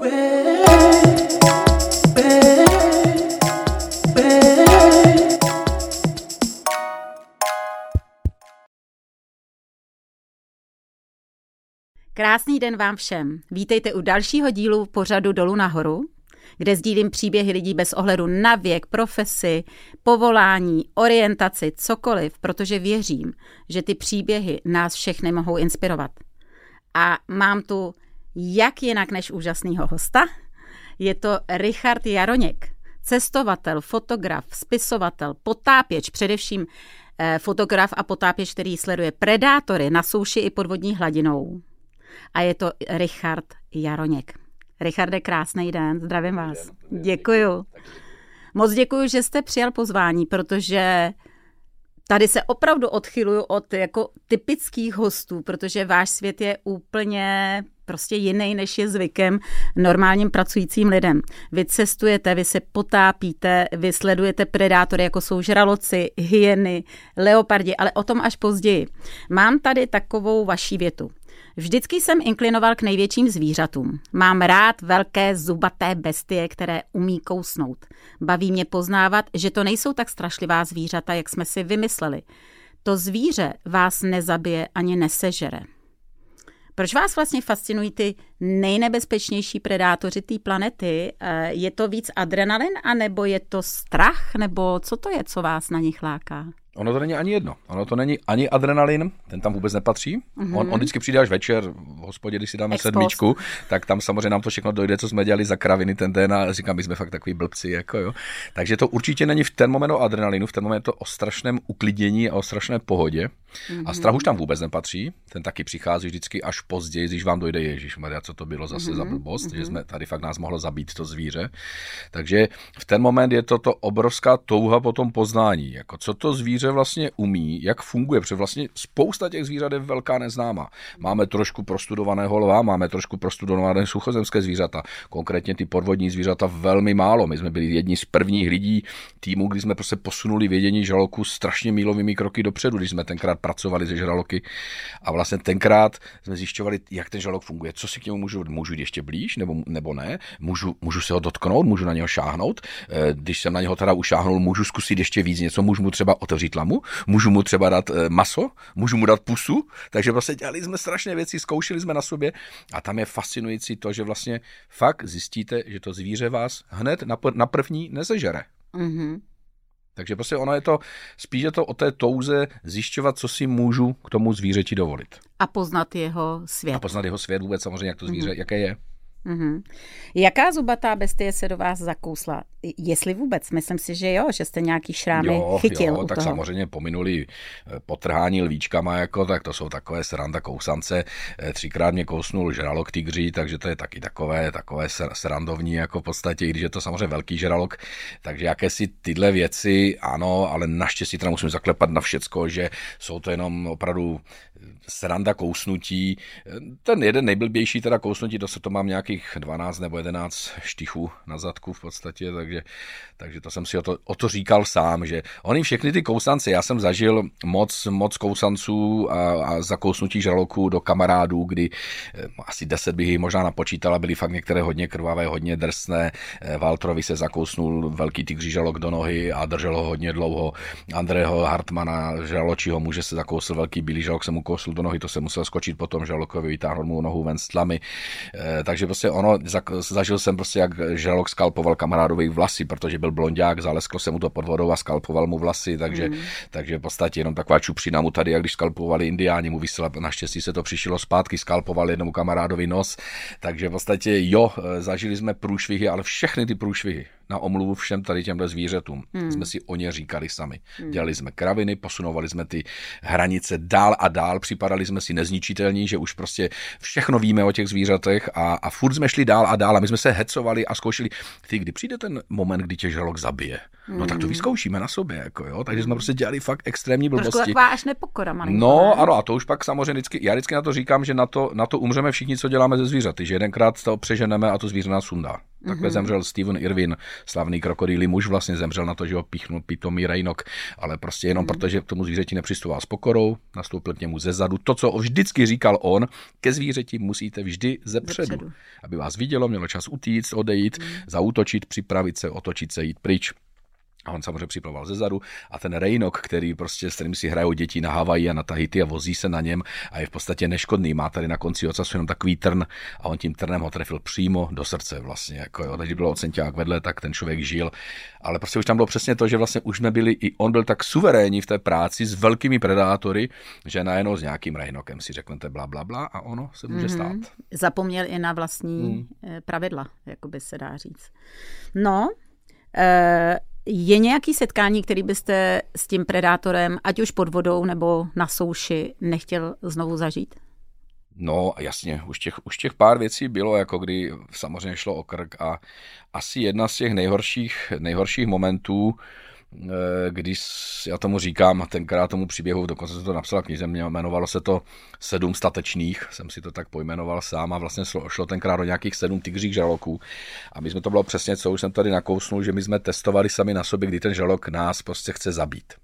Krásný den vám všem. Vítejte u dalšího dílu pořadu Dolu nahoru, kde sdílím příběhy lidí bez ohledu na věk, profesi, povolání, orientaci, cokoliv, protože věřím, že ty příběhy nás všechny mohou inspirovat. A mám tu jak jinak než úžasného hosta. Je to Richard Jaroněk, cestovatel, fotograf, spisovatel, potápěč, především eh, fotograf a potápěč, který sleduje predátory na souši i podvodní hladinou a je to Richard Jaroněk. Richarde, krásný den, zdravím vás. Děkuju. Moc děkuji, že jste přijal pozvání, protože tady se opravdu odchyluju od jako typických hostů, protože váš svět je úplně prostě jiný, než je zvykem normálním pracujícím lidem. Vy cestujete, vy se potápíte, vy sledujete predátory, jako jsou žraloci, hyeny, leopardi, ale o tom až později. Mám tady takovou vaší větu. Vždycky jsem inklinoval k největším zvířatům. Mám rád velké zubaté bestie, které umí kousnout. Baví mě poznávat, že to nejsou tak strašlivá zvířata, jak jsme si vymysleli. To zvíře vás nezabije ani nesežere. Proč vás vlastně fascinují ty nejnebezpečnější predátoři té planety? Eh, je to víc adrenalin, anebo je to strach, nebo co to je, co vás na nich láká? Ono to není ani jedno. Ono to není ani adrenalin, ten tam vůbec nepatří. Mm-hmm. On, on vždycky přijde až večer v hospodě, když si dáme Expost. sedmičku, tak tam samozřejmě nám to všechno dojde, co jsme dělali za kraviny ten den a říkám, my jsme fakt takový blbci. Jako jo. Takže to určitě není v ten moment o adrenalinu, v ten moment to o strašném uklidnění a o strašné pohodě. Mm-hmm. A strach už tam vůbec nepatří, ten taky přichází vždycky až později, když vám dojde Ježíš Maria, co to bylo zase mm-hmm. za blbost, mm-hmm. že jsme tady fakt nás mohlo zabít to zvíře. Takže v ten moment je to to obrovská touha po tom poznání, jako co to zvíře vlastně umí, jak funguje, protože vlastně spousta těch zvířat je velká neznáma. Máme trošku prostudovaného lva, máme trošku prostudované suchozemské zvířata, konkrétně ty podvodní zvířata velmi málo. My jsme byli jedni z prvních lidí týmu, kdy jsme prostě posunuli vědění žraloku strašně mílovými kroky dopředu, když jsme tenkrát pracovali se žraloky. A vlastně tenkrát jsme zjišťovali, jak ten žralok funguje, co si k němu můžu, můžu jít ještě blíž, nebo, nebo ne, můžu, můžu se ho dotknout, můžu na něho šáhnout. Eh, když jsem na něho teda ušáhnul, můžu zkusit ještě víc něco, můžu mu třeba otevřít lamu, můžu mu třeba dát eh, maso, můžu mu dát pusu, takže vlastně dělali jsme strašné věci, zkoušeli jsme na sobě a tam je fascinující to, že vlastně fakt zjistíte, že to zvíře vás hned na, na první nezežere. Mm-hmm. Takže prostě ono je to, spíš je to o té touze zjišťovat, co si můžu k tomu zvířeti dovolit. A poznat jeho svět. A poznat jeho svět vůbec samozřejmě, jak to zvíře, mm-hmm. jaké je. Mm-hmm. Jaká zubatá bestie se do vás zakousla? Jestli vůbec, myslím si, že jo, že jste nějaký šrámy jo, chytil. Jo, tak toho. samozřejmě pominuli eh, potrhání lvíčkama, jako, tak to jsou takové sranda kousance. Eh, třikrát mě kousnul žralok tygří, takže to je taky takové, takové srandovní, jako v podstatě, když je to samozřejmě velký žralok. Takže jakési tyhle věci, ano, ale naštěstí teda musím zaklepat na všecko, že jsou to jenom opravdu sranda kousnutí. Ten jeden nejblbější teda kousnutí, to se to mám nějakých 12 nebo 11 štichů na zadku v podstatě, takže, takže to jsem si o to, o to říkal sám, že oni všechny ty kousance, já jsem zažil moc, moc kousanců a, a zakousnutí žraloků do kamarádů, kdy eh, asi 10 bych jich možná napočítala, byly fakt některé hodně krvavé, hodně drsné. Eh, Waltrovi se zakousnul velký tygří žralok do nohy a držel ho hodně dlouho. Andreho Hartmana, žraločího muže se zakousl velký bílý žralok, se mu kousl do nohy, to se musel skočit potom žralokovi, vytáhnout mu nohu ven s tlamy. E, takže prostě ono, zažil jsem prostě, jak žralok skalpoval kamarádovi vlasy, protože byl blondák, zalesklo se mu to pod vodou a skalpoval mu vlasy, takže, mm. takže v podstatě jenom taková čupřina mu tady, jak když skalpovali indiáni, mu vysela, naštěstí se to přišlo zpátky, skalpoval jednomu kamarádovi nos, takže v podstatě jo, e, zažili jsme průšvihy, ale všechny ty průšvihy, na omluvu všem tady těmhle zvířatům. Hmm. Jsme si o ně říkali sami. Hmm. Dělali jsme kraviny, posunovali jsme ty hranice dál a dál, připadali jsme si nezničitelní, že už prostě všechno víme o těch zvířatech a, a furt jsme šli dál a dál a my jsme se hecovali a zkoušeli, ty, kdy přijde ten moment, kdy tě žralok zabije, hmm. no tak to hmm. vyzkoušíme na sobě, jako jo, takže jsme prostě dělali fakt extrémní blbosti. Trošku taková až nepokora, malinko, No, ne? ano, a to už pak samozřejmě vždycky, já vždycky na to říkám, že na to, na to umřeme všichni, co děláme ze zvířaty, že jedenkrát to přeženeme a to zvíře nás sundá. Takhle mm-hmm. zemřel Steven Irwin, slavný krokodýlí muž vlastně zemřel na to, že ho píchnul pitomý rejnok, ale prostě jenom mm. protože k tomu zvířeti nepřistupoval s pokorou, nastoupil k němu ze zadu. To, co vždycky říkal on, ke zvířeti musíte vždy ze předu, aby vás vidělo, mělo čas utíct, odejít, mm. zautočit, připravit se, otočit se, jít pryč. A on samozřejmě připlavoval ze zadu a ten Reynok, který prostě, s kterým si hrajou děti na Havaji a na Tahiti a vozí se na něm a je v podstatě neškodný. Má tady na konci ocasu jenom takový trn a on tím trnem ho trefil přímo do srdce vlastně. Jako jo. Takže bylo ocenťák vedle, tak ten člověk žil. Ale prostě už tam bylo přesně to, že vlastně už jsme byli, i on byl tak suverénní v té práci s velkými predátory, že najednou s nějakým Reynokem si řeknete bla, bla, bla a ono se může mm-hmm. stát. Zapomněl i na vlastní mm. pravidla, jako by se dá říct. No, e- je nějaký setkání, který byste s tím predátorem, ať už pod vodou nebo na souši, nechtěl znovu zažít? No jasně, už těch, už těch pár věcí bylo, jako kdy samozřejmě šlo o krk a asi jedna z těch nejhorších, nejhorších momentů, když já tomu říkám, tenkrát tomu příběhu, dokonce jsem to napsal knize, jmenovalo se to Sedm statečných, jsem si to tak pojmenoval sám a vlastně šlo, tenkrát o nějakých sedm tygřích žaloků. A my jsme to bylo přesně, co už jsem tady nakousnul, že my jsme testovali sami na sobě, kdy ten žalok nás prostě chce zabít.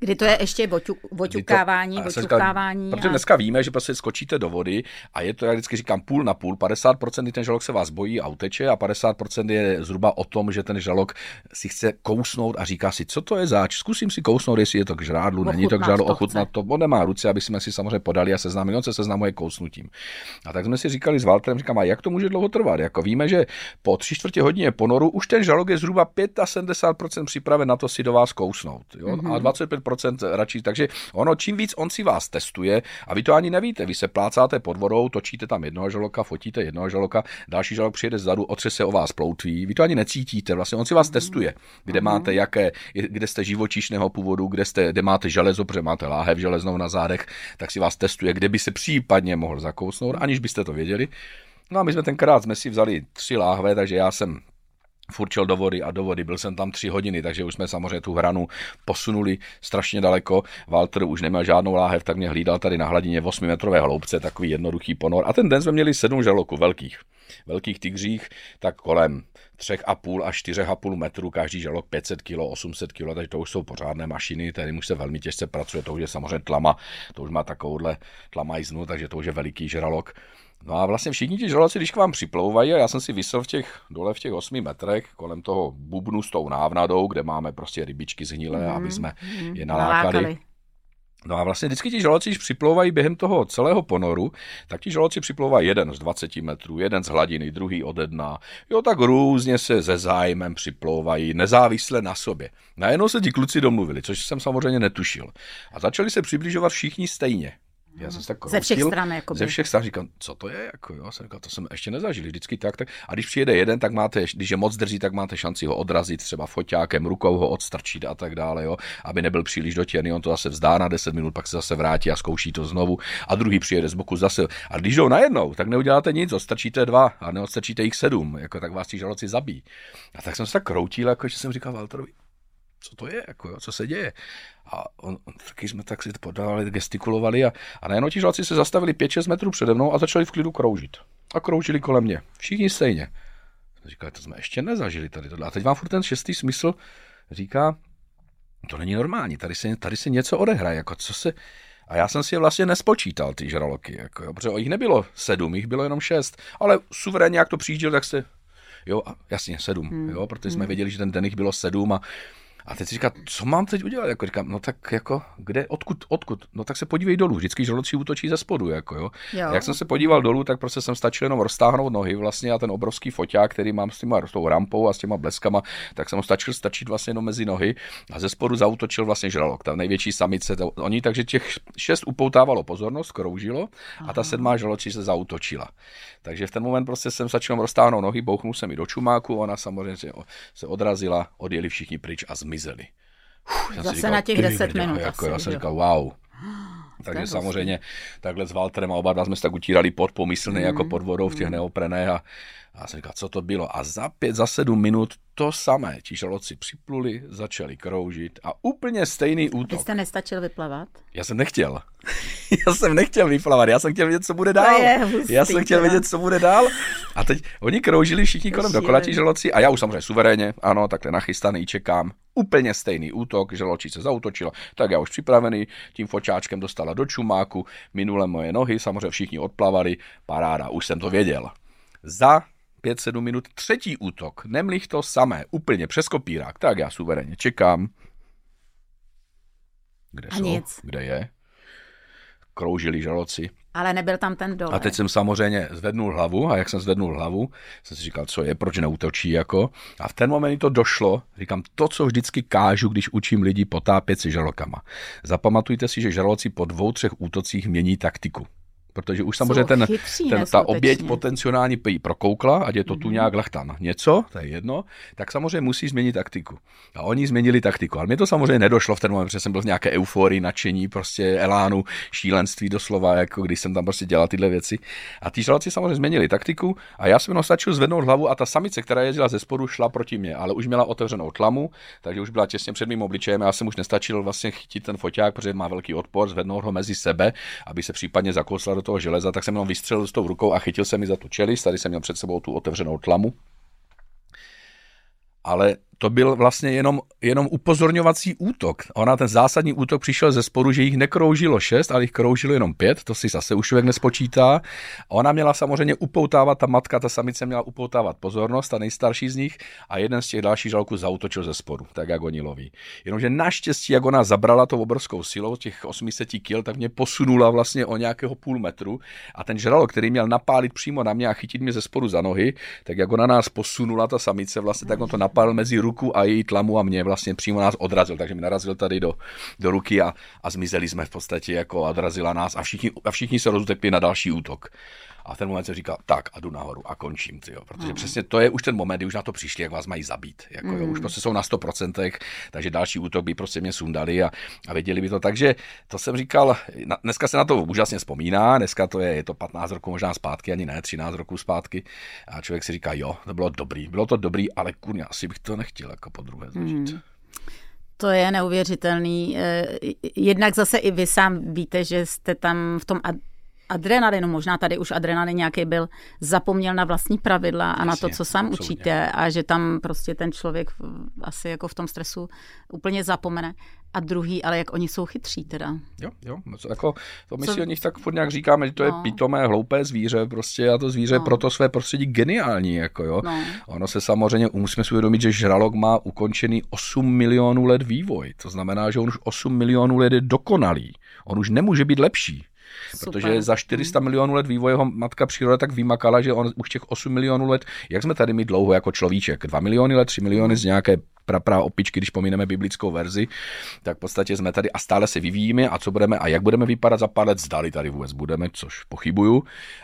Kdy to je ještě voťukávání, voťukávání. Protože dneska víme, že prostě skočíte do vody a je to, jak vždycky říkám, půl na půl. 50% ten žalok se vás bojí a uteče a 50% je zhruba o tom, že ten žalok si chce kousnout a říká si, co to je zač, zkusím si kousnout, jestli je to k žrádlu, není to k žrádlu, ochutnat to. On nemá ruce, aby jsme si samozřejmě podali a seznámili, on se seznamuje kousnutím. A tak jsme si říkali s Walterem, říkám, a jak to může dlouho trvat? Jako víme, že po tři čtvrtě hodině ponoru už ten žalok je zhruba 75% připraven na to si do vás kousnout. Jo? Mm-hmm. A 25 radši. Takže ono, čím víc on si vás testuje, a vy to ani nevíte, vy se plácáte pod vodou, točíte tam jednoho žaloka, fotíte jednoho žaloka, další žalok přijede zadu, otřese o vás ploutví, vy to ani necítíte, vlastně on si vás testuje, kde máte jaké, kde jste živočišného původu, kde, jste, kde máte železo, protože máte láhev železnou na zádech, tak si vás testuje, kde by se případně mohl zakousnout, aniž byste to věděli. No a my jsme tenkrát jsme si vzali tři láhve, takže já jsem furčel do vody a do vody. Byl jsem tam tři hodiny, takže už jsme samozřejmě tu hranu posunuli strašně daleko. Walter už neměl žádnou láhev, tak mě hlídal tady na hladině 8 metrové hloubce, takový jednoduchý ponor. A ten den jsme měli sedm žaloků velkých velkých tygřích, tak kolem 3,5 až 4,5 metru, každý žalok 500 kg, 800 kg, takže to už jsou pořádné mašiny, tady už se velmi těžce pracuje, to už je samozřejmě tlama, to už má takovouhle tlamajznu, takže to už je veliký žralok. No a vlastně všichni ti žraloci, když k vám připlouvají, a já jsem si vysel v těch, dole v těch 8 metrech, kolem toho bubnu s tou návnadou, kde máme prostě rybičky zhnilé, mm, aby jsme mm, je nalákali. nalákali. No a vlastně vždycky ti žraloci, když připlouvají během toho celého ponoru, tak ti žraloci připlouvají jeden z 20 metrů, jeden z hladiny, druhý ode dna. Jo, tak různě se ze zájmem připlouvají, nezávisle na sobě. Najednou se ti kluci domluvili, což jsem samozřejmě netušil. A začali se přibližovat všichni stejně. Já jsem se tak ze všech stran, jako Ze všech stran říkám, co to je, jako jo, jsem říkal, to jsem ještě nezažil, vždycky tak, tak. A když přijede jeden, tak máte, když je moc drzí, tak máte šanci ho odrazit, třeba foťákem, rukou ho odstrčit a tak dále, jo, aby nebyl příliš dotěrný, on to zase vzdá na 10 minut, pak se zase vrátí a zkouší to znovu a druhý přijede z boku zase. A když jdou najednou, tak neuděláte nic, odstrčíte dva a neodstrčíte jich sedm, jako tak vás ti žaloci zabí. A tak jsem se tak kroutil, jako že jsem říkal Walterovi, co to je, jako jo, co se děje. A on, on, taky jsme tak si podávali, gestikulovali a, a najednou ti žalci se zastavili 5-6 metrů přede mnou a začali v klidu kroužit. A kroužili kolem mě. Všichni stejně. Říkali, to jsme ještě nezažili tady tohle. A teď vám furt ten šestý smysl říká, to není normální, tady se, tady se něco odehraje, jako co se... A já jsem si je vlastně nespočítal, ty žraloky, jako jo, protože jich nebylo sedm, jich bylo jenom šest, ale suverénně, jak to přijížděl, tak se Jo, jasně, sedm, hmm. jo, protože jsme hmm. věděli, že ten den jich bylo sedm a a teď si říká, co mám teď udělat? Jako říkám, no tak jako, kde, odkud, odkud? No tak se podívej dolů, vždycky žraloci útočí ze spodu, jako jo. jo. Jak jsem se podíval dolů, tak prostě jsem stačil jenom roztáhnout nohy vlastně a ten obrovský foťák, který mám s, těma, s tou rampou a s těma bleskama, tak jsem ho stačil stačit vlastně jenom mezi nohy a ze spodu zautočil vlastně žralok, ta největší samice. To, oni, takže těch šest upoutávalo pozornost, kroužilo a ta sedmá žraločí se zautočila. Takže v ten moment prostě jsem začal roztáhnout nohy, bouchnul jsem mi do čumáku, ona samozřejmě se odrazila, odjeli všichni pryč a zmizeli. Uf, Zase říkal, na těch 10 minut. Jako, asi, já jsem říkal, wow. Takže samozřejmě takhle s Walterem a oba dva jsme se tak utírali pod pomyslný mm. jako pod vodou v těch neoprenech a, a jsem říkal, co to bylo. A za pět, za sedm minut to samé. Ti žaloci připluli, začali kroužit a úplně stejný útok. Vy jste nestačil vyplavat? Já jsem nechtěl. já jsem nechtěl vyplavat, já jsem chtěl vědět, co bude dál. hustý, já jsem chtěl vědět, co bude dál. A teď oni kroužili všichni kolem dokola ti žraloci a já už samozřejmě suverénně, ano, takhle nachystaný, čekám. Úplně stejný útok, žraločí se zautočila, tak já už připravený, tím fočáčkem dostala do čumáku, minule moje nohy, samozřejmě všichni odplavali, paráda, už jsem to věděl. Za 5-7 minut třetí útok, nemlich to samé, úplně přes kopírák, tak já suverénně čekám. Kde A jsou? nic. Kde je? Kroužili žraloci. Ale nebyl tam ten dole. A teď jsem samozřejmě zvednul hlavu a jak jsem zvednul hlavu, jsem si říkal, co je, proč neútočí jako. A v ten moment to došlo, říkám, to, co vždycky kážu, když učím lidi potápět si žralokama. Zapamatujte si, že žraloci po dvou, třech útocích mění taktiku. Protože už samozřejmě ten, ten, ta oběť potenciální jí prokoukla, ať je to tu nějak lachtan něco, to je jedno, tak samozřejmě musí změnit taktiku. A oni změnili taktiku. Ale mě to samozřejmě nedošlo v ten moment, protože jsem byl v nějaké euforii, nadšení, prostě elánu, šílenství doslova, jako když jsem tam prostě dělal tyhle věci. A ty žraloci samozřejmě změnili taktiku a já jsem jenom stačil zvednout hlavu a ta samice, která jezdila ze spodu, šla proti mě, ale už měla otevřenou tlamu, takže už byla těsně před mým obličejem. a Já jsem už nestačil vlastně chytit ten foťák, protože má velký odpor, zvednout ho mezi sebe, aby se případně zakousla do toho železa, tak jsem jenom vystřelil s tou rukou a chytil jsem mi za tu čelist, tady jsem měl před sebou tu otevřenou tlamu. Ale to byl vlastně jenom, jenom upozorňovací útok. Ona ten zásadní útok přišel ze sporu, že jich nekroužilo šest, ale jich kroužilo jenom pět, to si zase už člověk nespočítá. Ona měla samozřejmě upoutávat, ta matka, ta samice měla upoutávat pozornost, ta nejstarší z nich, a jeden z těch dalších žalků zautočil ze sporu, tak jak oni loví. Jenomže naštěstí, jak ona zabrala tou obrovskou silou, těch 800 kg, tak mě posunula vlastně o nějakého půl metru a ten žralok, který měl napálit přímo na mě a chytit mě ze sporu za nohy, tak jak ona nás posunula, ta samice, vlastně, tak on to napálil mezi ruku a její tlamu a mě vlastně přímo nás odrazil, takže mi narazil tady do, do ruky a, a zmizeli jsme v podstatě jako odrazila nás a všichni, a všichni se rozutekli na další útok. A v ten moment jsem říkal, tak a jdu nahoru a končím, tyjo, protože mm. přesně to je už ten moment, kdy už na to přišli, jak vás mají zabít. Jako, mm. jo, už prostě jsou na 100%, takže další útok by prostě mě sundali a, a věděli by to. Takže to jsem říkal, na, dneska se na to úžasně vzpomíná, dneska to je, je to 15 roků možná zpátky, ani ne, 13 roků zpátky a člověk si říká, jo, to bylo dobrý, bylo to dobrý, ale kurňa, asi bych to nechtěl jako po druhé zažít. Mm. To je neuvěřitelný. Eh, jednak zase i vy sám víte, že jste tam v tom adrenalinu, možná tady už adrenalin nějaký byl, zapomněl na vlastní pravidla a Jasně, na to, co sám absolutně. učíte a že tam prostě ten člověk asi jako v tom stresu úplně zapomene. A druhý, ale jak oni jsou chytří teda. Jo, jo, jako to my co? si o nich tak furt nějak říkáme, že to no. je pitomé, hloupé zvíře prostě a to zvíře no. pro to své prostředí geniální, jako jo. No. Ono se samozřejmě, musíme si uvědomit, že žralok má ukončený 8 milionů let vývoj, to znamená, že on už 8 milionů let je dokonalý. On už nemůže být lepší. Super. Protože za 400 milionů let vývoje jeho matka příroda tak vymakala, že on už těch 8 milionů let, jak jsme tady my dlouho jako človíček, 2 miliony let, 3 miliony z nějaké pra, pra opičky, když pomineme biblickou verzi, tak v podstatě jsme tady a stále se vyvíjíme a co budeme a jak budeme vypadat za pár let, zdali tady vůbec budeme, což pochybuju,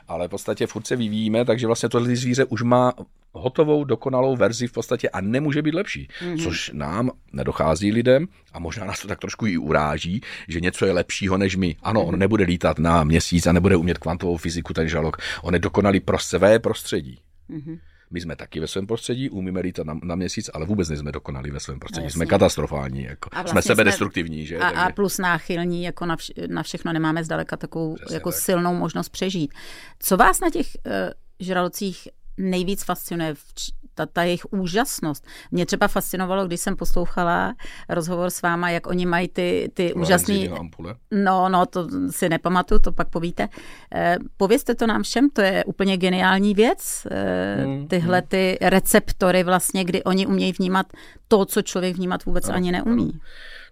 ale v podstatě furt se vyvíjíme, takže vlastně tohle zvíře už má hotovou, dokonalou verzi v podstatě a nemůže být lepší, mm-hmm. což nám nedochází lidem a možná nás to tak trošku i uráží, že něco je lepšího než my. Ano, mm-hmm. on nebude lítat na měsíc a nebude umět kvantovou fyziku ten žalok, on je dokonalý pro své prostředí. Mm-hmm. My jsme taky ve svém prostředí, umíme lítat na, na měsíc, ale vůbec nejsme dokonalí ve svém prostředí. Jsme katastrofální, jako. vlastně jsme sebedestruktivní. Že? A, a plus náchylní, jako na, vš, na všechno nemáme zdaleka takovou Přesně jako tak. silnou možnost přežít. Co vás na těch uh, žralocích nejvíc fascinuje, ta, ta jejich úžasnost. Mě třeba fascinovalo, když jsem poslouchala rozhovor s váma, jak oni mají ty, ty úžasné... No, no, to si nepamatuju, to pak povíte. Eh, povězte to nám všem, to je úplně geniální věc. Eh, hmm, tyhle hmm. ty receptory vlastně, kdy oni umějí vnímat to, co člověk vnímat vůbec ani neumí.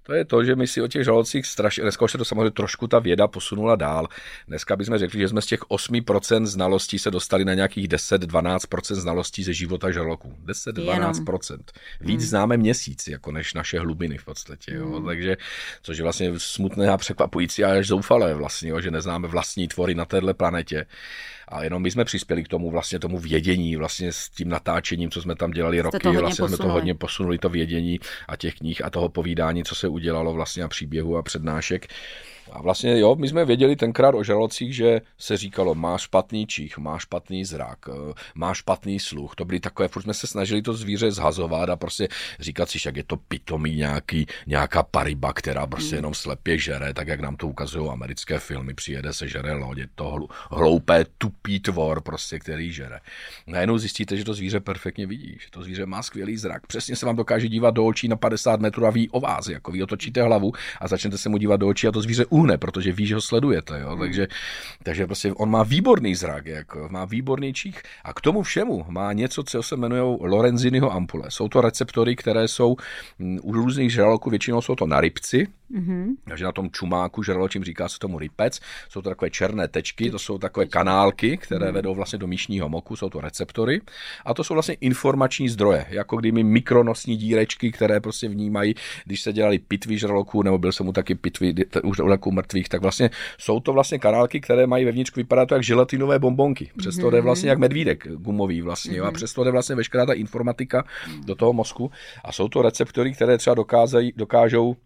To je to, že my si o těch žalocích strašně, dneska už se to samozřejmě trošku ta věda posunula dál. Dneska bychom řekli, že jsme z těch 8% znalostí se dostali na nějakých 10-12% znalostí ze života žraloků. 10-12%. Víc hmm. známe měsíc, jako než naše hlubiny v podstatě. Jo. Hmm. Takže, což je vlastně smutné a překvapující a až zoufalé vlastně, jo, že neznáme vlastní tvory na téhle planetě. A jenom my jsme přispěli k tomu vlastně tomu vědění, vlastně s tím natáčením, co jsme tam dělali roky, vlastně posunuli. jsme to hodně posunuli, to vědění a těch knih a toho povídání, co se udělalo vlastně a příběhu a přednášek. A vlastně jo, my jsme věděli tenkrát o žralocích, že se říkalo, má špatný čích, má špatný zrak, eh, má špatný sluch. To byly takové, furt jsme se snažili to zvíře zhazovat a prostě říkat si, jak je to pitomý nějaký, nějaká pariba, která prostě jenom slepě žere, tak jak nám to ukazují americké filmy, přijede se žere loď, je to hloupé, tupý tvor, prostě, který žere. Najednou zjistíte, že to zvíře perfektně vidí, že to zvíře má skvělý zrak. Přesně se vám dokáže dívat do očí na 50 metrů a ví o vás, jako vy otočíte hlavu a začnete se mu dívat do očí a to zvíře uhne, protože ví, že ho sledujete. Jo? Takže, takže prostě on má výborný zrak, jako, má výborný čích a k tomu všemu má něco, co se jmenuje Lorenziniho ampule. Jsou to receptory, které jsou mm, u různých žraloků, většinou jsou to na rybci, Mm-hmm. Takže na tom čumáku žraločím říká se tomu rypec. Jsou to takové černé tečky, to jsou takové kanálky, které mhm. vedou vlastně do míšního moku, jsou to receptory. A to jsou vlastně informační zdroje, jako kdyby mikronosní dírečky, které prostě vnímají, když se dělali pitvy žraloků, nebo byl jsem mu taky pitvy už žraloků mrtvých, tak vlastně jsou to vlastně kanálky, které mají vevnitř vypadat to jak želatinové bombonky. Přesto mm-hmm. jde vlastně jak medvídek gumový vlastně. Mm-hmm. A přesto jde vlastně veškerá ta informatika do toho mozku. A jsou to receptory, které třeba dokázají, dokážou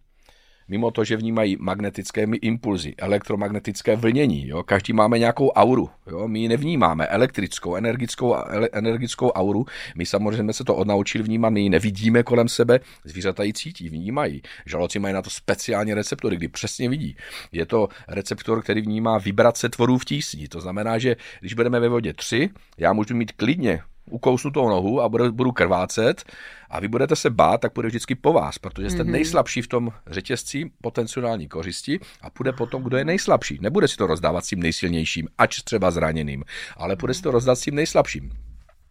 mimo to, že vnímají magnetické impulzy, elektromagnetické vlnění. Jo? Každý máme nějakou auru. Jo? My ji nevnímáme, elektrickou, energickou, energickou auru. My samozřejmě se to odnaučili vnímat, my ji nevidíme kolem sebe, zvířata ji cítí, vnímají. Žaloci mají na to speciální receptory, kdy přesně vidí. Je to receptor, který vnímá vibrace tvorů v tísni. To znamená, že když budeme ve vodě 3, já můžu mít klidně ukousnu tou nohu a budu krvácet a vy budete se bát, tak půjde vždycky po vás, protože jste mm-hmm. nejslabší v tom řetězci potenciální kořisti a půjde potom, kdo je nejslabší. Nebude si to rozdávat s tím nejsilnějším, ač třeba zraněným, ale bude si to rozdat s tím nejslabším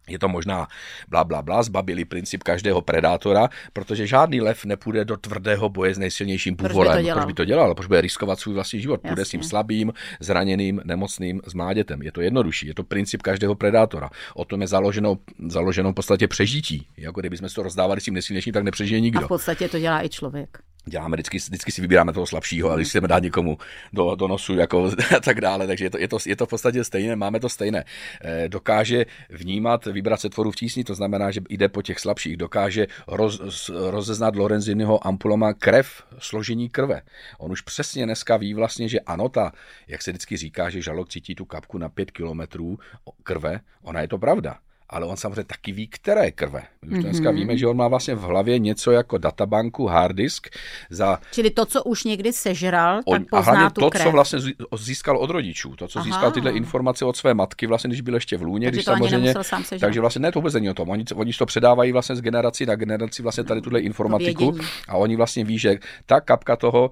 je to možná bla, bla, bla, zbabili princip každého predátora, protože žádný lev nepůjde do tvrdého boje s nejsilnějším půvolem. Proč by to dělal? Proč by to dělal? Proč bude riskovat svůj vlastní život? Půjde s tím slabým, zraněným, nemocným, s mládětem. Je to jednodušší, je to princip každého predátora. O tom je založeno, založeno v podstatě přežití. Jako kdybychom to rozdávali s tím nejsilnějším, tak nepřežije nikdo. A v podstatě to dělá i člověk děláme vždycky, vždycky si vybíráme toho slabšího, a když chceme dát někomu do, do nosu jako, a tak dále, takže je to, je, to, je to v podstatě stejné, máme to stejné. E, dokáže vnímat vibrace tvoru v tísni, to znamená, že jde po těch slabších, dokáže roz, rozeznat Lorenziniho ampuloma krev, složení krve. On už přesně dneska ví vlastně, že ano, ta, jak se vždycky říká, že žalok cítí tu kapku na pět kilometrů krve, ona je to pravda ale on samozřejmě taky ví, které krve. My už dneska mm-hmm. víme, že on má vlastně v hlavě něco jako databanku, hard disk. Za... Čili to, co už někdy sežral, on, tak pozná a hlavně tu to, krev. co vlastně získal od rodičů, to, co Aha. získal tyhle informace od své matky, vlastně, když byl ještě v lůně, takže když to samozřejmě, sám takže vlastně ne, to vůbec není o tom. Oni, oni to předávají vlastně z generací na generaci vlastně tady tuhle informatiku a oni vlastně ví, že ta kapka toho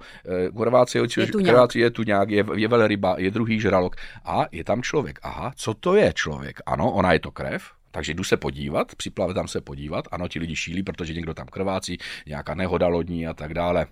uh, je, je tu nějak, je, je velryba, je druhý žralok a je tam člověk. Aha, co to je člověk? Ano, ona je to krev, takže jdu se podívat, připlave tam se podívat, ano, ti lidi šílí, protože někdo tam krvácí, nějaká nehoda lodní a tak dále.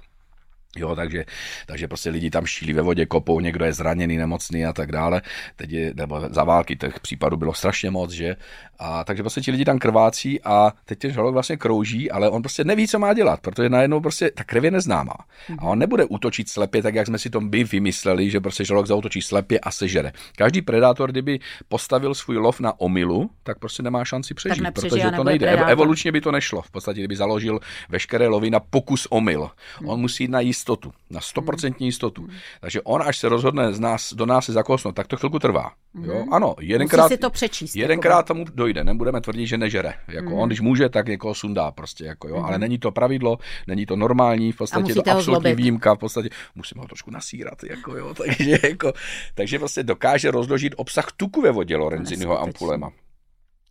Jo, takže, takže prostě lidi tam šílí ve vodě, kopou, někdo je zraněný, nemocný a tak dále. Teď je, nebo za války těch případů bylo strašně moc, že? A takže prostě ti lidi tam krvácí a teď ten žalok vlastně krouží, ale on prostě neví, co má dělat, protože najednou prostě ta krev je neznámá. A on nebude útočit slepě, tak jak jsme si to by vymysleli, že prostě žalok zautočí slepě a sežere. Každý predátor, kdyby postavil svůj lov na omilu, tak prostě nemá šanci přežít, protože to nejde. Predátor. Evolučně by to nešlo. V podstatě, kdyby založil veškeré lovy na pokus omyl. On musí jít na jistotu, na 100% jistotu. Hmm. Takže on, až se rozhodne z nás, do nás se zakousnout, tak to chvilku trvá. Jo? Hmm. Ano, jedenkrát, si to přečíst. Jedenkrát jako... tomu dojde, nebudeme tvrdit, že nežere. Jako hmm. on, když může, tak jako sundá prostě, jako jo, hmm. ale není to pravidlo, není to normální, v podstatě to absolutní výjimka, v podstatě musíme ho trošku nasírat, jako jo, takže, jako, takže prostě dokáže rozložit obsah tuku ve vodě Lorenziniho ampulema.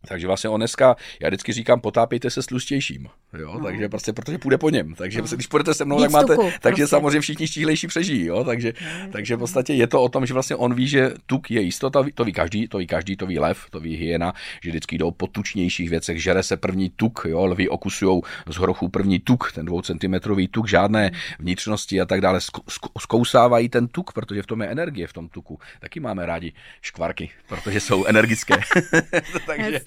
Takže vlastně on dneska, já vždycky říkám, potápějte se s tlustějším, jo, no. takže prostě, protože půjde po něm, takže no. když půjdete se mnou, Víc tak máte, tuku, takže prostě. samozřejmě všichni štíhlejší přežijí, jo, takže, no, takže v podstatě je to o tom, že vlastně on ví, že tuk je jistota, to ví každý, to ví každý, to ví lev, to ví hyena, že vždycky jdou po tučnějších věcech, žere se první tuk, jo, lvy okusujou z hrochu první tuk, ten dvoucentimetrový tuk, žádné vnitřnosti a tak dále, zkousávají ten tuk, protože v tom je energie v tom tuku. Taky máme rádi škvarky, protože jsou energické. takže,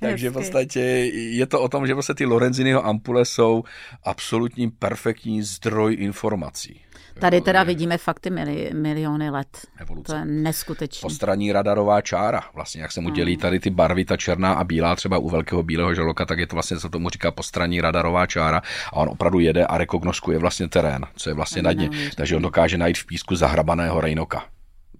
takže v podstatě je to o tom, že vlastně ty Lorenziniho ampule jsou absolutní perfektní zdroj informací. Tady teda vidíme fakt ty mili, miliony let. Evoluce. To je neskutečné. Postraní radarová čára, vlastně jak se mu dělí tady ty barvy, ta černá a bílá, třeba u velkého bílého žraloka, tak je to vlastně, co tomu říká postraní radarová čára a on opravdu jede a rekognoskuje vlastně terén, co je vlastně na dně. Takže on dokáže najít v písku zahrabaného rejnoka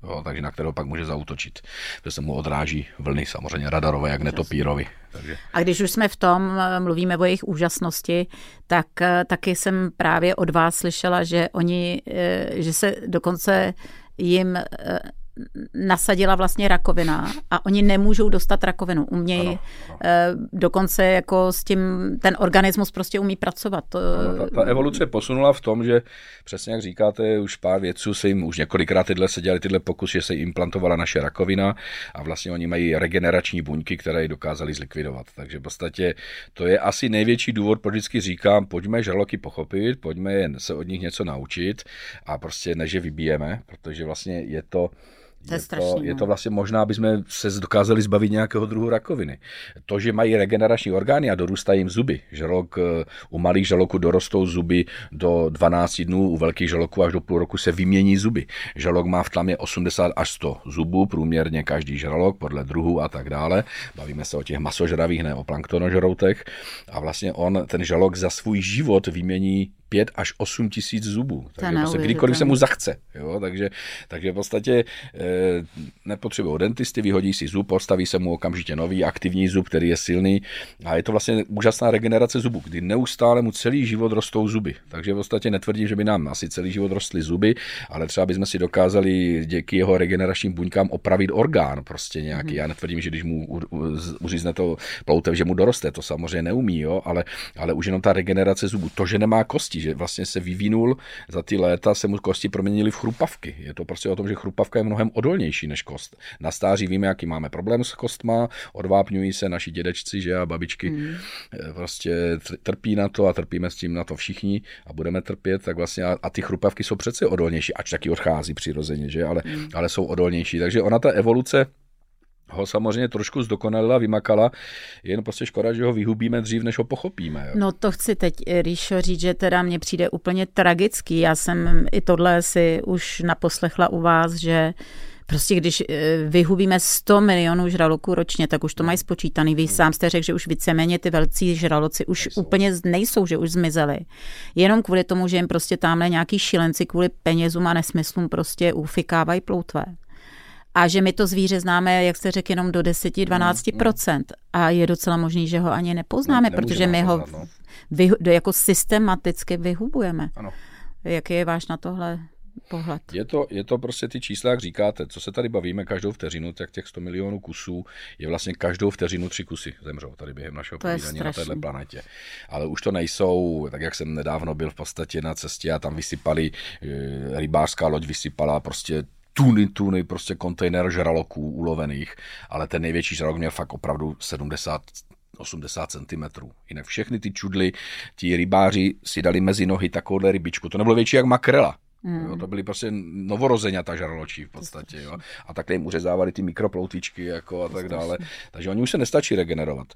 jo, takže na kterého pak může zautočit. To se mu odráží vlny samozřejmě radarové, jak netopírovi. Takže... A když už jsme v tom, mluvíme o jejich úžasnosti, tak eh, taky jsem právě od vás slyšela, že oni, eh, že se dokonce jim eh, nasadila vlastně rakovina a oni nemůžou dostat rakovinu. Umějí ano, ano. Eh, dokonce jako s tím, ten organismus prostě umí pracovat. Ano, ta, ta evoluce posunula v tom, že přesně jak říkáte, už pár vědců se jim už několikrát tyhle se dělali tyhle pokusy, že se implantovala naše rakovina a vlastně oni mají regenerační buňky, které ji dokázali zlikvidovat. Takže v podstatě to je asi největší důvod, proč vždycky říkám, pojďme žraloky pochopit, pojďme se od nich něco naučit a prostě než je vybijeme, protože vlastně je to to je, strašný, to, je to vlastně možná, aby jsme se dokázali zbavit nějakého druhu rakoviny. To, že mají regenerační orgány a dorůstají jim zuby. Žalok, eh, u malých žaloků dorostou zuby do 12 dnů, u velkých žaloků až do půl roku se vymění zuby. Žalok má v tlamě 80 až 100 zubů, průměrně každý žralok, podle druhu a tak dále. Bavíme se o těch masožravých, ne o planktonožroutech. A vlastně on, ten žalok za svůj život vymění 5 až 8 tisíc zubů. Takže prostě kdykoliv se mu zachce. Jo? Takže, takže v podstatě e, nepotřebují dentisty, vyhodí si zub, postaví se mu okamžitě nový aktivní zub, který je silný. A je to vlastně úžasná regenerace zubů, kdy neustále mu celý život rostou zuby. Takže v podstatě netvrdím, že by nám asi celý život rostly zuby, ale třeba bychom si dokázali díky jeho regeneračním buňkám opravit orgán prostě nějaký. Hmm. Já netvrdím, že když mu uřízne to ploutev, že mu doroste, to samozřejmě neumí, jo? Ale, ale už jenom ta regenerace zubů, to, že nemá kosti, kostí, že vlastně se vyvinul za ty léta, se mu kosti proměnily v chrupavky. Je to prostě o tom, že chrupavka je mnohem odolnější než kost. Na stáří víme, jaký máme problém s kostma, odvápňují se naši dědečci, že a babičky mm. prostě trpí na to a trpíme s tím na to všichni a budeme trpět, tak vlastně a, a ty chrupavky jsou přece odolnější, ač taky odchází přirozeně, že, ale, mm. ale jsou odolnější. Takže ona ta evoluce ho samozřejmě trošku zdokonalila, vymakala, jen prostě škoda, že ho vyhubíme dřív, než ho pochopíme. Jo. No to chci teď, Ríšo, říct, že teda mně přijde úplně tragický. Já jsem i tohle si už naposlechla u vás, že Prostě když eh, vyhubíme 100 milionů žraloků ročně, tak už to mají spočítaný. Vy sám jste řekl, že už víceméně ty velcí žraloci už nejsou. úplně nejsou, že už zmizeli. Jenom kvůli tomu, že jim prostě tamhle nějaký šilenci kvůli penězům a nesmyslům prostě ufikávají ploutve a že my to zvíře známe, jak jste řekl, jenom do 10-12%. Mm, mm. A je docela možný, že ho ani nepoznáme, no, protože my ho no. vy, jako systematicky vyhubujeme. Ano. Jaký je váš na tohle pohled? Je to, je to prostě ty čísla, jak říkáte, co se tady bavíme každou vteřinu, tak těch 100 milionů kusů je vlastně každou vteřinu tři kusy zemřou tady během našeho povídání na této planetě. Ale už to nejsou, tak jak jsem nedávno byl v podstatě na cestě a tam vysypali, eh, rybářská loď vysypala prostě tuny, tuny prostě kontejner žraloků ulovených, ale ten největší žralok měl fakt opravdu 70 80 cm. Jinak všechny ty čudly, ti rybáři si dali mezi nohy takovouhle rybičku. To nebylo větší jak makrela. Mm. Jo, to byly prostě ta žraločí v podstatě. Jo. A takhle jim uřezávali ty mikroploutičky jako a tak dále. Takže oni už se nestačí regenerovat.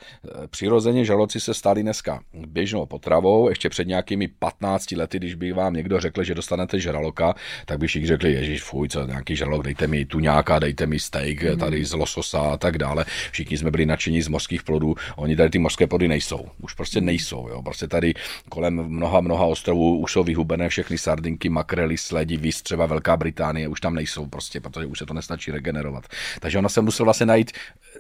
E, přirozeně žraloci se stali dneska běžnou potravou. Ještě před nějakými 15 lety, když by vám někdo řekl, že dostanete žraloka, tak by všichni řekli, ježiš, fuj, co nějaký žralok, dejte mi tu nějaká, dejte mi steak mm. tady z lososa a tak dále. Všichni jsme byli nadšení z mořských plodů. Oni tady ty mořské plody nejsou. Už prostě nejsou. Jo. Prostě tady kolem mnoha, mnoha ostrovů už jsou vyhubené všechny sardinky, makrely, byli sledi, víc třeba Velká Británie, už tam nejsou prostě, protože už se to nestačí regenerovat. Takže ona se musela vlastně najít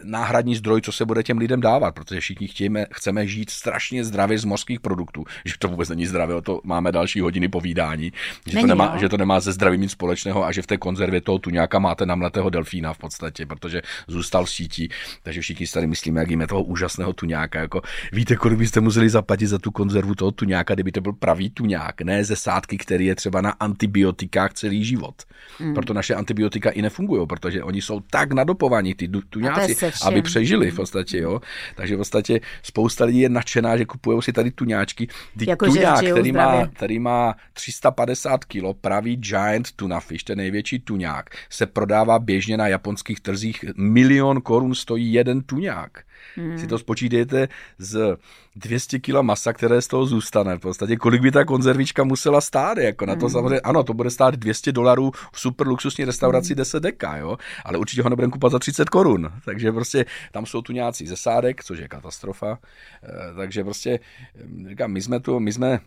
náhradní zdroj, co se bude těm lidem dávat, protože všichni chtějme, chceme žít strašně zdravě z mořských produktů, že to vůbec není zdravé, o to máme další hodiny povídání, že, není, to nemá, že to nemá ze zdravím nic společného a že v té konzervě toho tu nějaká máte namletého delfína v podstatě, protože zůstal v sítí, takže všichni si tady myslíme, jak jíme toho úžasného tuňáka, jako víte, kolik byste museli zaplatit za tu konzervu toho tuňáka, kdyby to byl pravý tuňák, ne ze sádky, který je třeba na antibiotikách celý život. Mm. Proto naše antibiotika i nefungují, protože oni jsou tak nadopovaní, ty tuňáci. Aby přežili v podstatě, jo. Takže v podstatě spousta lidí je nadšená, že kupují si tady tuňáčky. Jako tuňák, který má, který má 350 kg, pravý giant tuna fish, ten největší tuňák, se prodává běžně na japonských trzích. Milion korun stojí jeden tuňák. Hmm. Si to spočítejte z 200 kg masa, které z toho zůstane. V podstatě, kolik by ta konzervička musela stát? Jako na to hmm. samozřejmě, ano, to bude stát 200 dolarů v super luxusní restauraci hmm. 10 deka, jo? ale určitě ho nebudeme kupovat za 30 korun. Takže prostě tam jsou tu nějací zesádek, což je katastrofa. E, takže prostě, říkám, my jsme tu, my jsme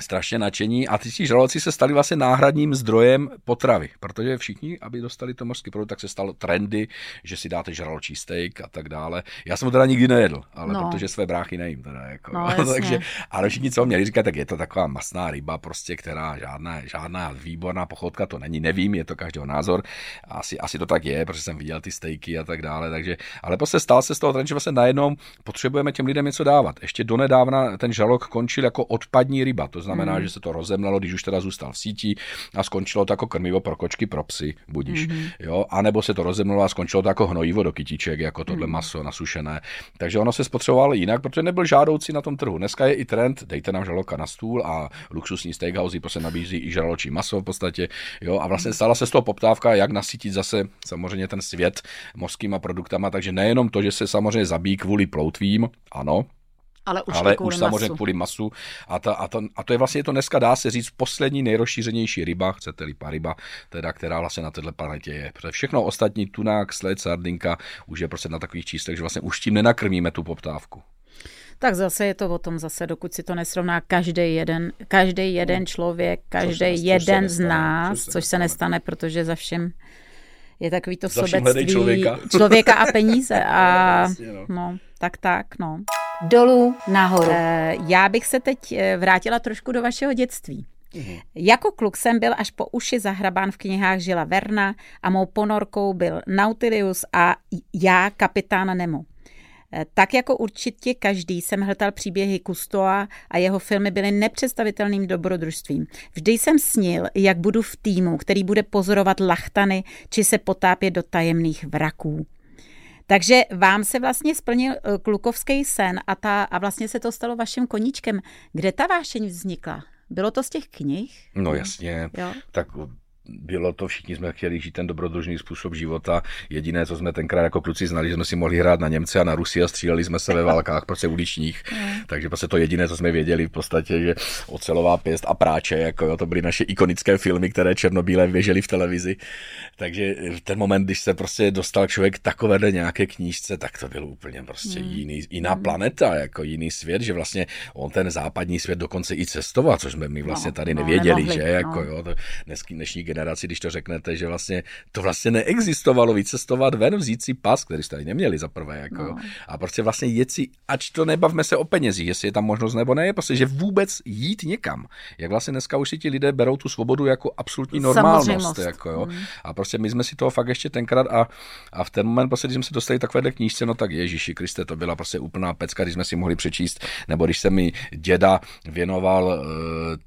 strašně nadšení a ty žraloci se stali vlastně náhradním zdrojem potravy, protože všichni, aby dostali to mořský produkt, tak se stalo trendy, že si dáte žraločí steak a tak dále. Já jsem ho teda nikdy nejedl, ale no. protože své bráchy nejím teda, jako, no, takže, ale všichni, co měli říkat, tak je to taková masná ryba, prostě, která žádná, žádná výborná pochodka to není, nevím, je to každého názor, asi, asi to tak je, protože jsem viděl ty stejky a tak dále, takže, ale prostě stál se z toho trend, že vlastně najednou potřebujeme těm lidem něco dávat. Ještě donedávna ten žalok končil jako odpadní ryba, to znamená, mm. že se to rozemlelo, když už teda zůstal v síti a skončilo to jako krmivo pro kočky, pro psy, budíš. Mm. Jo? A nebo se to rozemlelo a skončilo to jako hnojivo do kytiček, jako tohle mm. maso nasušené. Takže ono se spotřebovalo jinak, protože nebyl žádoucí na tom trhu. Dneska je i trend, dejte nám žraloka na stůl a luxusní steakhouse prostě nabízí i žraločí maso v podstatě. Jo? A vlastně stala se z toho poptávka, jak nasytit zase samozřejmě ten svět mořskýma produktama, takže nejenom to, že se samozřejmě zabíjí kvůli ploutvím, ano, ale už, ale už samozřejmě masu. kvůli masu. A, ta, a, to, a to je vlastně to dneska, dá se říct, poslední nejrozšířenější ryba, chcete-li pariba, teda, která vlastně na této planetě je. Protože všechno ostatní, tunák, sled, sardinka, už je prostě na takových číslech, že vlastně už tím nenakrmíme tu poptávku. Tak zase je to o tom zase, dokud si to nesrovná každý jeden, každý jeden no. člověk, každý jeden z nás, což se, což se nestane, protože za všem je takový to sobectví člověka. člověka a peníze. A vlastně, no. no, tak tak, no dolů nahoru. Eh, já bych se teď eh, vrátila trošku do vašeho dětství. Uhum. Jako kluk jsem byl až po uši zahrabán v knihách Žila Verna a mou ponorkou byl Nautilus a já kapitán Nemo. Tak jako určitě každý jsem hltal příběhy Kustoa a jeho filmy byly nepředstavitelným dobrodružstvím. Vždy jsem snil, jak budu v týmu, který bude pozorovat lachtany či se potápět do tajemných vraků. Takže vám se vlastně splnil eh, klukovský sen a, ta, a vlastně se to stalo vaším koníčkem. Kde ta vášeň vznikla? Bylo to z těch knih? No jasně, jo? tak bylo to, všichni jsme chtěli žít ten dobrodružný způsob života. Jediné, co jsme tenkrát jako kluci znali, že jsme si mohli hrát na Němce a na Rusy a stříleli jsme se ve válkách prostě uličních. Takže prostě to jediné, co jsme věděli v podstatě, že ocelová pěst a práče, jako jo, to byly naše ikonické filmy, které černobílé běžely v televizi. Takže v ten moment, když se prostě dostal člověk takové nějaké knížce, tak to byl úplně prostě hmm. jiný, jiná hmm. planeta, jako jiný svět, že vlastně on ten západní svět dokonce i cestoval, což jsme my vlastně no, tady no, nevěděli, nemohli, že jako no. jo, to dnesky, dnešní generaci, když to řeknete, že vlastně to vlastně neexistovalo, vycestovat ven, vzít si pas, který jste neměli za prvé, jako, no. a prostě vlastně jet si, ač to nebavme se o penězích, jestli je tam možnost nebo ne, prostě, že vůbec jít někam. Jak vlastně dneska už si ti lidé berou tu svobodu jako absolutní normálnost. Jako, jo. Mm. A prostě my jsme si toho fakt ještě tenkrát a, a v ten moment, prostě, když jsme se dostali takovéhle knížce, no tak Ježíši Kriste, to byla prostě úplná pecka, když jsme si mohli přečíst, nebo když se mi děda věnoval uh,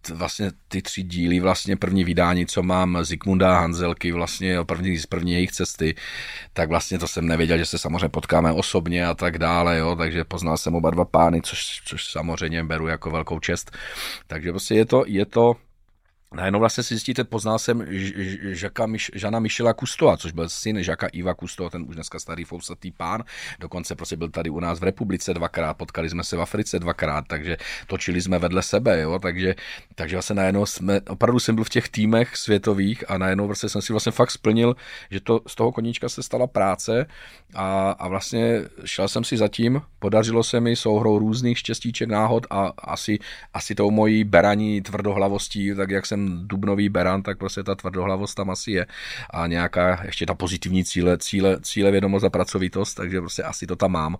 t, vlastně ty tři díly, vlastně první vydání, co mám Zikmunda Hanzelky, vlastně první, z první jejich cesty, tak vlastně to jsem nevěděl, že se samozřejmě potkáme osobně a tak dále, jo, takže poznal jsem oba dva pány, což, což samozřejmě beru jako velkou čest. Takže prostě je to, je to Najednou vlastně si zjistíte, poznal jsem Žaka, Žana Michela Kustoa, což byl syn Žaka Iva Kustoa, ten už dneska starý fousatý pán, dokonce prostě byl tady u nás v republice dvakrát, potkali jsme se v Africe dvakrát, takže točili jsme vedle sebe, jo, takže, takže vlastně najednou jsme, opravdu jsem byl v těch týmech světových a najednou vlastně jsem si vlastně fakt splnil, že to z toho koníčka se stala práce a, a vlastně šel jsem si zatím, podařilo se mi souhrou různých štěstíček, náhod a asi, asi tou mojí beraní tvrdohlavostí, tak jak jsem dubnový beran, tak prostě ta tvrdohlavost tam asi je a nějaká ještě ta pozitivní cíle, cíle, cíle vědomost a pracovitost, takže prostě asi to tam mám.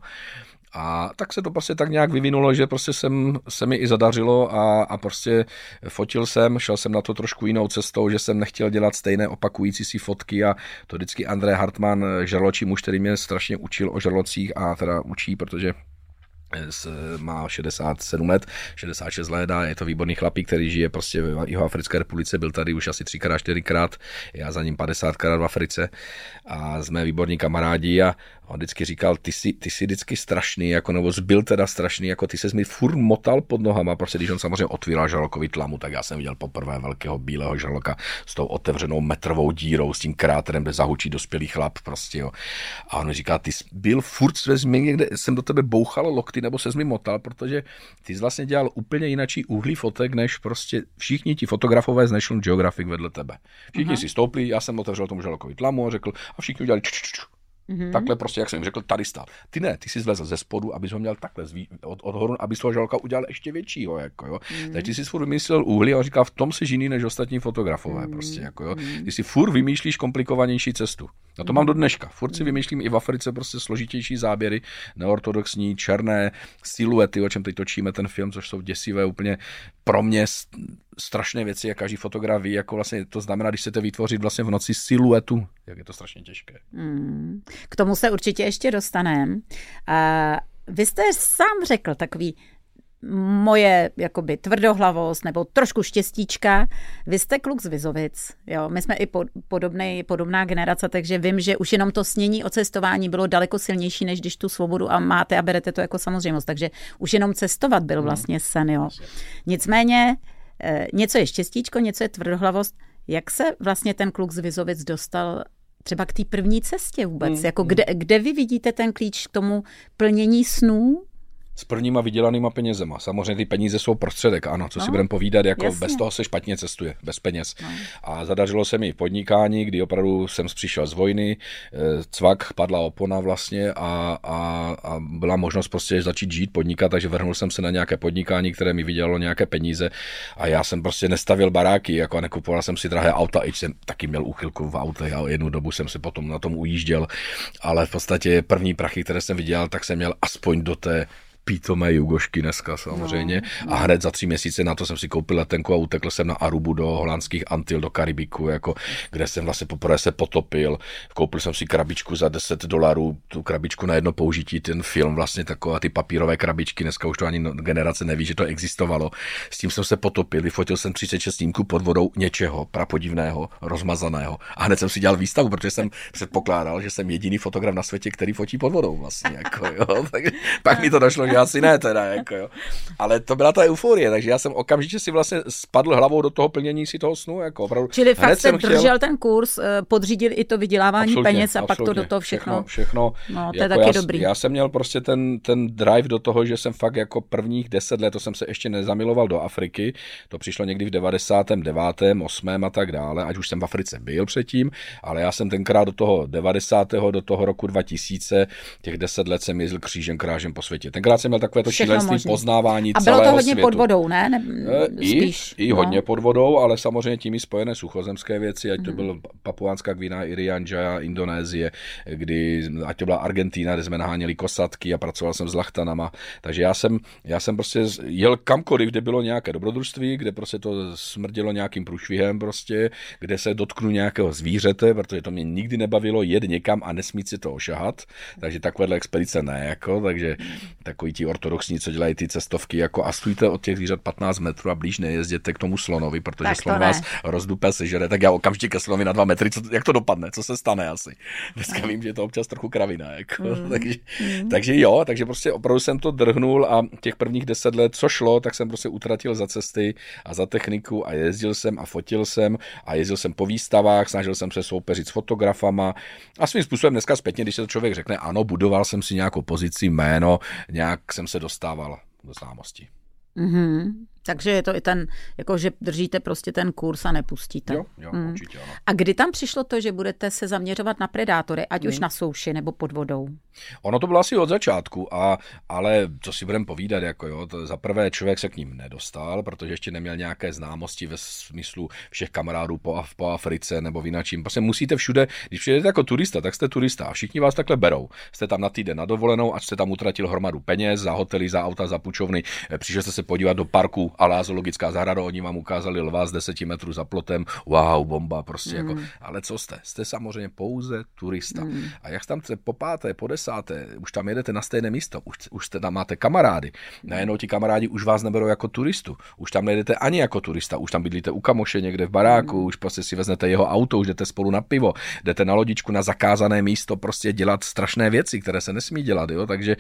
A tak se to prostě tak nějak vyvinulo, že prostě jsem, se mi i zadařilo a, a prostě fotil jsem, šel jsem na to trošku jinou cestou, že jsem nechtěl dělat stejné opakující si fotky a to vždycky André Hartmann, žrločí muž, který mě strašně učil o žrlocích a teda učí, protože má 67 let, 66 let a je to výborný chlapík, který žije prostě v Jihoafrické republice, byl tady už asi třikrát, čtyřikrát, já za ním 50krát v Africe. A jsme výborní kamarádi a on vždycky říkal, ty jsi, ty jsi vždycky strašný, jako, nebo zbyl teda strašný, jako ty se mi furt motal pod nohama, protože když on samozřejmě otvíral žralokový tlamu, tak já jsem viděl poprvé velkého bílého žraloka s tou otevřenou metrovou dírou, s tím kráterem, kde zahučí dospělý chlap, prostě, jo. A on mi říká, ty jsi byl furt ve změně, kde jsem do tebe bouchal lokty, nebo se mi motal, protože ty jsi vlastně dělal úplně jinačí úhlý fotek, než prostě všichni ti fotografové z National Geographic vedle tebe. Všichni uh-huh. si stoupli, já jsem otevřel tomu žralokový tlamu a řekl, a všichni udělali č, č, č, Mm-hmm. Takhle prostě, jak jsem řekl, tady stál. Ty ne, ty jsi zlezl ze spodu, abys ho měl takhle zví, od, od horu, aby toho žalka udělal ještě většího. Jako, jo. Mm-hmm. Takže ty jsi furt vymyslel úhly a říkal, v tom jsi jiný než ostatní fotografové. Mm-hmm. Prostě, jako, jo. Ty si furt vymýšlíš komplikovanější cestu. No to mm-hmm. mám do dneška. Furt si mhm. vymýšlím i v Africe prostě složitější záběry, neortodoxní, černé siluety, o čem teď točíme ten film, což jsou děsivé úplně pro mě strašné věci, jak každý fotograf ví, jako vlastně to znamená, když chcete vytvořit vlastně v noci siluetu, jak je to strašně těžké. Hmm. K tomu se určitě ještě dostaneme. Vy jste sám řekl takový moje jakoby tvrdohlavost nebo trošku štěstíčka. Vy jste kluk z Vizovic, jo. My jsme i podobný, podobná generace, takže vím, že už jenom to snění o cestování bylo daleko silnější, než když tu svobodu a máte a berete to jako samozřejmost. Takže už jenom cestovat byl hmm. vlastně sen, jo. Nicméně něco je štěstíčko, něco je tvrdohlavost. Jak se vlastně ten kluk z Vizovic dostal třeba k té první cestě vůbec? Mm, jako mm. Kde, kde vy vidíte ten klíč k tomu plnění snů? S prvníma vydělanýma penězema. Samozřejmě ty peníze jsou prostředek, ano, co no, si budeme povídat, jako jasně. bez toho se špatně cestuje, bez peněz. No. A zadařilo se mi podnikání, kdy opravdu jsem přišel z vojny, eh, cvak, padla opona vlastně a, a, a byla možnost prostě začít žít, podnikat, takže vrhnul jsem se na nějaké podnikání, které mi vydělalo nějaké peníze a já jsem prostě nestavil baráky, jako a nekupoval jsem si drahé auta, i jsem taky měl úchylku v autech a jednu dobu jsem si potom na tom ujížděl, ale v podstatě první prachy, které jsem vydělal, tak jsem měl aspoň do té pítomé jugošky dneska samozřejmě. No, no. A hned za tři měsíce na to jsem si koupil letenku a utekl jsem na Arubu do holandských Antil, do Karibiku, jako, kde jsem vlastně poprvé se potopil. Koupil jsem si krabičku za 10 dolarů, tu krabičku na jedno použití, ten film vlastně taková ty papírové krabičky, dneska už to ani generace neví, že to existovalo. S tím jsem se potopil, vyfotil jsem 36 snímků pod vodou něčeho prapodivného, rozmazaného. A hned jsem si dělal výstavu, protože jsem předpokládal, že jsem jediný fotograf na světě, který fotí pod vodou vlastně. Jako, jo. Tak, pak mi to došlo, že asi ne teda, jako jo. Ale to byla ta euforie, takže já jsem okamžitě si vlastně spadl hlavou do toho plnění si toho snu, jako opravdu. Čili fakt jsem držel chtěl... ten kurz, eh, podřídil i to vydělávání absolutně, peněz a absolutně. pak to do toho všechno. Všechno, všechno no, to je jako taky já, dobrý. Já jsem měl prostě ten, ten drive do toho, že jsem fakt jako prvních deset let, to jsem se ještě nezamiloval do Afriky, to přišlo někdy v 99. 8. a tak dále, ať už jsem v Africe byl předtím, ale já jsem tenkrát do toho 90. do toho roku 2000, těch deset let jsem jezdil křížem krážem po světě. Tenkrát jsem měl takové to šílenství poznávání A bylo to hodně světu. pod vodou, ne? ne eh, spíš, I, i no. hodně pod vodou, ale samozřejmě tím i spojené suchozemské věci, ať to hmm. byl Papuánská Gvina, Irian Jaya, Indonésie, kdy, ať to byla Argentína, kde jsme naháněli kosatky a pracoval jsem s lachtanama. Takže já jsem, já jsem prostě jel kamkoliv, kde bylo nějaké dobrodružství, kde prostě to smrdilo nějakým průšvihem prostě, kde se dotknu nějakého zvířete, protože to mě nikdy nebavilo jet někam a nesmít si to ošahat. Takže takovéhle expedice ne, jako, takže takový ti ortodoxní, co dělají ty cestovky, jako a stůjte od těch zvířat 15 metrů a blíž nejezděte k tomu slonovi, protože tak slon vás rozdupe sežere, tak já okamžitě ke slonovi na dva metry, co, jak to dopadne, co se stane asi. Dneska vím, že je to občas trochu kravina, jako, mm. takže, mm. takže jo, takže prostě opravdu jsem to drhnul a těch prvních deset let, co šlo, tak jsem prostě utratil za cesty a za techniku a jezdil jsem a fotil jsem a jezdil jsem po výstavách, snažil jsem se soupeřit s fotografama a svým způsobem dneska zpětně, když se to člověk řekne, ano, budoval jsem si nějakou pozici, jméno, nějak jsem se dostával do známosti. Mm-hmm. Takže je to i ten, jako že držíte prostě ten kurz a nepustíte. Jo, jo, mm. určitě ano. A kdy tam přišlo to, že budete se zaměřovat na predátory, ať mm. už na souši nebo pod vodou? Ono to bylo asi od začátku, a, ale co si budeme povídat, jako jo, to za prvé člověk se k ním nedostal, protože ještě neměl nějaké známosti ve smyslu všech kamarádů po, po Africe nebo v jináčím. Prostě musíte všude, když přijdete jako turista, tak jste turista a všichni vás takhle berou. Jste tam na týden na dovolenou, ať jste tam utratil hromadu peněz za hotely, za auta, za půjčovny, přišel jste se podívat do parku alá zoologická zahrada, oni vám ukázali lva z 10 metrů za plotem, wow, bomba, prostě mm. jako, ale co jste? Jste samozřejmě pouze turista. Mm. A jak tam po páté, po desáté, už tam jedete na stejné místo, už, už jste tam máte kamarády, najednou ti kamarádi už vás neberou jako turistu, už tam nejdete ani jako turista, už tam bydlíte u kamoše někde v baráku, mm. už prostě si vezmete jeho auto, už jdete spolu na pivo, jdete na lodičku na zakázané místo, prostě dělat strašné věci, které se nesmí dělat, jo? Takže,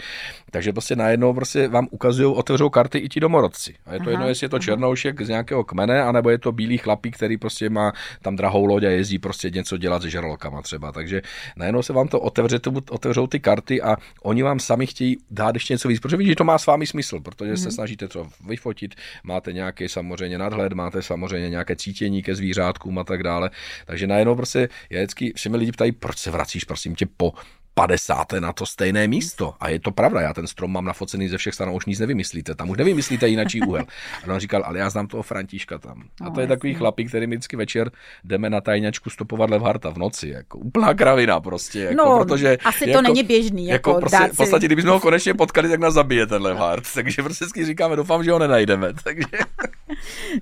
takže prostě najednou prostě vám ukazují, otevřou karty i ti domorodci. A je to aha, jedno, jestli je to černoušek z nějakého kmene, anebo je to bílý chlapík, který prostě má tam drahou loď a jezdí prostě něco dělat se žralokama třeba. Takže najednou se vám to otevře, to otevřou ty karty a oni vám sami chtějí dát ještě něco víc, protože vidíte, že to má s vámi smysl, protože se mhm. snažíte to vyfotit, máte nějaký samozřejmě nadhled, máte samozřejmě nějaké cítění ke zvířátkům a tak dále. Takže najednou prostě je vždycky, všemi lidi ptají, proč se vracíš, prosím tě, po 50. na to stejné místo. A je to pravda, já ten strom mám nafocený ze všech stran, už nic nevymyslíte. Tam už nevymyslíte jináčí úhel. A on říkal, ale já znám toho Františka tam. A to je takový chlapík, který mi vždycky večer jdeme na tajňačku stopovat Levharta v noci. Jako úplná kravina prostě. Jako, no, protože, asi jako, to není běžný. Jako, jako prostě, v podstatě, kdybychom ho konečně potkali, tak nás zabije ten Levhart. Takže prostě říkáme, doufám, že ho nenajdeme. Takže...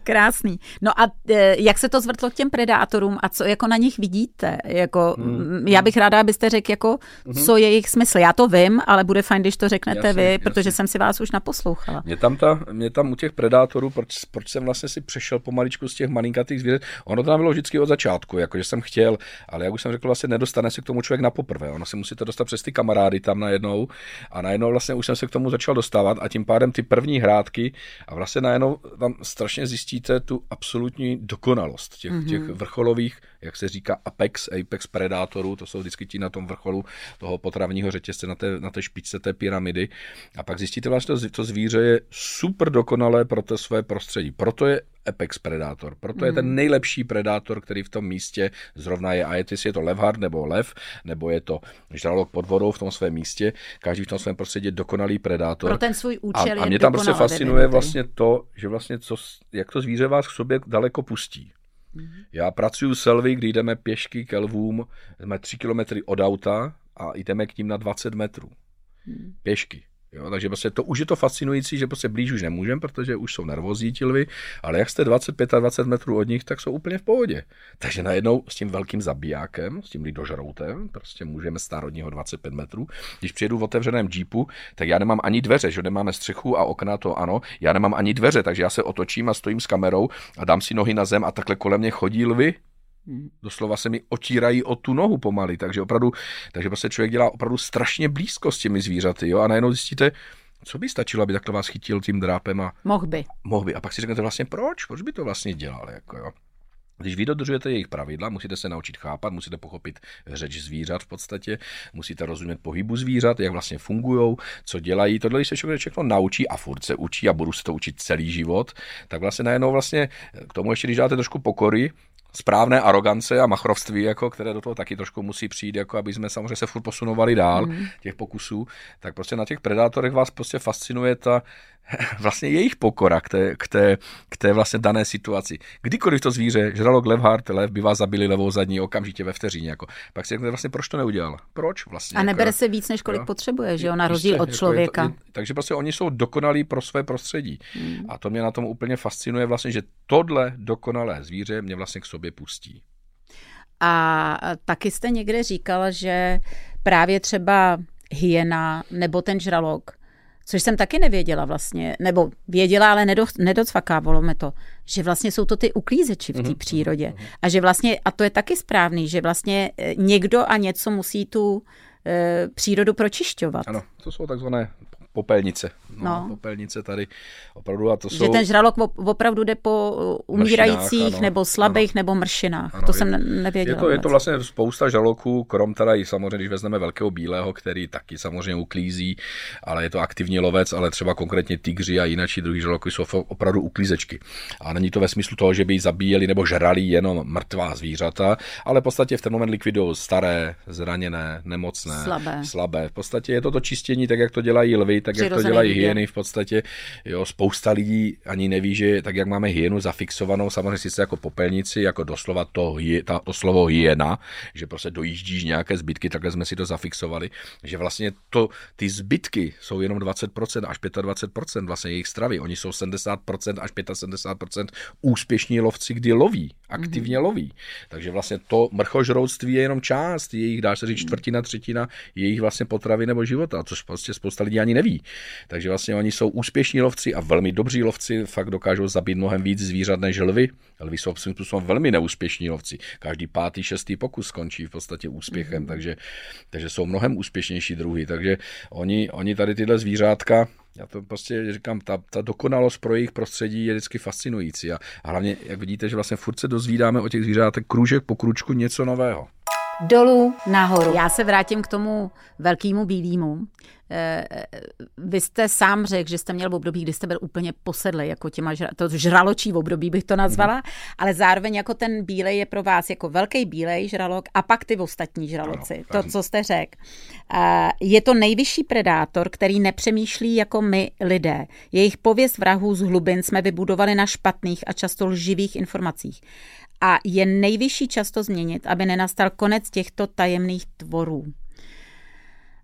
Krásný. No a e, jak se to zvrtlo k těm predátorům a co jako na nich vidíte? Jako, hmm. Já bych ráda, abyste řekl, jako, hmm. co je jejich smysl. Já to vím, ale bude fajn, když to řeknete jasně, vy, jasně. protože jsem si vás už naposlouchala. Mě tam, ta, mě tam u těch predátorů, proč, proč jsem vlastně si přešel pomaličku z těch malinkatých zvířat, ono to tam bylo vždycky od začátku, jako že jsem chtěl, ale jak už jsem řekl, vlastně nedostane se k tomu člověk na poprvé. Ono si musíte dostat přes ty kamarády tam najednou a najednou vlastně už jsem se k tomu začal dostávat a tím pádem ty první hrádky a vlastně najednou tam strašně zjistíte tu absolutní dokonalost těch, mm-hmm. těch vrcholových, jak se říká, apex, apex predátorů, to jsou vždycky ti na tom vrcholu toho potravního řetězce, na té, na té špičce té pyramidy. A pak zjistíte vlastně, to, to zvíře je super dokonalé pro to své prostředí. Proto je apex predátor. Proto mm. je ten mhm. nejlepší predátor, který v tom místě zrovna je. A je, jestli je to levhard nebo lev, nebo je to žralok pod vodou v tom svém místě, každý v tom svém prostředí je dokonalý predátor. Pro ten svůj účel A, a mě tam prostě fascinuje vlastně to, že vlastně co, jak to zvíře vás k sobě daleko pustí. Mm. Já pracuji s Elvy, kdy jdeme pěšky ke lvům, jsme tři kilometry od auta a jdeme k ním na 20 metrů. Mm. Pěšky. Jo, takže prostě to už je to fascinující, že prostě blíž už nemůžeme, protože už jsou nervózní ti lvy, ale jak jste 25 a 20 metrů od nich, tak jsou úplně v pohodě. Takže najednou s tím velkým zabijákem, s tím lidožroutem, prostě můžeme stát od něho 25 metrů. Když přijedu v otevřeném jeepu, tak já nemám ani dveře, že nemáme střechu a okna, to ano, já nemám ani dveře, takže já se otočím a stojím s kamerou a dám si nohy na zem a takhle kolem mě chodí lvy, Doslova se mi otírají o tu nohu pomaly, takže opravdu, takže prostě člověk dělá opravdu strašně blízko s těmi zvířaty, jo, a najednou zjistíte, co by stačilo, aby takhle vás chytil tím drápem a... Mohl by. Mohl by. A pak si řeknete vlastně, proč? Proč by to vlastně dělal, jako jo? Když vy dodržujete jejich pravidla, musíte se naučit chápat, musíte pochopit řeč zvířat v podstatě, musíte rozumět pohybu zvířat, jak vlastně fungují, co dělají. Tohle, když se člověk všechno naučí a furt se učí a budu se to učit celý život, tak vlastně najednou vlastně k tomu ještě, když dáte trošku pokory, správné arogance a machrovství, jako, které do toho taky trošku musí přijít, jako aby jsme samozřejmě se furt posunovali dál mm. těch pokusů, tak prostě na těch predátorech vás prostě fascinuje ta vlastně jejich pokora k té, k té, k té vlastně dané situaci. Kdykoliv to zvíře, žralok Levhart, lev, by vás zabili levou zadní okamžitě ve vteřině. Jako. Pak si řeknete vlastně, proč to neudělal? Proč vlastně? A nebere jako, se víc, než kolik jo? potřebuje, že jo, na rozdíl od člověka. Jako je to, je, takže prostě oni jsou dokonalí pro své prostředí. Hmm. A to mě na tom úplně fascinuje vlastně, že tohle dokonalé zvíře mě vlastně k sobě pustí. A taky jste někde říkala, že právě třeba hyena nebo ten žralok což jsem taky nevěděla vlastně, nebo věděla, ale nedo, nedocvakávalo mi to, že vlastně jsou to ty uklízeči v té mm-hmm. přírodě. A že vlastně, a to je taky správný, že vlastně eh, někdo a něco musí tu e, přírodu pročišťovat. Ano, to jsou takzvané popelnice. No, no. Popelnice tady opravdu a to jsou... Že ten žralok opravdu jde po umírajících ano, nebo slabých ano. nebo mršinách. Ano, to je, jsem nevěděla. Je to, je to vlastně spousta žraloků, krom teda i samozřejmě, když vezmeme velkého bílého, který taky samozřejmě uklízí, ale je to aktivní lovec, ale třeba konkrétně tygři a jináčí druhý žraloky jsou opravdu uklízečky. A není to ve smyslu toho, že by zabíjeli nebo žrali jenom mrtvá zvířata, ale v podstatě v ten moment likvidují staré, zraněné, nemocné, slabé. slabé. V podstatě je to to čistění, tak jak to dělají lvy, tak jak to dělají hyeny v podstatě. Jo, spousta lidí ani neví, že tak jak máme hyenu zafixovanou, samozřejmě sice jako popelnici, jako doslova to, ta, to slovo hyena, že prostě dojíždíš nějaké zbytky, takhle jsme si to zafixovali, že vlastně to, ty zbytky jsou jenom 20% až 25% vlastně jejich stravy. Oni jsou 70% až 75% úspěšní lovci, kdy loví, aktivně mm-hmm. loví. Takže vlastně to mrchožrouctví je jenom část jejich, dá se říct, čtvrtina, třetina jejich vlastně potravy nebo života, což prostě spousta lidí ani neví. Takže vlastně oni jsou úspěšní lovci a velmi dobří lovci, fakt dokážou zabít mnohem víc zvířat než lvy. Lvy jsou svým způsobem velmi neúspěšní lovci. Každý pátý, šestý pokus skončí v podstatě úspěchem, mm-hmm. takže, takže jsou mnohem úspěšnější druhy. Takže oni, oni tady tyhle zvířátka, já to prostě říkám, ta, ta dokonalost pro jejich prostředí je vždycky fascinující. A, a hlavně, jak vidíte, že vlastně furt se dozvídáme o těch zvířátech kružek po kručku něco nového dolů nahoru. Já se vrátím k tomu velkému bílému. Eh, vy jste sám řekl, že jste měl v období, kdy jste byl úplně posedlý, jako těma žra, to žraločí v období bych to nazvala, mm. ale zároveň jako ten bílej je pro vás jako velký bílej žralok a pak ty ostatní žraloci, to, co jste řekl. Eh, je to nejvyšší predátor, který nepřemýšlí jako my lidé. Jejich pověst vrahů z hlubin jsme vybudovali na špatných a často lživých informacích a je nejvyšší často změnit, aby nenastal konec těchto tajemných tvorů.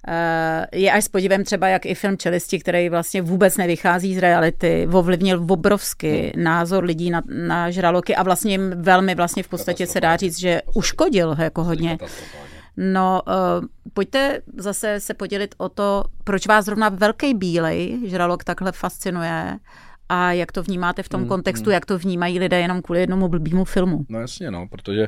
Eh, je až s podívem třeba, jak i film Čelisti, který vlastně vůbec nevychází z reality, ovlivnil obrovsky hmm. názor lidí na, na žraloky a vlastně jim velmi vlastně v podstatě se dá říct, že uškodil jako hodně. No, uh, pojďte zase se podělit o to, proč vás zrovna velký bílej žralok takhle fascinuje a jak to vnímáte v tom mm, kontextu, mm. jak to vnímají lidé jenom kvůli jednomu blbýmu filmu. No jasně, no, protože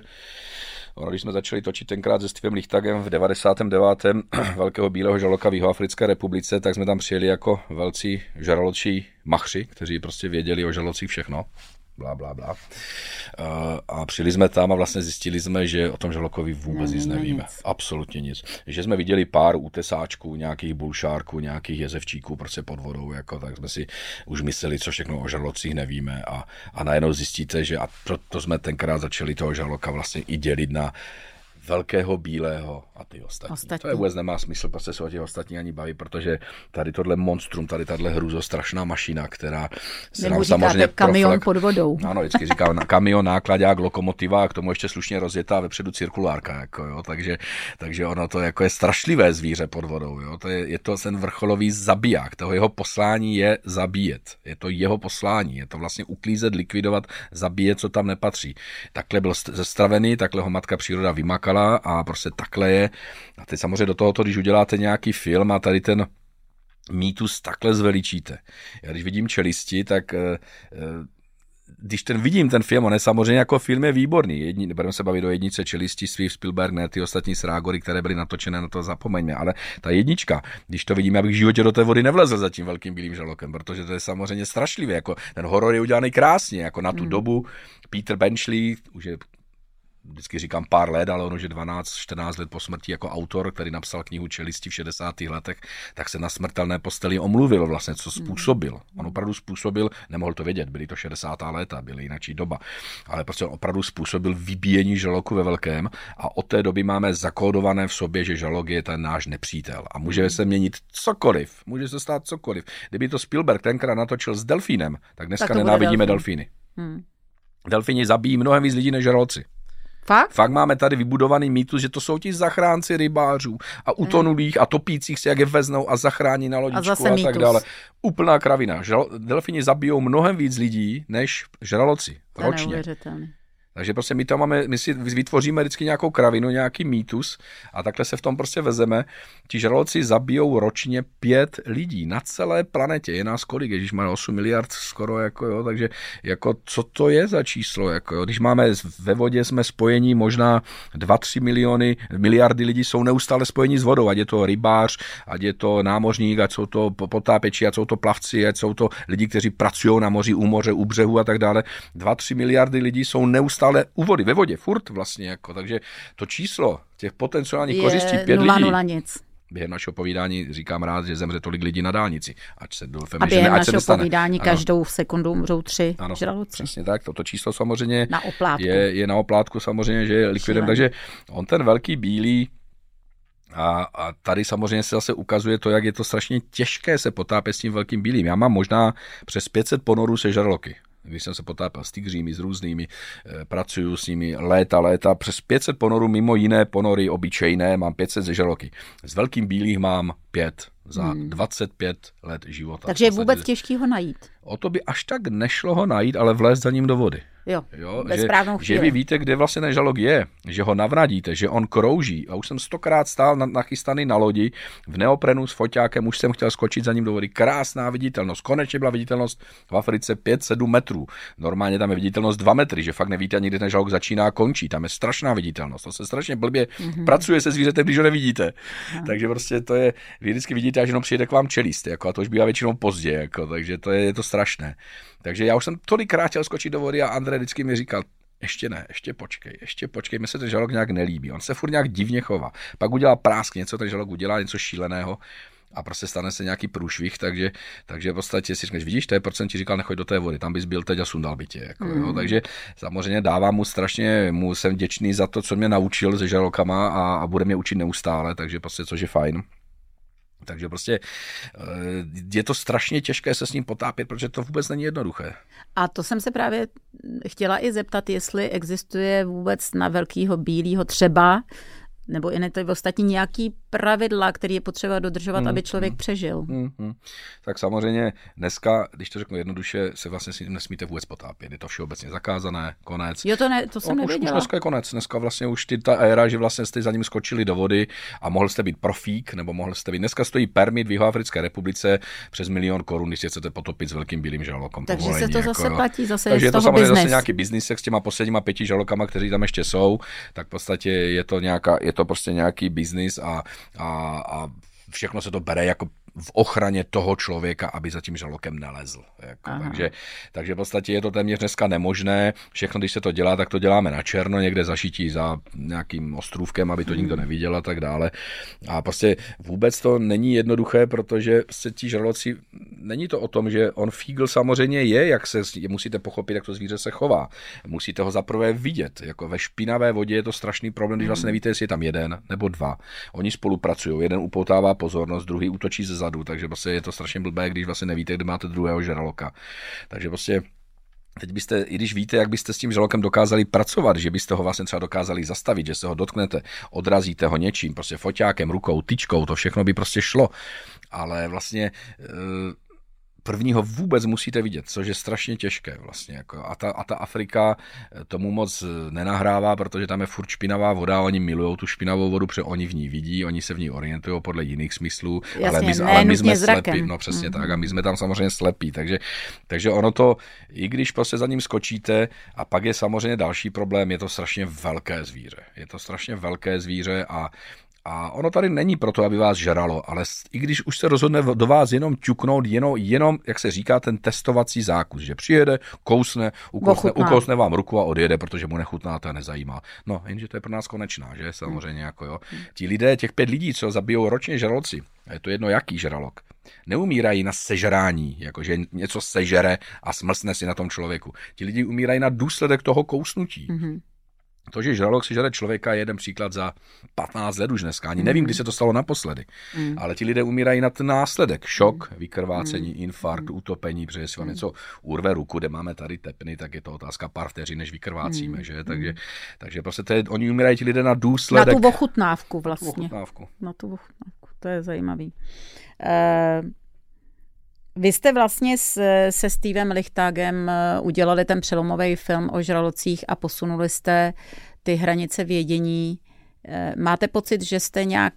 Ono, když jsme začali točit tenkrát se Stevem Lichtagem v 99. velkého bílého žaloka v Jihoafrické republice, tak jsme tam přijeli jako velcí žraločí machři, kteří prostě věděli o žralocích všechno blá, blá, blá. A přijeli jsme tam a vlastně zjistili jsme, že o tom žalokovi vůbec nic nevíme. Nic. Absolutně nic. Že jsme viděli pár útesáčků, nějakých bulšárků, nějakých jezevčíků prostě pod vodou, jako, tak jsme si už mysleli, co všechno o žalocích nevíme a, a najednou zjistíte, že a proto jsme tenkrát začali toho žaloka vlastně i dělit na velkého bílého a ty ostatní. ostatní. To je vůbec nemá smysl prostě se o těch ostatní ani bavit, protože tady tohle monstrum, tady tahle hruzo strašná mašina, která se nám samozřejmě kamion proflek... pod vodou. Ano, vždycky říkám na kamion, nákladák, lokomotiva a k tomu ještě slušně rozjetá vepředu cirkulárka, jako jo, takže, takže ono to jako je strašlivé zvíře pod vodou, jo, to je, je to ten vrcholový zabiják, toho jeho poslání je zabíjet, je to jeho poslání, je to vlastně uklízet, likvidovat, zabíjet, co tam nepatří. Takhle byl zestravený, takhle ho matka příroda vymakala a prostě takhle je a teď samozřejmě do tohoto, když uděláte nějaký film a tady ten mýtus takhle zveličíte. Já když vidím čelisti, tak eh, eh, když ten vidím ten film, on je samozřejmě jako film je výborný. Jedni, budeme se bavit o jednice čelisti, Steve Spielberg, ne ty ostatní srágory, které byly natočené, na to zapomeňme. Ale ta jednička, když to vidíme, abych v životě do té vody nevlezl za tím velkým bílým žalokem, protože to je samozřejmě strašlivé. Jako ten horor je udělaný krásně, jako na tu hmm. dobu. Peter Benchley, už je vždycky říkám pár let, ale ono, že 12-14 let po smrti jako autor, který napsal knihu Čelisti v 60. letech, tak se na smrtelné posteli omluvil vlastně, co způsobil. On opravdu způsobil, nemohl to vědět, byly to 60. léta, byly jináčí doba, ale prostě on opravdu způsobil vybíjení žaloku ve velkém a od té doby máme zakódované v sobě, že žalok je ten náš nepřítel a může se měnit cokoliv, může se stát cokoliv. Kdyby to Spielberg tenkrát natočil s delfínem, tak dneska tak nenávidíme delfín. delfíny. Hmm. Delfíni zabíjí mnohem víc lidí než žraloci. Fakt? Fakt máme tady vybudovaný mýtus, že to jsou ti zachránci rybářů a utonulých hmm. a topících se, jak je veznou a zachrání na lodičku a, a tak dále. Úplná kravina. Žal, delfini zabijou mnohem víc lidí než žraloci ročně. Takže prostě my to máme, my si vytvoříme vždycky nějakou kravinu, nějaký mýtus a takhle se v tom prostě vezeme. Ti žraloci zabijou ročně pět lidí na celé planetě. Je nás kolik? Když máme 8 miliard skoro, jako jo, takže jako co to je za číslo? Jako jo? Když máme ve vodě, jsme spojení možná 2-3 miliony, miliardy lidí jsou neustále spojení s vodou, ať je to rybář, ať je to námořník, ať jsou to potápěči, ať jsou to plavci, ať jsou to lidi, kteří pracují na moři, u moře, u břehu a tak dále. 2-3 miliardy lidí jsou neustále u vody, ve vodě, furt vlastně, jako, takže to číslo těch potenciálních je kořistí pět nula, lidí. Nula nic. Během našeho povídání říkám rád, že zemře tolik lidí na dálnici. Ať se doufám, A během že ne, našeho se povídání ano. každou sekundu umřou tři ano, žraloci. Přesně tak, toto číslo samozřejmě na oplátku. Je, je na oplátku samozřejmě, že je likvidem, takže on ten velký bílý A, a tady samozřejmě se zase ukazuje to, jak je to strašně těžké se potápět s tím velkým bílým. Já mám možná přes 500 ponorů se žraloky když jsem se potápěl s tygřími, s různými, e, pracuju s nimi léta, léta, přes 500 ponorů, mimo jiné ponory obyčejné, mám 500 ze žraloky. S velkým bílých mám pět za hmm. 25 let života. Takže je vůbec těžký ho najít. O to by až tak nešlo ho najít, ale vlézt za ním do vody. Jo, jo že, že vy víte, kde vlastně ten žalog je, že ho navradíte, že on krouží. A už jsem stokrát stál na, nachystaný na lodi v neoprenu s foťákem, už jsem chtěl skočit za ním do vody. Krásná viditelnost. Konečně byla viditelnost v Africe 5-7 metrů. Normálně tam je viditelnost 2 metry, že fakt nevíte ani, kde ten žalog začíná a končí. Tam je strašná viditelnost. To se strašně blbě mm-hmm. pracuje se zvířetem, když ho nevidíte. No. Takže prostě to je, vy vždycky vidíte, až jenom přijede k vám čelist, jako, a to už bývá většinou pozdě, jako, takže to je, je to strašné. Takže já už jsem tolikrát chtěl skočit do vody a Andrej vždycky mi říkal, ještě ne, ještě počkej, ještě počkej, mi se ten žalok nějak nelíbí. On se furt nějak divně chová. Pak udělá prásk něco, ten žalok udělá něco šíleného a prostě stane se nějaký průšvih, takže, takže v podstatě si říkáš, vidíš, to je jsem ti říkal, nechoď do té vody, tam bys byl teď a sundal by tě. Jako, mm. jo, takže samozřejmě dávám mu strašně, mu jsem vděčný za to, co mě naučil se žalokama a, a bude mě učit neustále, takže prostě což je fajn. Takže prostě eh, je to strašně těžké se s ním potápět, protože to vůbec není jednoduché. A to jsem se právě chtěla i zeptat, jestli existuje vůbec na velkýho bílého třeba nebo i ne to ostatní nějaký pravidla, které je potřeba dodržovat, hmm, aby člověk hmm, přežil. Hmm, hmm. Tak samozřejmě dneska, když to řeknu jednoduše, se vlastně nesmíte vůbec potápět. Je to všeobecně zakázané, konec. Jo, to, ne, to jsem nevěděla. Už, už dneska je konec. Dneska vlastně už ty, ta éra, že vlastně jste za ním skočili do vody a mohl jste být profík, nebo mohl jste být. Dneska stojí permit v Jihoafrické republice přes milion korun, když chcete potopit s velkým bílým žalokom. Takže povolení, se to zase jako, platí, zase Takže je to samozřejmě business. zase nějaký biznis s těma posledníma pěti žalokama, kteří tam ještě jsou, tak v podstatě je to, nějaká, je to prostě nějaký biznis a, a, a všechno se to bere jako v ochraně toho člověka, aby za tím žalokem nelezl. Jako, takže, takže v podstatě je to téměř dneska nemožné. Všechno, když se to dělá, tak to děláme na černo, někde zašití za nějakým ostrůvkem, aby to nikdo hmm. neviděl a tak dále. A prostě vůbec to není jednoduché, protože se ti žraloci, není to o tom, že on fígl samozřejmě je, jak se, musíte pochopit, jak to zvíře se chová. Musíte ho zaprvé vidět. Jako ve špinavé vodě je to strašný problém, když vlastně hmm. nevíte, jestli je tam jeden nebo dva. Oni spolupracují, jeden upoutává pozornost, druhý útočí ze zadu, takže prostě je to strašně blbé, když vlastně nevíte, kde máte druhého žraloka. Takže prostě Teď byste, i když víte, jak byste s tím žralokem dokázali pracovat, že byste ho vlastně třeba dokázali zastavit, že se ho dotknete, odrazíte ho něčím, prostě foťákem, rukou, tyčkou, to všechno by prostě šlo. Ale vlastně prvního vůbec musíte vidět, což je strašně těžké vlastně. Jako. A, ta, a ta Afrika eh, tomu moc eh, nenahrává, protože tam je furt špinavá voda, oni milují tu špinavou vodu, protože oni v ní vidí, oni se v ní orientují podle jiných smyslů, Jasně, ale my, ale my jsme zrakem. slepí, no přesně mm-hmm. tak, a my jsme tam samozřejmě slepí, takže, takže ono to, i když prostě za ním skočíte, a pak je samozřejmě další problém, je to strašně velké zvíře. Je to strašně velké zvíře a a ono tady není proto, aby vás žralo, ale i když už se rozhodne do vás jenom ťuknout, jenom, jenom jak se říká, ten testovací zákus, že přijede, kousne, ukousne, ukousne vám ruku a odjede, protože mu nechutná, to nezajímá. No, jenže to je pro nás konečná, že samozřejmě, jako jo. Ti lidé, těch pět lidí, co zabijou ročně žraloci, je to jedno jaký žralok, neumírají na sežrání, jakože něco sežere a smlsne si na tom člověku. Ti lidi umírají na důsledek toho kousnutí. Mm-hmm. To, že žralok si žere člověka, je jeden příklad za 15 let už dneska. Ani nevím, kdy se to stalo naposledy. Mm. Ale ti lidé umírají na ten následek. Šok, mm. vykrvácení, mm. infarkt, mm. utopení, protože jestli vám mm. něco urve ruku, kde máme tady tepny, tak je to otázka pár vteřin, než vykrvácíme. Mm. Že? Takže, takže prostě to je, oni umírají ti lidé na důsledek. Na tu ochutnávku vlastně. Ochutnávku. Na tu ochutnávku. To je zajímavý. Uh... Vy jste vlastně s, se Stevem Lichtagem eh, udělali ten přelomový film o žralocích a posunuli jste ty hranice vědění. Eh, máte pocit, že jste nějak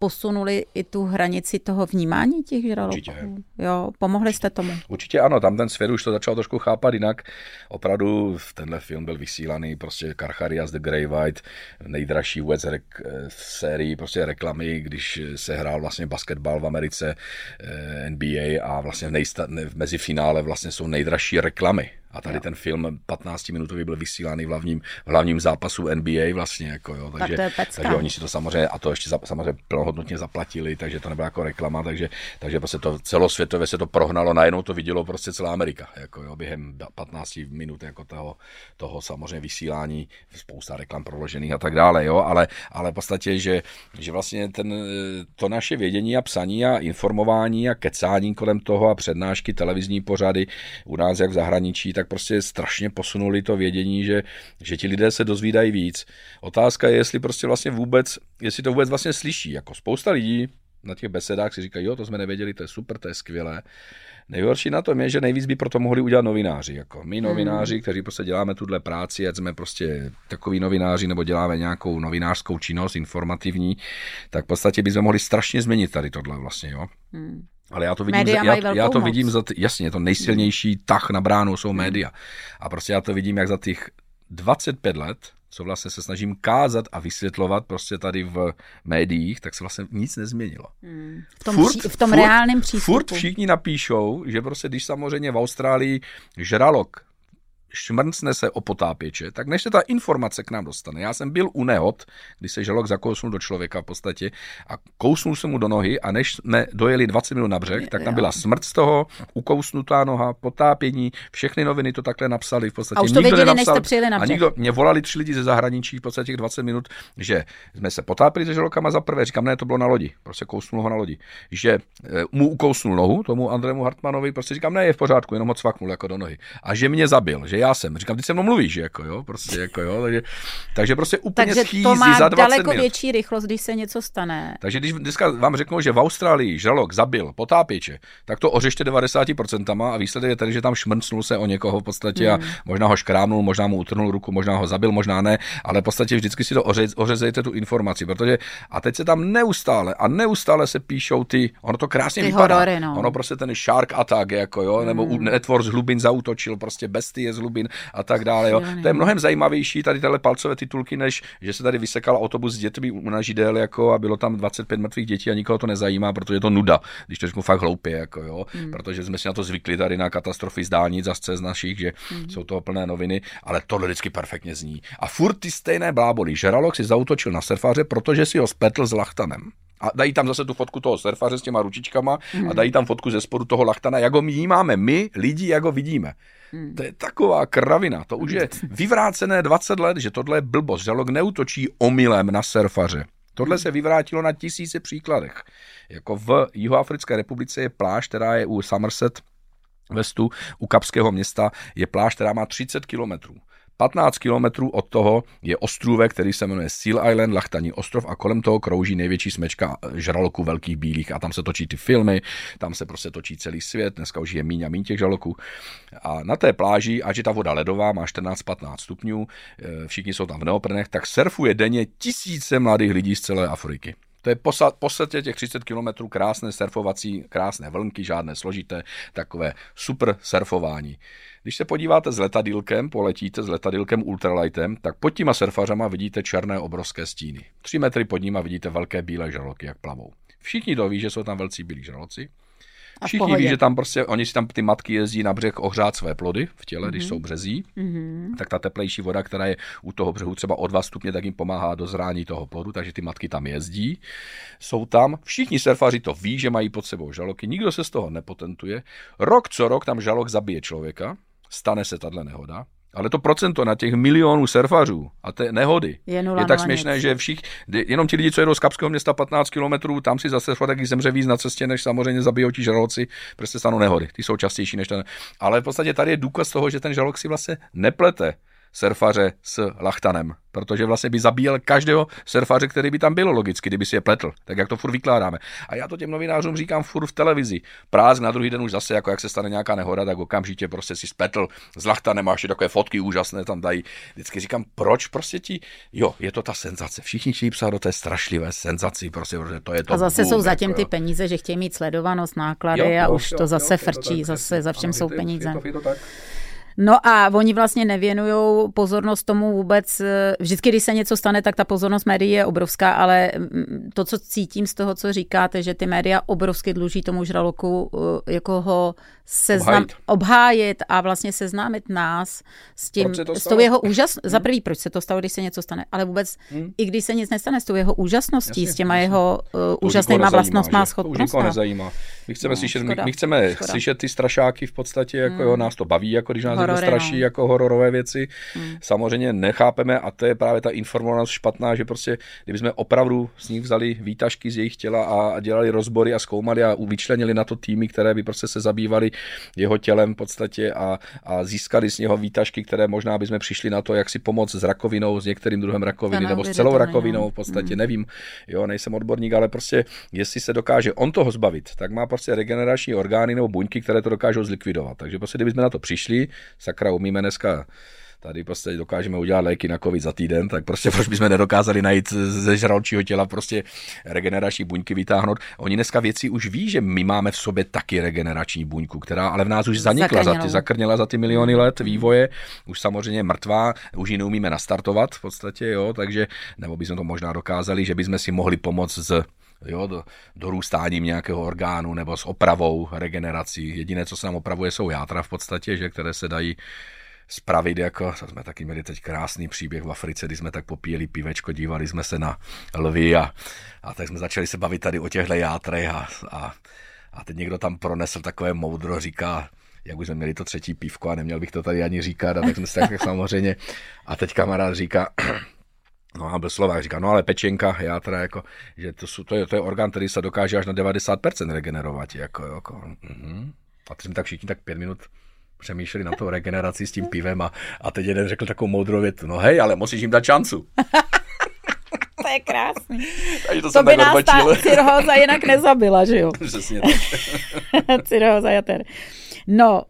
posunuli i tu hranici toho vnímání těch žraloků? Určitě. Jo, pomohli jste tomu? Určitě ano, tam ten svět už to začal trošku chápat jinak. Opravdu tenhle film byl vysílaný, prostě Karcharias The Grey White, nejdražší vůbec rek, v sérii prostě reklamy, když se hrál vlastně basketbal v Americe, eh, NBA a vlastně v, nejsta, v mezifinále vlastně jsou nejdražší reklamy A tady jo. ten film 15-minutový byl vysílaný v hlavním, v hlavním zápasu NBA vlastně, jako jo, takže, tak takže oni si to samozřejmě, a to ještě za, samozřejmě plnohodnotně zaplatili, takže to nebyla jako reklama, takže, takže prostě to celosvětově se to prohnalo, najednou to vidělo prostě celá Amerika, jako jo, během 15 minut jako toho, toho samozřejmě vysílání, spousta reklam proložených a tak dále, jo, ale, ale v podstatě, že, že vlastně ten, to naše vědění a psaní a informování a kecání kolem toho a přednášky, televizní pořady u nás jak v zahraničí, tak prostě strašně posunuli to vědění, že, že ti lidé se dozvídají víc. Otázka je, jestli prostě vlastně vůbec, jestli to vůbec vlastně slyší. Jako spousta lidí na těch besedách si říkají, jo, to jsme nevěděli, to je super, to je skvělé. Nejhorší na tom je, že nejvíc by proto mohli udělat novináři. Jako my hmm. novináři, hmm. kteří prostě děláme tuhle práci, ať jsme prostě takový novináři nebo děláme nějakou novinářskou činnost informativní, tak v podstatě bychom mohli strašně změnit tady tohle vlastně. Jo? Hmm. Ale já to vidím, média za, já, já to moc. vidím za, ty, jasně, to nejsilnější tah na bránu jsou média. A prostě já to vidím, jak za těch 25 let, co vlastně se snažím kázat a vysvětlovat prostě tady v médiích, tak se vlastně nic nezměnilo. Hmm. V tom, furt, v tom furt, reálném přístupu. Furt všichni napíšou, že prostě když samozřejmě v Austrálii žralok šmrncne se o potápěče, tak než se ta informace k nám dostane. Já jsem byl u nehod, kdy se žalok zakousnul do člověka v podstatě a kousnul se mu do nohy a než jsme dojeli 20 minut na břeh, tak tam byla smrt z toho, ukousnutá noha, potápění, všechny noviny to takhle napsali. V podstatě a už to nikdo věděli, nenapsal, než jste přijeli na břeh. A nikdo, mě volali tři lidi ze zahraničí v podstatě těch 20 minut, že jsme se potápili se žalokama za prvé, říkám, ne, to bylo na lodi, prostě kousnul ho na lodi, že e, mu ukousnul nohu, tomu Andrému Hartmanovi, prostě říkám, ne, je v pořádku, jenom ho cvaknul jako do nohy. A že mě zabil, že já jsem. Říkám, ty se mnou mluvíš, jako jo, prostě jako jo, takže, takže prostě úplně takže schýzí to má za 20 daleko minut. větší rychlost, když se něco stane. Takže když dneska vám řeknou, že v Austrálii žralok zabil potápěče, tak to ořešte 90% a výsledek je ten, že tam šmrcnul se o někoho v podstatě hmm. a možná ho škrámnul, možná mu utrnul ruku, možná ho zabil, možná ne, ale v podstatě vždycky si to ořez, ořezejte tu informaci, protože a teď se tam neustále a neustále se píšou ty, ono to krásně ty vypadá. Horory, no. Ono prostě ten shark attack, jako jo, hmm. nebo netvor z hlubin zautočil, prostě bestie z hlubin a tak dále. Jo. To je mnohem zajímavější tady tyhle palcové titulky, než že se tady vysekal autobus s dětmi na židel jako a bylo tam 25 mrtvých dětí a nikoho to nezajímá, protože je to nuda, když to řeknu fakt hloupě, jako jo, hmm. protože jsme si na to zvykli tady na katastrofy z dálnic a z našich, že hmm. jsou toho plné noviny, ale tohle vždycky perfektně zní. A furt ty stejné bláboli. Žralok si zautočil na surfaře, protože si ho spletl s lachtanem. A dají tam zase tu fotku toho surfaře s těma ručičkama hmm. a dají tam fotku ze spodu toho lachtana, jak ho máme my, lidi, jak ho vidíme. Hmm. To je taková kravina, to už je vyvrácené 20 let, že tohle je blbost. Žalok neutočí omylem na surfaře. Tohle se vyvrátilo na tisíce příkladech. Jako v Jihoafrické republice je pláž, která je u Somerset, Vestu, u Kapského města, je pláž, která má 30 kilometrů. 15 kilometrů od toho je ostrůvek, který se jmenuje Seal Island, Lachtaní ostrov a kolem toho krouží největší smečka žraloků velkých bílých a tam se točí ty filmy, tam se prostě točí celý svět, dneska už je míň a míň těch žraloků. A na té pláži, ať je ta voda ledová, má 14-15 stupňů, eh, všichni jsou tam v neoprenech, tak surfuje denně tisíce mladých lidí z celé Afriky. To je v podstatě těch 30 kilometrů krásné surfovací, krásné vlnky, žádné složité, takové super surfování. Když se podíváte s letadílkem, poletíte s letadílkem ultralightem, tak pod těma surfařama vidíte černé obrovské stíny. Tři metry pod nima vidíte velké bílé žraloky, jak plavou. Všichni to ví, že jsou tam velcí bílí žraloci. Všichni ví, že tam prostě, oni si tam ty matky jezdí na břeh ohřát své plody v těle, mm-hmm. když mhm. jsou březí, mm-hmm. tak ta teplejší voda, která je u toho břehu třeba o dva stupně, tak jim pomáhá do zrání toho plodu, takže ty matky tam jezdí. Jsou tam, všichni surfaři to ví, že mají pod sebou žaloky, nikdo se z toho nepotentuje. Rok co rok tam žalok zabije člověka, stane se tahle nehoda, ale to procento na těch milionů surfařů a té nehody je, je tak směšné, nic. že všich, jenom ti lidi, co jedou z Kapského města 15 kilometrů, tam si zase taky zemře víc na cestě, než samozřejmě zabijou ti žraloci, prostě stanou nehody. Ty jsou častější než ten. Ale v podstatě tady je důkaz toho, že ten žralok si vlastně neplete surfaře s lachtanem, protože vlastně by zabíjel každého surfaře, který by tam byl logicky, kdyby si je pletl, tak jak to furt vykládáme. A já to těm novinářům říkám furt v televizi. Prásk na druhý den už zase, jako jak se stane nějaká nehoda, tak okamžitě prostě si spletl s lachtanem a ještě takové fotky úžasné tam dají. Vždycky říkám, proč prostě ti, jo, je to ta senzace. Všichni chtějí psát do té strašlivé senzaci, prostě, protože to je to. A zase boom, jsou zatím jako, ty peníze, že chtějí mít sledovanost, náklady jo, a jo, už jo, to zase jo, frčí, to tak, zase za všem jsou peníze. Je to, je to tak. No a oni vlastně nevěnují pozornost tomu vůbec. eh, Vždycky, když se něco stane, tak ta pozornost médií je obrovská, ale mm, to, co cítím z toho, co říkáte, že ty média obrovsky dluží tomu žraloku, eh, jako ho seznam, Obhájit. obhájit a vlastně seznámit nás s tím, s tou jeho úžas. Za prvý, proč se to stalo, když se něco stane, ale vůbec, i když se nic nestane, s tou jeho úžasností, Jasně, s těma jasně. jeho uh, úžasnýma nezajímá, vlastnostma a že? To už nikoho schopnostma. nezajímá. My chceme, No, slyšet, my, škoda, my chceme škoda. slyšet ty strašáky v podstatě, jako jo, nás to baví, jako když nás Horory, straší, no. jako hororové věci. Samozřejmě nechápeme a to je právě ta informovanost špatná, že prostě, kdybychom opravdu z nich vzali výtažky z jejich těla a, dělali rozbory a zkoumali a vyčlenili na to týmy, které by prostě se zabývali jeho tělem v podstatě a, a získali z něho výtažky, které možná bychom přišli na to, jak si pomoct s rakovinou, s některým druhem rakoviny, nebo s celou neuvěřitelné, rakovinou no. v podstatě, nevím, jo, nejsem odborník, ale prostě jestli se dokáže on toho zbavit, tak má prostě regenerační orgány nebo buňky, které to dokážou zlikvidovat. Takže prostě kdybychom na to přišli, sakra, umíme dneska. Tady prostě dokážeme udělat léky na covid za týden, tak prostě proč bychom nedokázali najít ze žralčího těla prostě regenerační buňky vytáhnout. Oni dneska věci už ví, že my máme v sobě taky regenerační buňku, která ale v nás už zanikla za ty, zakrněla. za ty miliony let vývoje, už samozřejmě mrtvá, už ji neumíme nastartovat v podstatě, jo, takže, nebo bychom to možná dokázali, že bychom si mohli pomoct z jo, do, dorůstáním nějakého orgánu nebo s opravou, regenerací. Jediné, co se nám opravuje, jsou játra v podstatě, že, které se dají spravit, jako to jsme taky měli teď krásný příběh v Africe, kdy jsme tak popíjeli pivečko, dívali jsme se na lvy a, a tak jsme začali se bavit tady o těchto játrech a, a, a teď někdo tam pronesl takové moudro, říká, jak už jsme měli to třetí pívko a neměl bych to tady ani říkat, a tak jsme se tak samozřejmě, a teď kamarád říká, No a byl Slovák, říká, no ale pečenka, já teda jako, že to, jsou, to, je, to je orgán, který se dokáže až na 90% regenerovat, jako, jako mhm. A teď jsme tak všichni tak pět minut přemýšleli na tou regeneraci s tím pivem a, a teď jeden řekl takovou moudrou větu, no hej, ale musíš jim dát šancu. To je krásný. Takže to, To by nás ta cirhóza jinak nezabila, že jo? Přesně tak. cirhóza jater. No,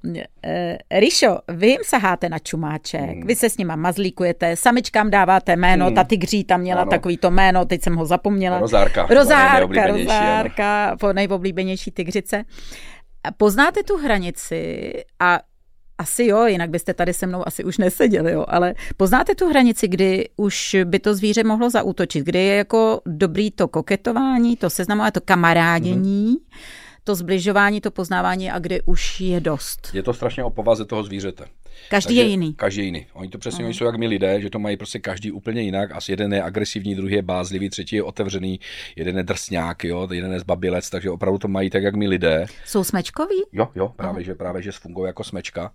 e, Rišo, vy jim saháte na čumáček, Hmm. vy se s nima mazlíkujete, samičkám dáváte jméno, ta tygří tam měla Ano. takový to jméno, teď jsem ho zapomněla. Rozárka. Rozárka, rozárka, po nejoblíbenější tygřice. Poznáte tu hranici a asi jo, jinak byste tady se mnou asi už neseděli, jo, ale poznáte tu hranici, kdy už by to zvíře mohlo zaútočit, kdy je jako dobrý to koketování, to seznamování, to kamarádění, mm-hmm. To zbližování, to poznávání a kdy už je dost. Je to strašně o povaze toho zvířete. Každý je jiný. Každý je jiný. Oni to přesně oni jsou jak my lidé, že to mají prostě každý úplně jinak. Asi jeden je agresivní, druhý je bázlivý, třetí je otevřený, jeden je drsňák, jo, jeden je zbabilec, takže opravdu to mají tak, jak my lidé. Jsou smečkoví? Jo, jo, právě, že, právě, že fungují jako smečka.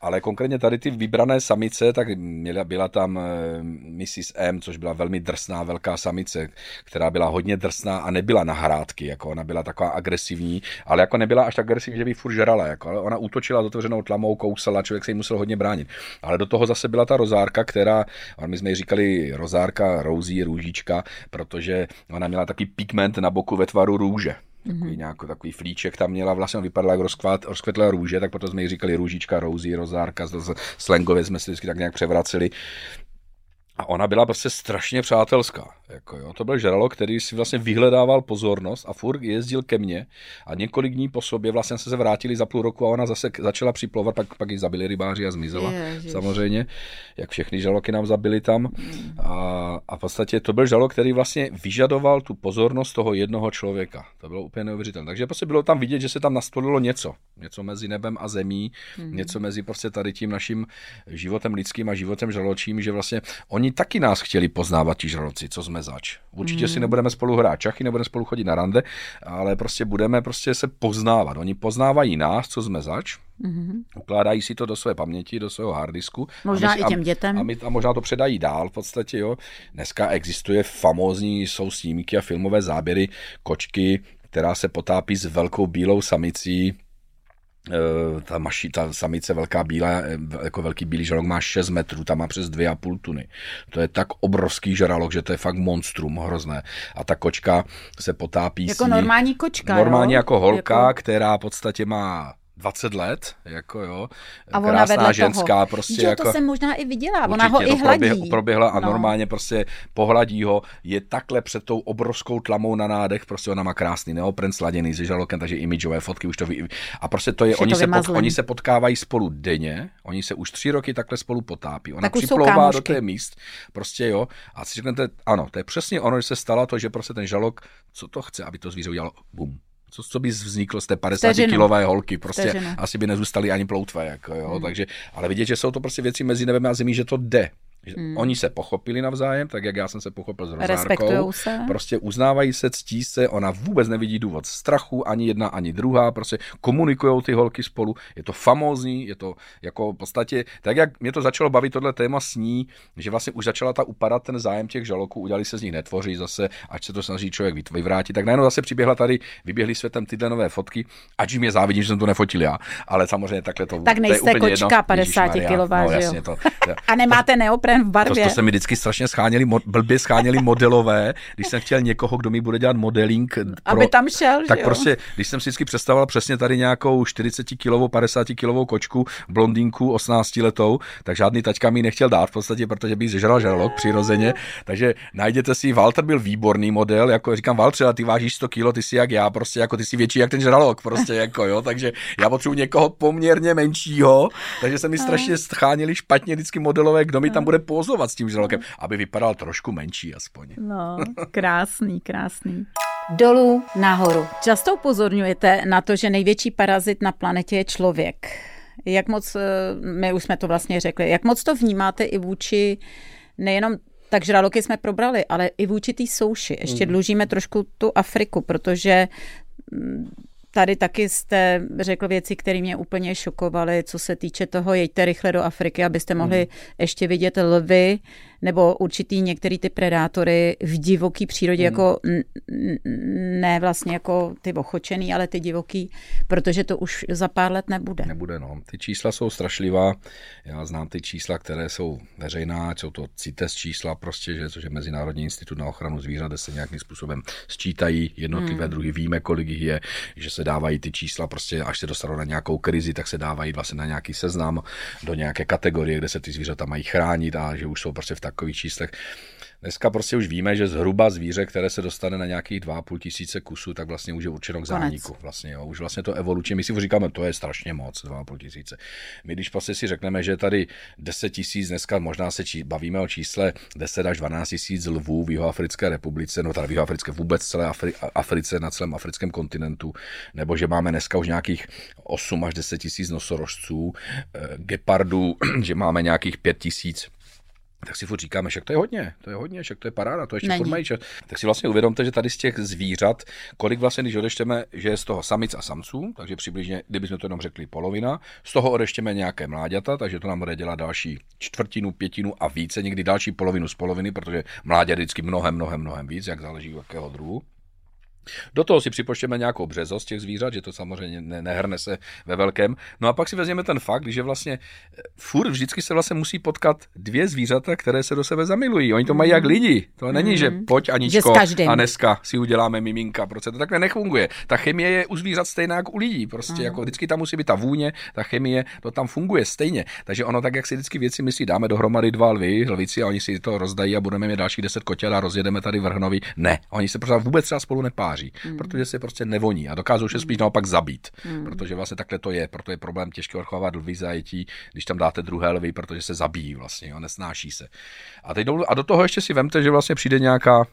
Ale konkrétně tady ty vybrané samice, tak měla, byla tam eh, Mrs. M, což byla velmi drsná velká samice, která byla hodně drsná a nebyla na hrádky, jako ona byla taková agresivní, ale jako nebyla až tak agresivní, že by furt žrala, jako, ale ona útočila s otevřenou tlamou, kousala, člověk se jí musel hodně bránit. Ale do toho zase byla ta rozárka, která, my jsme jí říkali rozárka, rouzí, růžička, protože ona měla takový pigment na boku ve tvaru růže. Takový nějaký takový flíček tam měla, vlastně vypadala jak rozkvat, rozkvetlá růže, tak potom jsme jí říkali růžička, rouzí, rozárka, z- z- slangově jsme si vždycky tak nějak převraceli. A ona byla prostě strašně přátelská. Jako jo. To byl žralok, který si vlastně vyhledával pozornost a furt jezdil ke mně a několik dní po sobě vlastně se vrátili za půl roku a ona zase začala připlovat, pak, pak ji zabili rybáři a zmizela. Ježiš. Samozřejmě, jak všechny žraloky nám zabili tam. A, a v podstatě to byl žralok, který vlastně vyžadoval tu pozornost toho jednoho člověka. To bylo úplně neuvěřitelné. Takže prostě bylo tam vidět, že se tam nastolilo něco. Něco mezi nebem a zemí, Mhm. něco mezi prostě tady tím naším životem lidským a životem žraločím, že vlastně oni taky nás chtěli poznávat ti žraloci, co jsme zač. Určitě Mhm. si nebudeme spolu hrát čachy, nebudeme spolu chodit na rande, ale prostě budeme prostě se poznávat. Oni poznávají nás, co jsme zač, Mhm. ukládají si to do své paměti, do svého harddisku. Možná a my i těm dětem. A, my, a možná to předají dál v podstatě, jo. Dneska existuje famózní, jsou snímky a filmové záběry kočky, která se potápí s velkou bílou samicí, ta, maši, ta samice velká bílá, eh, jako velký bílý žralok má 6 metrů, tam má přes 2,5 tuny. To je tak obrovský žralok, že to je fakt monstrum hrozné. A ta kočka se potápí Jako normální kočka, Normálně jo? jako holka, Jako- která v podstatě má 20 let, jako jo, a ona krásná ženská, toho. prostě jo, jako... to jsem možná i viděla, ona ho i hladí. Proběh, proběhla a no. normálně prostě pohladí ho, je takhle před tou obrovskou tlamou na nádech, prostě ona má krásný neopren sladěný se žalokem, takže imidžové fotky už to ví. A prostě to je, oni, to se pod, oni se potkávají spolu denně, oni se už tři roky takhle spolu potápí. Ona tak připlouvá do té míst, prostě jo, a si řeknete, ano, to je přesně ono, že se stalo to, že prostě ten žalok, co to chce, aby to zvíře udělalo, bum, co, co by vzniklo z té 50-kilové holky, prostě Vteřinu. asi by nezůstaly ani ploutve, jako, jo, hmm. takže, ale vidět, že jsou to prostě věci mezi nebem a zemí, že to jde, Hmm. Oni se pochopili navzájem, tak jak já jsem se pochopil s Rozárkou. se. Prostě uznávají se, ctí se, ona vůbec nevidí důvod strachu, ani jedna, ani druhá, prostě komunikují ty holky spolu, je to famózní, je to jako v podstatě, tak jak mě to začalo bavit tohle téma s ní, že vlastně už začala ta upadat ten zájem těch žaloků, udělali se z nich netvoří zase, ať se to snaží člověk vyvrátit, tak najednou zase přiběhla tady, vyběhly světem tyhle nové fotky, ať mě závidím, že jsem to nefotil já, ale samozřejmě takhle to Tak nejste to kočka 50 kilová, no? To, to, a nemáte neopren v barvě. To, to se mi vždycky strašně scháněli, blbě scháněli modelové, když jsem chtěl někoho, kdo mi bude dělat modeling. Pro, Aby tam šel, Tak že prostě, když jsem si vždycky představoval přesně tady nějakou 40 kilovou, 50 kilovou kočku, blondýnku 18 letou, tak žádný taťka mi nechtěl dát v podstatě, protože bych zežral žralok přirozeně. Takže najděte si, Walter byl výborný model, jako říkám, Walter, a ty vážíš 100 kilo, ty jsi jak já, prostě jako ty jsi větší jak ten žralok, prostě jako jo, takže já potřebuji někoho poměrně menšího, takže se mi strašně scháněli špatně vždycky modelové, kdo mi tam bude pozovat s tím žralokem, aby vypadal trošku menší aspoň. No, krásný, krásný. Dolů nahoru. Často upozorňujete na to, že největší parazit na planetě je člověk. Jak moc, eh, my už jsme to vlastně řekli, jak moc to vnímáte i vůči nejenom tak žraloky jsme probrali, ale i vůči té souši. Ještě mm. dlužíme trošku tu Afriku, protože mm, Tady taky jste řekl věci, které mě úplně šokovaly, co se týče toho, jeďte rychle do Afriky, abyste mohli mm. ještě vidět lvy, nebo určitý některý ty predátory v divoký přírodě, mm. jako ne vlastně jako ty ochočený, ale ty divoký, protože to už za pár let nebude. Nebude, no. Ty čísla jsou strašlivá. Já znám ty čísla, které jsou veřejná, jsou to CITES čísla prostě, že, což je Mezinárodní institut na ochranu zvířat, kde se nějakým způsobem sčítají jednotlivé mm. druhy, víme, kolik jich je, že se dávají ty čísla, prostě až se dostanou na nějakou krizi, tak se dávají vlastně na nějaký seznam do nějaké kategorie, kde se ty zvířata mají chránit a že už jsou prostě v takových číslech. Dneska prostě už víme, že zhruba zvíře, které se dostane na nějakých 2,5 tisíce kusů, tak vlastně už je určeno k zániku. Vlastně, jo. Už vlastně to evolučně, my si říkáme, to je strašně moc, 2,5 tisíce. My když prostě si řekneme, že tady 10 tisíc, dneska možná se či, bavíme o čísle 10 až 12 tisíc lvů v Jihoafrické republice, no tady v Jihoafrické vůbec celé Afri, Africe, na celém africkém kontinentu, nebo že máme dneska už nějakých 8 až 10 tisíc nosorožců, eh, gepardů, že máme nějakých 5 tisíc tak si furt říkáme, že to je hodně, to je hodně, že to je paráda, to ještě furt mají čas. Tak si vlastně uvědomte, že tady z těch zvířat, kolik vlastně, když odečteme, že je z toho samic a samců, takže přibližně, kdybychom to jenom řekli polovina, z toho odečteme nějaké mláďata, takže to nám bude dělat další čtvrtinu, pětinu a více, někdy další polovinu z poloviny, protože mládě vždycky mnohem, mnohem, mnohem víc, jak záleží jakého druhu. Do toho si připočteme nějakou březost těch zvířat, že to samozřejmě ne, nehrne se ve velkém. No a pak si vezměme ten fakt, že vlastně eh, furt vždycky se vlastně musí potkat dvě zvířata, které se do sebe zamilují. Oni to mají jak lidi. To není, mm. že pojď Aničko že a dneska si uděláme miminka. Prostě to takhle nefunguje. Ta chemie je u zvířat stejná jako u lidí. Prostě mm. jako vždycky tam musí být ta vůně, ta chemie, to tam funguje stejně. Takže ono tak, jak si vždycky věci myslí, dáme dohromady dva lvy, lvici a oni si to rozdají a budeme mít další deset kotěl a rozjedeme tady vrhnovi. Ne, oni se prostě vůbec třeba spolu nepáří tváří, mm. protože se prostě nevoní a dokážou se spíš mm. naopak zabít, mm. protože vlastně takhle to je, proto je problém těžké odchovávat lvy zajetí, když tam dáte druhé lvy, protože se zabíjí vlastně, jo, nesnáší se. A, teď do, a do toho ještě si vemte, že vlastně přijde nějaká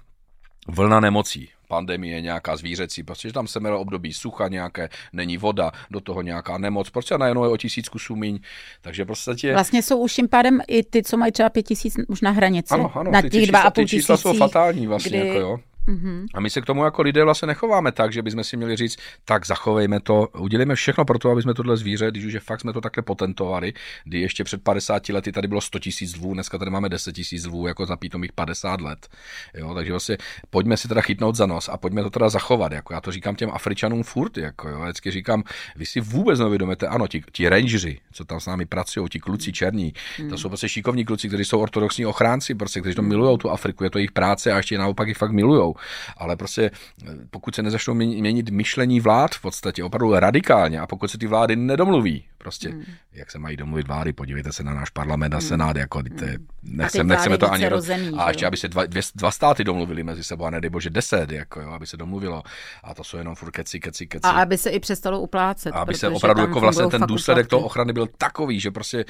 vlna nemocí, pandemie, nějaká zvířecí, prostě, že tam se mělo období sucha nějaké, není voda, do toho nějaká nemoc, prostě najednou je o tisíc kusů míň, takže prostě... Vlastně jsou už tím pádem i ty, co mají třeba pět tisíc už na hranici, ano, ano, na těch dva a půl tisících. jsou fatální vlastně, kdy... jako jo. Mm-hmm. A my se k tomu jako lidé vlastně nechováme tak, že bychom si měli říct, tak zachovejme to, udělejme všechno pro to, aby jsme tohle zvíře, když už je fakt jsme to takhle potentovali, kdy ještě před 50 lety tady bylo 100 tisíc lvů, dneska tady máme 10 tisíc lvů, jako za pítomých 50 let. Jo, takže vlastně pojďme si teda chytnout za nos a pojďme to teda zachovat. Jako já to říkám těm Afričanům furt, jako jo, vždycky říkám, vy si vůbec neuvědomíte, ano, ti, ti rangeři, co tam s námi pracují, ti kluci černí, mm. to jsou prostě šikovní kluci, kteří jsou ortodoxní ochránci, prostě, kteří to milují tu Afriku, je to jejich práce a ještě naopak i fakt milují Ale prostě pokud se nezačnou měnit myšlení vlád v podstatě opravdu radikálně a pokud se ty vlády nedomluví, prostě, hmm. jak se mají domluvit vlády, podívejte se na náš parlament a hmm. senát, jako hmm. nechceme, nechceme to ani... Rozemí, a ještě, aby se dva, dvě, dva státy domluvili mezi sebou, a nedej bože deset, jako jo, aby se domluvilo. A to jsou jenom furt keci, keci, keci. A aby se i přestalo uplácet. A aby se opravdu jako vlastně ten důsledek toho ochrany byl takový, že prostě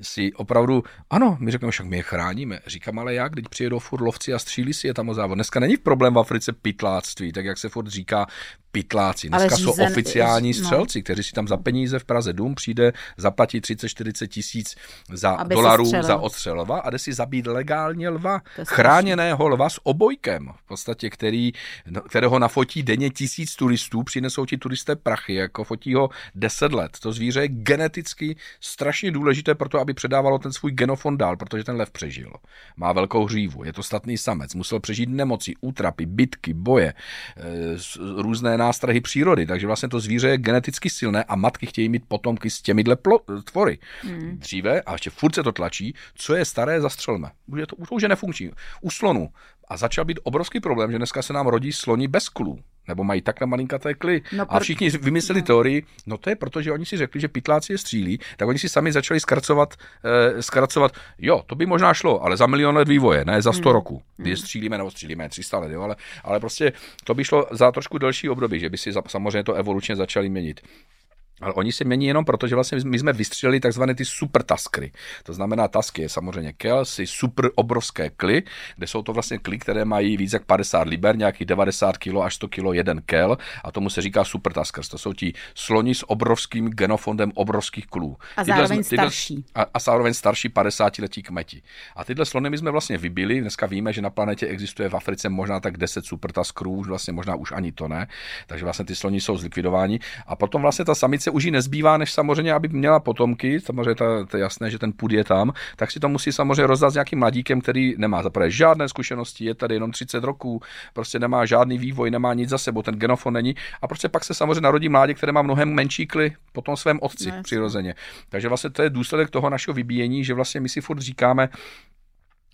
si opravdu, ano, my řekneme, však my je chráníme. Říkám, ale jak, když přijedou furt lovci a střílí si je tam o závod. Dneska není problém v Africe pytláctví, tak jak se furt říká, pytláci. Dneska řízen, jsou oficiální no. střelci, no. kteří si tam za peníze v Praze dům přijde, zaplatí 30-40 tisíc za Aby dolarů za odstřelova a jde si zabít legálně lva. Chráněného lva s obojkem, v podstatě, který, no, kterého nafotí denně tisíc turistů, přinesou ti turisté prachy, jako fotí ho 10 let. To zvíře je geneticky strašně důležité pro to, aby předávalo ten svůj genofond dál, protože ten lev přežil. Má velkou hřívu, je to statný samec, musel přežít nemoci, útrapy, bitky, boje, e, různé nástrahy přírody, takže vlastně to zvíře je geneticky silné a matky chtějí mít potomky s těmihle plo- tvory. Hmm. Dříve, a ještě furt se to tlačí, co je staré, zastřelme. Už, je to, už je nefunkční. U slonu. A začal být obrovský problém, že dneska se nám rodí sloni bez klů nebo mají takhle malinkaté kly. No, a všichni vymysleli no. teorii, no to je proto, že oni si řekli, že pytláci je střílí, tak oni si sami začali zkracovat, eh, zkracovat, jo, to by možná šlo, ale za milion let vývoje, ne za 100 hmm. roku, kdy je hmm. střílíme nebo střílíme 300 let, jo, ale, ale prostě to by šlo za trošku delší období, že by si samozřejmě to evolučně začali měnit. Ale oni se mění jenom proto, že vlastně my jsme vystřelili takzvané ty super taskry. To znamená, tasky je samozřejmě kel, si super obrovské kly, kde jsou to vlastně kly, které mají víc jak 50 liber, nějakých 90 kg až 100 kg jeden kel a tomu se říká super taskers. To jsou ti sloni s obrovským genofondem obrovských klů. A tyhle, zároveň tyhle, starší. A, a zároveň starší 50 letí kmeti. A tyhle slony my jsme vlastně vybili. Dneska víme, že na planetě existuje v Africe možná tak 10 super taskrů, vlastně možná už ani to ne. Takže vlastně ty sloni jsou zlikvidováni. A potom vlastně ta samice se už jí nezbývá, než samozřejmě, aby měla potomky, samozřejmě to, to je jasné, že ten půd je tam, tak si to musí samozřejmě rozdat s nějakým mladíkem, který nemá zaprvé žádné zkušenosti, je tady jenom 30 roků, prostě nemá žádný vývoj, nemá nic za sebou, ten genofon není. A prostě pak se samozřejmě narodí mládě, které má mnohem menší kly po tom svém otci no, přirozeně. Takže vlastně to je důsledek toho našeho vybíjení, že vlastně my si furt říkáme,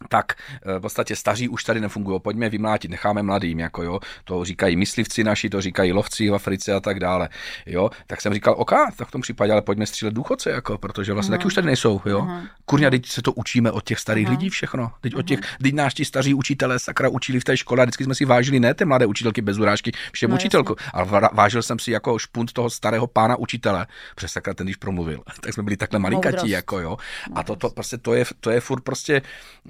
tak eh, v podstatě staří už tady nefungují. Pojďme vymlátit, necháme mladým, jako jo. To říkají myslivci naši, to říkají lovci v Africe a tak dále. Jo, tak jsem říkal, OK, tak v tom případě, ale pojďme střílet důchodce, jako, protože vlastně uh-huh. taky už tady nejsou, jo. Uh-huh. Kurňa, teď se to učíme od těch starých uh-huh. lidí všechno. Teď uh-huh. od těch, teď náš ti staří učitelé sakra učili v té škole a vždycky jsme si vážili ne ty mladé učitelky bez urážky, všem no, učitelku, ale vážil jsem si jako špunt toho starého pána učitele, přes sakra ten, když promluvil. tak jsme byli takhle malinkatí, jako jo. A to, to, prostě, to, je, to je furt prostě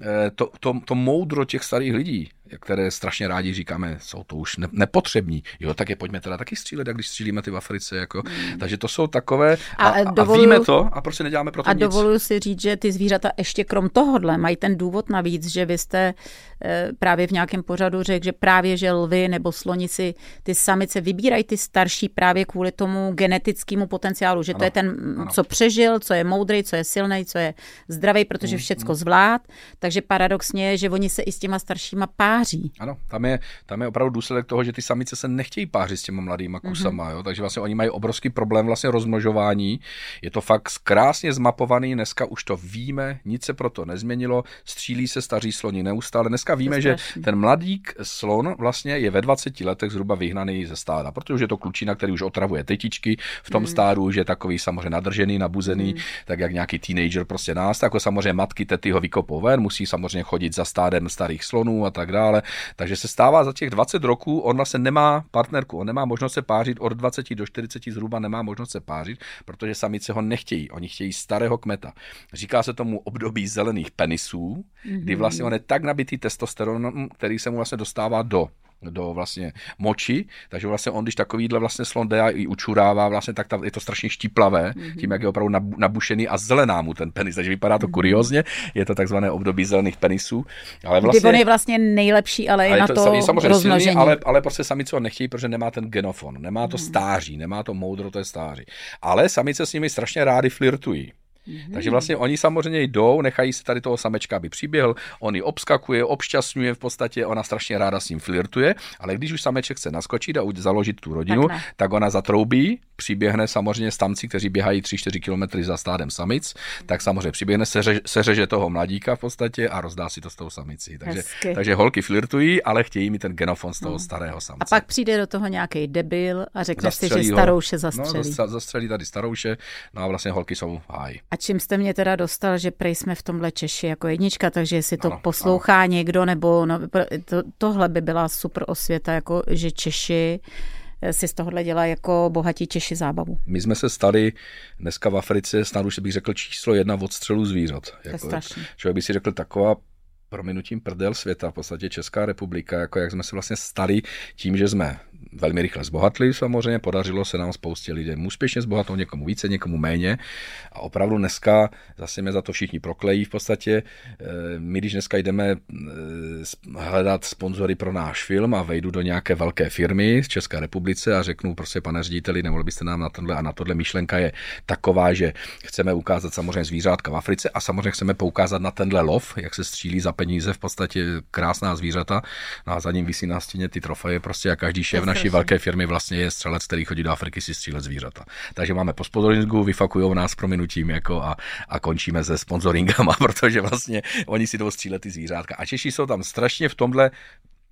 eh, to, to, to moudro těch starých lidí, které strašně rádi říkáme, jsou to už ne, nepotřební. Jo, tak je pojďme teda taky střílet, jak když střílíme ty v Africe. Jako. Hmm. Takže to jsou takové, a, a, dovoluju, a víme to a prostě neděláme pro to A nic. dovoluju si říct, že ty zvířata ještě krom tohohle mají ten důvod navíc, že vy jste e, právě v nějakém pořadu řekl, že právě že lvy nebo slonici, ty samice vybírají ty starší právě kvůli tomu genetickému potenciálu, že ano, to je ten, ano. co přežil, co je moudrý, co je silný, co je zdravý, protože hmm, všecko hmm. zvlád. Takže paradoxně je, že oni se i s těma staršíma páří páří. Ano, tam je, tam je opravdu důsledek toho, že ty samice se nechtějí pářit s těma mladýma mhm. kusama, mm-hmm. jo? takže vlastně oni mají obrovský problém vlastně rozmnožování. Je to fakt krásně zmapovaný, dneska už to víme, nic se proto nezměnilo, střílí se staří sloni neustále. Dneska víme, že ten mladík slon vlastně je ve 20 letech zhruba vyhnaný ze stáda, protože je to klučina, který už otravuje tetičky v tom mm. stádu, že je takový samozřejmě nadržený, nabuzený, mm. tak jak nějaký teenager prostě nás, tak jako samozřejmě matky tety ho vykopou ven, musí samozřejmě chodit za stádem starých slonů a tak dále dále. Takže se stává za těch 20 roků, on vlastně nemá partnerku, on nemá možnost se pářit od 20 do 40 zhruba nemá možnost se pářit, protože samice ho nechtějí. Oni chtějí starého kmeta. Říká se tomu období zelených penisů, kdy mhm. vlastně on je tak nabitý testosteronem, který se mu vlastně dostává do do vlastně moči, takže vlastně on, když takovýhle vlastně slon jde a i učurává, vlastně, tak ta, je to strašně štíplavé, mm-hmm. tím, jak je opravdu nabušený a zelená mu ten penis, takže vypadá to mm-hmm. kuriozně, je to takzvané období zelených penisů. Ale vlastně, Kdy on je vlastně nejlepší, ale, ale je na to, to samozřejmě silný, ale, ale prostě samice ho nechtějí, protože nemá ten genofon, nemá to mm-hmm. stáří, nemá to moudro, to je stáří. Ale samice s nimi strašně rádi flirtují. Mm-hmm. Takže vlastně oni samozřejmě jdou, nechají si tady toho samečka, aby přiběhl, on ji obskakuje, obšťastňuje v podstatě, ona strašně ráda s ním flirtuje, ale když už sameček chce naskočit a založit tu rodinu, tak, tak ona zatroubí, přiběhne samozřejmě stamci, kteří běhají 3-4 km za stádem samic, tak samozřejmě přiběhne, seře, seřeže toho mladíka v podstatě a rozdá si to s tou samicí. Takže, takže holky flirtují, ale chtějí mít ten genofon z toho hmm. starého samce. A pak přijde do toho nějaký debil a řekne si, že starouše zastřelí. No, zastřelí tady starouše, no a vlastně holky jsou háj. A čím jste mě teda dostal, že prej jsme v tomhle Češi jako jednička, takže jestli to ano, poslouchá ano. někdo, nebo no, to, tohle by byla super osvěta, jako že Češi eh, si z tohohle dělá jako bohatí Češi zábavu. My jsme se stali dneska v Africe, snad už bych řekl číslo jedna odstřelu zvířat. To jako, Člověk by si řekl taková prominutím prdel světa, v podstatě Česká republika, jako jak jsme se vlastně stali tím, že jsme velmi rychle zbohatli samozřejmě, podařilo se nám spoustě lidem úspěšně zbohatnout, někomu více, někomu méně. A opravdu dneska zase mě za to všichni proklejí v podstatě. Eh, my, když dneska jdeme eh, hledat sponzory pro náš film a vejdu do nějaké velké firmy z České republice a řeknu prostě pane řediteli, nemohli byste nám na tohle a na tohle. Myšlenka je taková, že chceme ukázat samozřejmě zvířátka v Africe a samozřejmě chceme poukázat na tenhle lov, jak se střílí za peníze, v podstatě krásná zvířata, no a za ním visí na stěně ty trofeje, prostě a každý šéf naší velké firmy vlastně je střelec, který chodí do Afriky si střílet zvířata. Takže máme po sponsoringu, vyfakují nás prominutím jako a, a končíme se sponsoringama, protože vlastně oni si jdou střílet ty zvířátka. A Češi jsou tam strašně v tomhle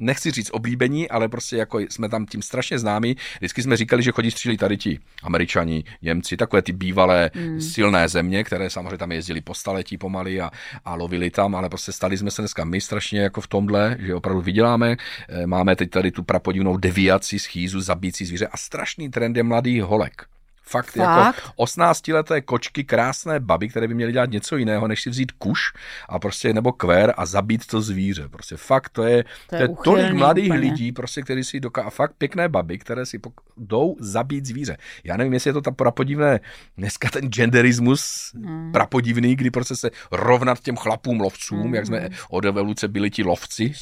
nechci říct oblíbení, ale prostě jako jsme tam tím strašně známí. Vždycky jsme říkali, že chodí střílet tady ti američani, Němci, takové ty bývalé mm. silné země, které samozřejmě tam jezdili po staletí pomaly a, a lovili tam, ale prostě stali jsme se dneska my strašně jako v tomhle, že opravdu vyděláme. Eh, máme teď tady tu prapodivnou deviaci schýzu, zabící zvíře a strašný trend je mladý holek. Fakt, Fakt? jako 18-leté kočky, krásné baby, které by měly dělat něco jiného, než si vzít kuš a prostě nebo kvér a zabít to zvíře. Prostě fakt, to je, to je, to je tolik mladých úplně. lidí, prostě, kteří si doká... A fakt pěkné baby, které si pok... jdou zabít zvíře. Já nevím, jestli je to ta prapodivné, dneska ten genderismus hmm. prapodivný, kdy prostě se rovnat těm chlapům lovcům, hmm. jak jsme hmm. od evoluce byli ti lovci.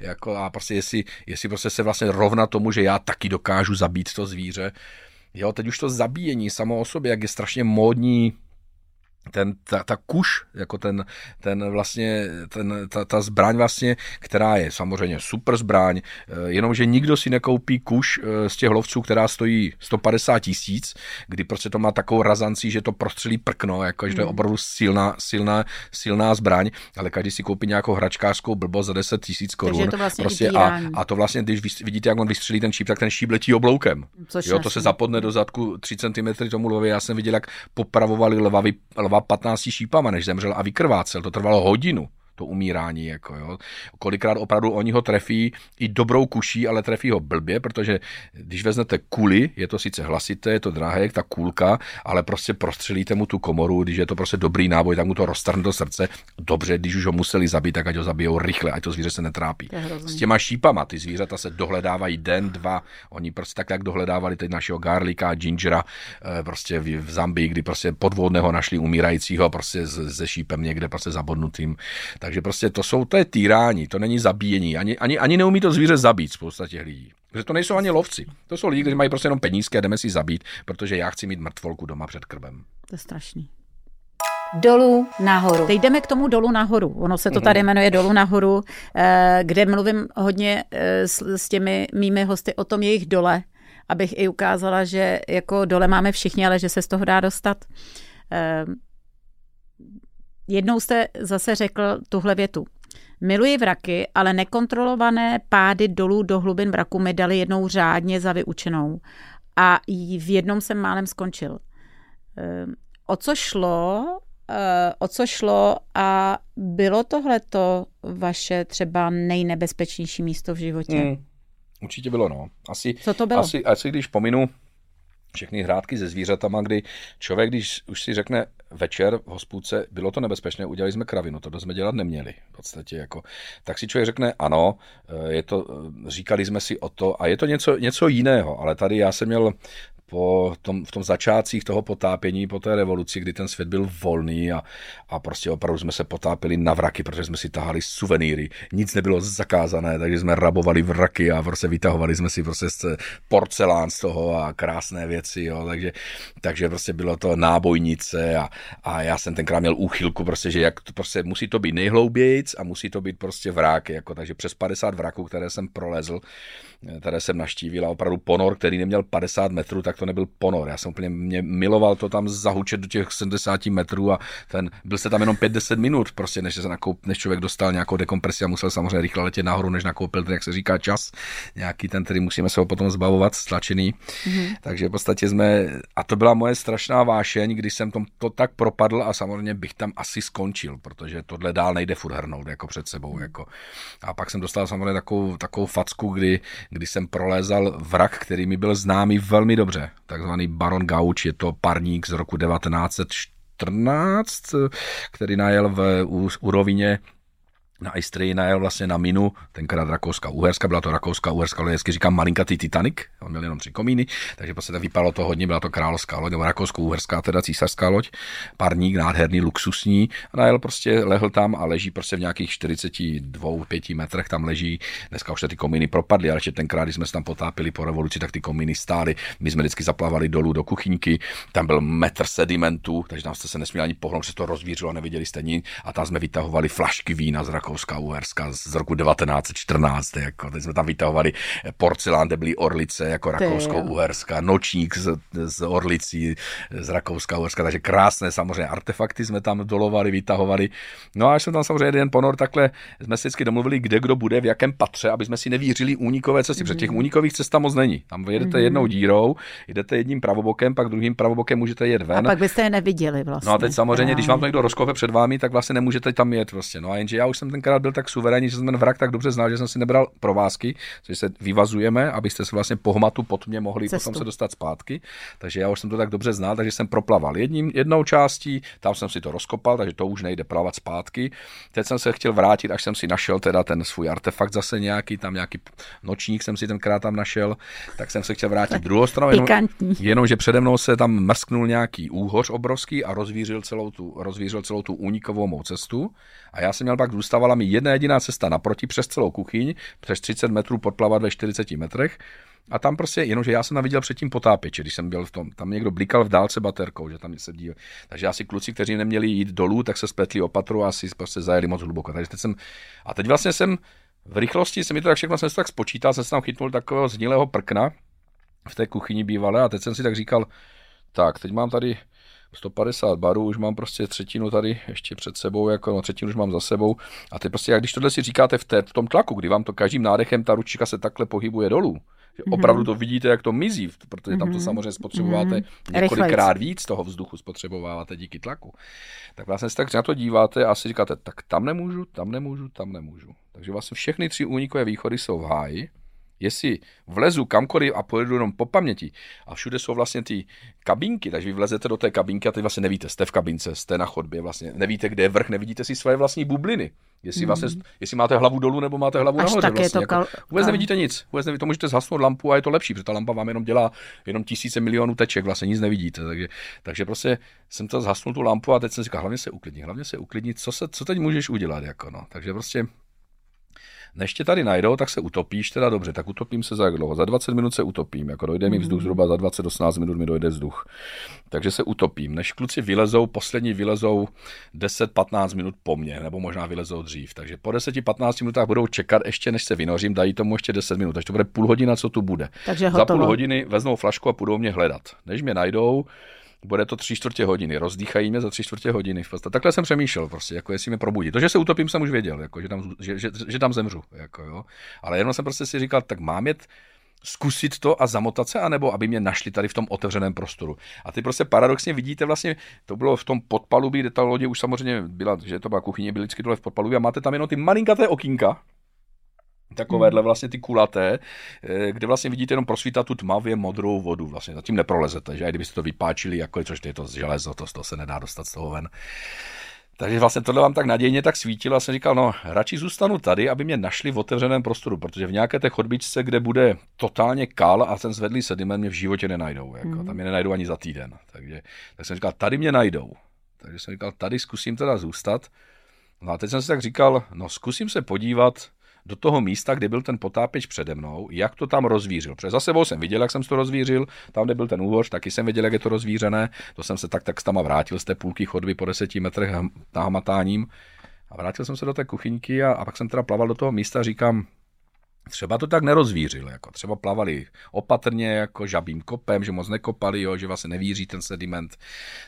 Jako a prostě jestli, jestli prostě se vlastně rovnat tomu, že já taky dokážu zabít to zvíře. Jo, teď už to zabíjení samo o sobě, jak je strašně módní ten, ta, ta kuš, jako ten, ten vlastně, ten, ta, ta zbraň vlastně, která je samozřejmě super zbraň, eh, jenomže nikdo si nekoupí kuš eh, z těch lovců, která stojí 150 tisíc, kdy prostě to má takovou razancí, že to prostřelí prkno, jako že to je hmm. opravdu silná, silná, silná zbraň, ale každý si koupí nějakou hračkářskou blbost za 10 tisíc korun. To vlastně prostě a, a, to vlastně, když vidíte, jak on vystřelí ten šíp, tak ten šíp letí obloukem. Což jo, to se zapodne do zadku 3 cm tomu lovi. Já jsem viděl, jak popravovali lvavy, lva 15 šípama, než zemřel a vykrvácel. To trvalo hodinu to umírání. Jako, jo. Kolikrát opravdu oni ho trefí i dobrou kuší, ale trefí ho blbě, protože když vezmete kuli, je to sice hlasité, je to drahé, jak ta kůlka, ale prostě prostřelíte mu tu komoru, když je to prostě dobrý náboj, tak mu to roztrhne do srdce. Dobře, když už ho museli zabít, tak ať ho zabijou rychle, ať to zvíře se netrápí. S těma šípama ty zvířata se dohledávají den, dva. Oni prostě tak, jak dohledávali teď našeho garlika, gingera, eh, prostě v Zambii, kdy prostě podvodného našli umírajícího prostě se šípem někde prostě zabodnutým. Takže prostě to jsou, to je týrání, to není zabíjení. Ani, ani, ani neumí to zvíře zabít spousta těch lidí. Protože to nejsou ani lovci. To jsou lidi, kteří mají prostě jenom penízky a jdeme si zabít, protože já chci mít mrtvolku doma před krbem. To je strašný. Dolů nahoru. Teď jdeme k tomu dolů nahoru. Ono se to tady mhm. jmenuje dolů nahoru, eh, kde mluvím hodně eh, s těmi mými hosty o tom jejich dole, abych i ukázala, že jako dole máme všichni, ale že se z toho dá dostat. Jednou jste zase řekl tuhle větu. Miluji vraky, ale nekontrolované pády dolů do hlubin vraku mi dali jednou řádně za vyučenou. A v jednom jsem málem skončil. Ehm, o co šlo, eh, o co šlo a bylo tohleto vaše třeba nejnebezpečnější místo v životě? Hmm, určitě bylo, no. Asi, co to bylo? Asi, asi když pominu všechny hrádky se zvířatama, kdy člověk, když už si řekne večer v hospůdce, bylo to nebezpečné, udělali jsme kravinu, to jsme dělat neměli v podstatě. Jako, tak si člověk řekne, ano, je to, říkali jsme si o to a je to něco, něco jiného, ale tady já jsem měl po tom, v tom začátcích toho potápění, po té revoluci, kdy ten svět byl volný a, a prostě opravdu jsme se potápěli na vraky, protože jsme si tahali suvenýry. Nic nebylo zakázané, takže jsme rabovali vraky a prostě vytahovali jsme si prostě porcelán z toho a krásné věci, jo, takže, takže prostě bylo to nábojnice a, a já jsem tenkrát měl úchylku prostě, že jak to prostě musí to být nejhloubějíc a musí to být prostě vráky, jako, takže přes 50 vraků, které jsem prolezl, které jsem naštívil a opravdu ponor, který neměl 50 metrů, tak to nebyl ponor. Já jsem úplně mě miloval to tam zahučet do těch 70 metrů a ten, byl se tam jenom 5-10 minut, prostě než, se nakoup, než člověk dostal nějakou dekompresi a musel samozřejmě rychle letět nahoru, než nakoupil ten, jak se říká, čas, nějaký ten, který musíme se ho potom zbavovat, stlačený. Mm-hmm. Takže v podstatě jsme, a to byla moje strašná vášeň, když jsem to, to tak propadl a samozřejmě bych tam asi skončil, protože tohle dál nejde furt hrnout jako před sebou. Jako. A pak jsem dostal samozřejmě takovou, takovou facku, kdy, kdy jsem prolézal vrak, který mi byl známý velmi dobře, takzvaný Baron Gauč, je to parník z roku 1914, který najel v, u, u rovině na Istrii najel vlastně na minu, tenkrát Rakouska Uherska, byla to Rakouska Uherska, ale hezky říkám malinkatý Titanic, on měl jenom tři komíny, takže prostě vypadalo to hodně, byla to královská loď, nebo Rakousko Uherská, teda císařská loď, parník, nádherný, luxusní, a najel prostě, lehl tam a leží prostě v nějakých 42-5 metrech, tam leží, dneska už ty komíny propadly, ale ještě tenkrát, když jsme se tam potápili po revoluci, tak ty komíny stály, my jsme vždycky zaplavali dolů do kuchyňky, tam byl metr sedimentu, takže tam jste se nesměli ani pohnout, se to rozvířilo, neviděli jste nic, a tam jsme vytahovali flašky vína z Rakouska Rakouská Uherska z roku 1914. Jako, teď jsme tam vytahovali porcelán, kde byly orlice jako Rakouskou Uherska, nočník z, z orlicí z Rakouska Uherska, takže krásné samozřejmě artefakty jsme tam dolovali, vytahovali. No a až jsme tam samozřejmě jeden ponor, takhle jsme si vždycky domluvili, kde kdo bude, v jakém patře, aby jsme si nevířili únikové cesty, mm. protože těch mhm. únikových cest tam moc není. Tam jedete mm. jednou dírou, jdete jedním pravobokem, pak druhým pravobokem můžete jet ven. A pak byste je neviděli vlastně. No a teď samozřejmě, když vám to někdo rozkope před vámi, tak vlastně nemůžete tam jet prostě. No a jenže já už jsem tenkrát byl tak suverénní, že jsem ten vrak tak dobře znal, že jsem si nebral provázky, což se vyvazujeme, abyste se vlastně po hmatu pod mě mohli Cestu. potom se dostat zpátky. Takže já už jsem to tak dobře znal, takže jsem proplaval jedním, jednou částí, tam jsem si to rozkopal, takže to už nejde plavat zpátky. Teď jsem se chtěl vrátit, až jsem si našel teda ten svůj artefakt zase nějaký, tam nějaký nočník jsem si tenkrát tam našel, tak jsem se chtěl vrátit druhou stranu, jenom, jenom, že přede mnou se tam mrsknul nějaký úhoř obrovský a rozvířil celou tu, rozvířil celou tu únikovou mou cestu. A já jsem měl pak, zůstávala mi jedna jediná cesta naproti přes celou kuchyň, přes 30 metrů podplavat ve 40 metrech. A tam prostě, jenomže já jsem tam viděl předtím potápěče, když jsem byl v tom, tam někdo blikal v dálce baterkou, že tam se díval. Takže asi kluci, kteří neměli jít dolů, tak se spletli opatru a asi prostě zajeli moc hluboko. Takže teď jsem, a teď vlastně jsem v rychlosti se mi to tak všechno jsem se tak spočítal, jsem se tam chytnul takového znilého prkna v té kuchyni bývalé a teď jsem si tak říkal, tak, teď mám tady 150 barů, už mám prostě třetinu tady ještě před sebou, jako no, třetinu už mám za sebou. A ty prostě, jak když tohle si říkáte v, té, v tom tlaku, kdy vám to každým nádechem ta ručička se takhle pohybuje dolů, že mm-hmm. opravdu to vidíte, jak to mizí, protože tam to mhm. samozřejmě spotřebováte mm-hmm. několikrát víc toho vzduchu spotřebováváte díky tlaku. Tak vlastně se tak na to díváte a si říkáte, tak tam nemůžu, tam nemůžu, tam nemůžu. Takže vlastně všechny tři únikové východy jsou v háji Jestli vlezu kamkoliv a pojedu jenom po paměti a všude jsou vlastně ty kabinky, takže vy vlezete do té kabinky a teď vlastně nevíte, jste v kabince, jste na chodbě, vlastně nevíte, kde je vrch, nevidíte si své vlastní bubliny. Jestli, vlastně, hmm. jestli máte hlavu dolů nebo máte hlavu Až nahoře. Tak vlastně, to jako, kal... Vůbec nevidíte nic. Vůbec nevidíte, to můžete zhasnout lampu a je to lepší, protože ta lampa vám jenom dělá jenom tisíce milionů teček, vlastně nic nevidíte. Takže, takže prostě jsem to zhasnul tu lampu a teď jsem říkal, hlavně se uklidni, hlavně se uklidni, co, se, co teď můžeš udělat. Jako no. Takže prostě než tě tady najdou, tak se utopíš, teda dobře, tak utopím se za jak dlouho? Za 20 minut se utopím, jako dojde mi vzduch mhm. zhruba za 20-18 minut mi dojde vzduch. Takže se utopím. Než kluci vylezou, poslední vylezou 10-15 minut po mně, nebo možná vylezou dřív. Takže po 10-15 minutách budou čekat ještě, než se vynořím, dají tomu ještě 10 minut. Takže to bude půl hodina, co tu bude. Takže za půl hodiny veznou flašku a půjdou mě hledat. Než mě najdou, bude to tři čtvrtě hodiny, rozdýchají mě za tři čtvrtě hodiny. V Takhle jsem přemýšlel, prostě, jako jestli mě probudí. To, že se utopím, jsem už věděl, jako, že, tam, že, že, že tam zemřu. Jako, jo. Ale jenom jsem prostě si říkal, tak mám jet zkusit to a zamotat se, anebo aby mě našli tady v tom otevřeném prostoru. A ty prostě paradoxně vidíte vlastně, to bylo v tom podpalubí, kde ta lodě už samozřejmě byla, že to byla kuchyně, byly vždycky dole v podpalubí a máte tam jenom ty malinkaté okýnka, takovéhle hmm. vlastně ty kulaté, eh, kde vlastně vidíte jenom prosvítat tu tmavě modrou vodu, vlastně zatím neprolezete, že? A kdybyste to vypáčili, jako, což je to železo, to, to se nedá dostat z toho ven. Takže vlastně tohle vám tak nadějně tak svítilo a jsem říkal, no radši zůstanu tady, aby mě našli v otevřeném prostoru, protože v nějaké té chodbičce, kde bude totálně kal a ten zvedlý sediment mě v životě nenajdou. Jako. Mm. Tam mě nenajdou ani za týden. Takže tak jsem říkal, tady mě najdou. Takže jsem říkal, tady zkusím teda zůstat. No a teď jsem si tak říkal, no zkusím se podívat, do toho místa, kde byl ten potápěč přede mnou, jak to tam rozvířil. Protože za sebou jsem viděl, jak jsem to rozvířil, tam, kde byl ten úhoř, taky jsem viděl, jak je to rozvířené. To jsem se tak tak tam vrátil z té půlky chodby po deseti metrech nahmatáním. A vrátil jsem se do té kuchyňky a, a pak jsem teda plaval do toho místa a říkám, Třeba to tak nerozvířil, jako třeba plavali opatrně, jako žabým kopem, že moc nekopali, jo, že vlastně nevíří ten sediment.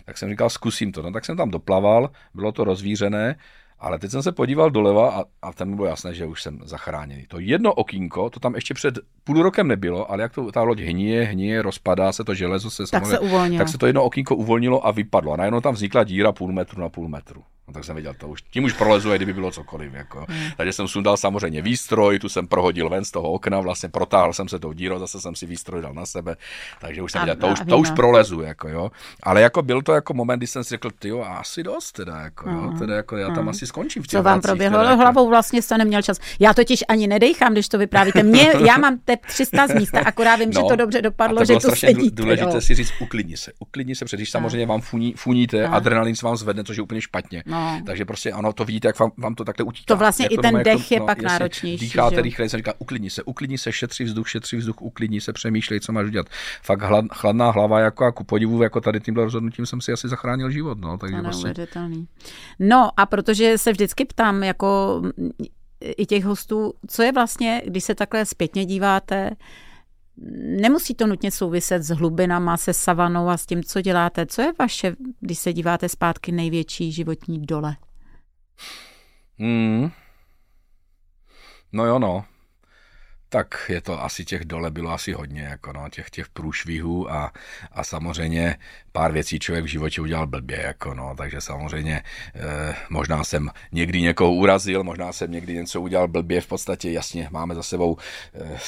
Tak jsem říkal, zkusím to. No tak jsem tam doplaval, bylo to rozvířené ale teď jsem se podíval doleva a, a tam bylo jasné, že už jsem zachráněný. To jedno okýnko, to tam ještě před půl rokem nebylo, ale jak to ta loď hníje, hníje, rozpadá se to železo, se tak se, uvolnilo. tak se to jedno okýnko uvolnilo a vypadlo. A najednou tam vznikla díra půl metru na půl metru. No tak jsem věděl, to už, tím už prolezuje, kdyby bylo cokoliv. Jako. Hmm. Takže jsem sundal samozřejmě výstroj, tu jsem prohodil ven z toho okna, vlastně protáhl jsem se tou dírou, zase jsem si výstroj dal na sebe, takže už jsem věděl, to už, to už prolezu. Jako, jo. Ale jako byl to jako moment, kdy jsem si řekl, ty jo, asi dost, teda, jako, jo, hmm. teda, jako, já tam hmm. asi skončím v těch Co vám proběhlo teda, jako... hlavou, vlastně jste neměl čas. Já totiž ani nedejchám, když to vyprávíte. Mě, já mám te 300 z místa, akorát vím, no, že to dobře dopadlo, to že tu sedíte. důležité jo. si říct, uklidni se, uklidni se, protože samozřejmě vám funí, funíte, adrenalin se vám zvedne, což je úplně špatně. No. Takže prostě ano, to vidíte, jak vám, vám to takhle utíká. To vlastně i ten dech to, je no, pak náročnější. Dýcháte rychle, se říká, uklidni se, uklidni se, šetří vzduch, šetří vzduch, uklidni se, přemýšlej, co máš udělat. Fakt hlad, chladná hlava, jako a ku podivu, jako tady tímhle rozhodnutím jsem si asi zachránil život. No, takže vlastně... no a protože se vždycky ptám, jako i těch hostů, co je vlastně, když se takhle zpětně díváte, nemusí to nutně souviset s hlubinama, se savanou a s tím, co děláte. Co je vaše, když se díváte zpátky, největší životní dole? Hmm. No jo, no. Tak je to asi těch dole bylo asi hodně, jako no, těch, těch průšvihů a, a samozřejmě pár věcí člověk v životě udělal blbě, jako no, takže samozřejmě eh, možná jsem někdy někoho urazil, možná jsem někdy něco udělal blbě, v podstatě jasně máme za sebou eh,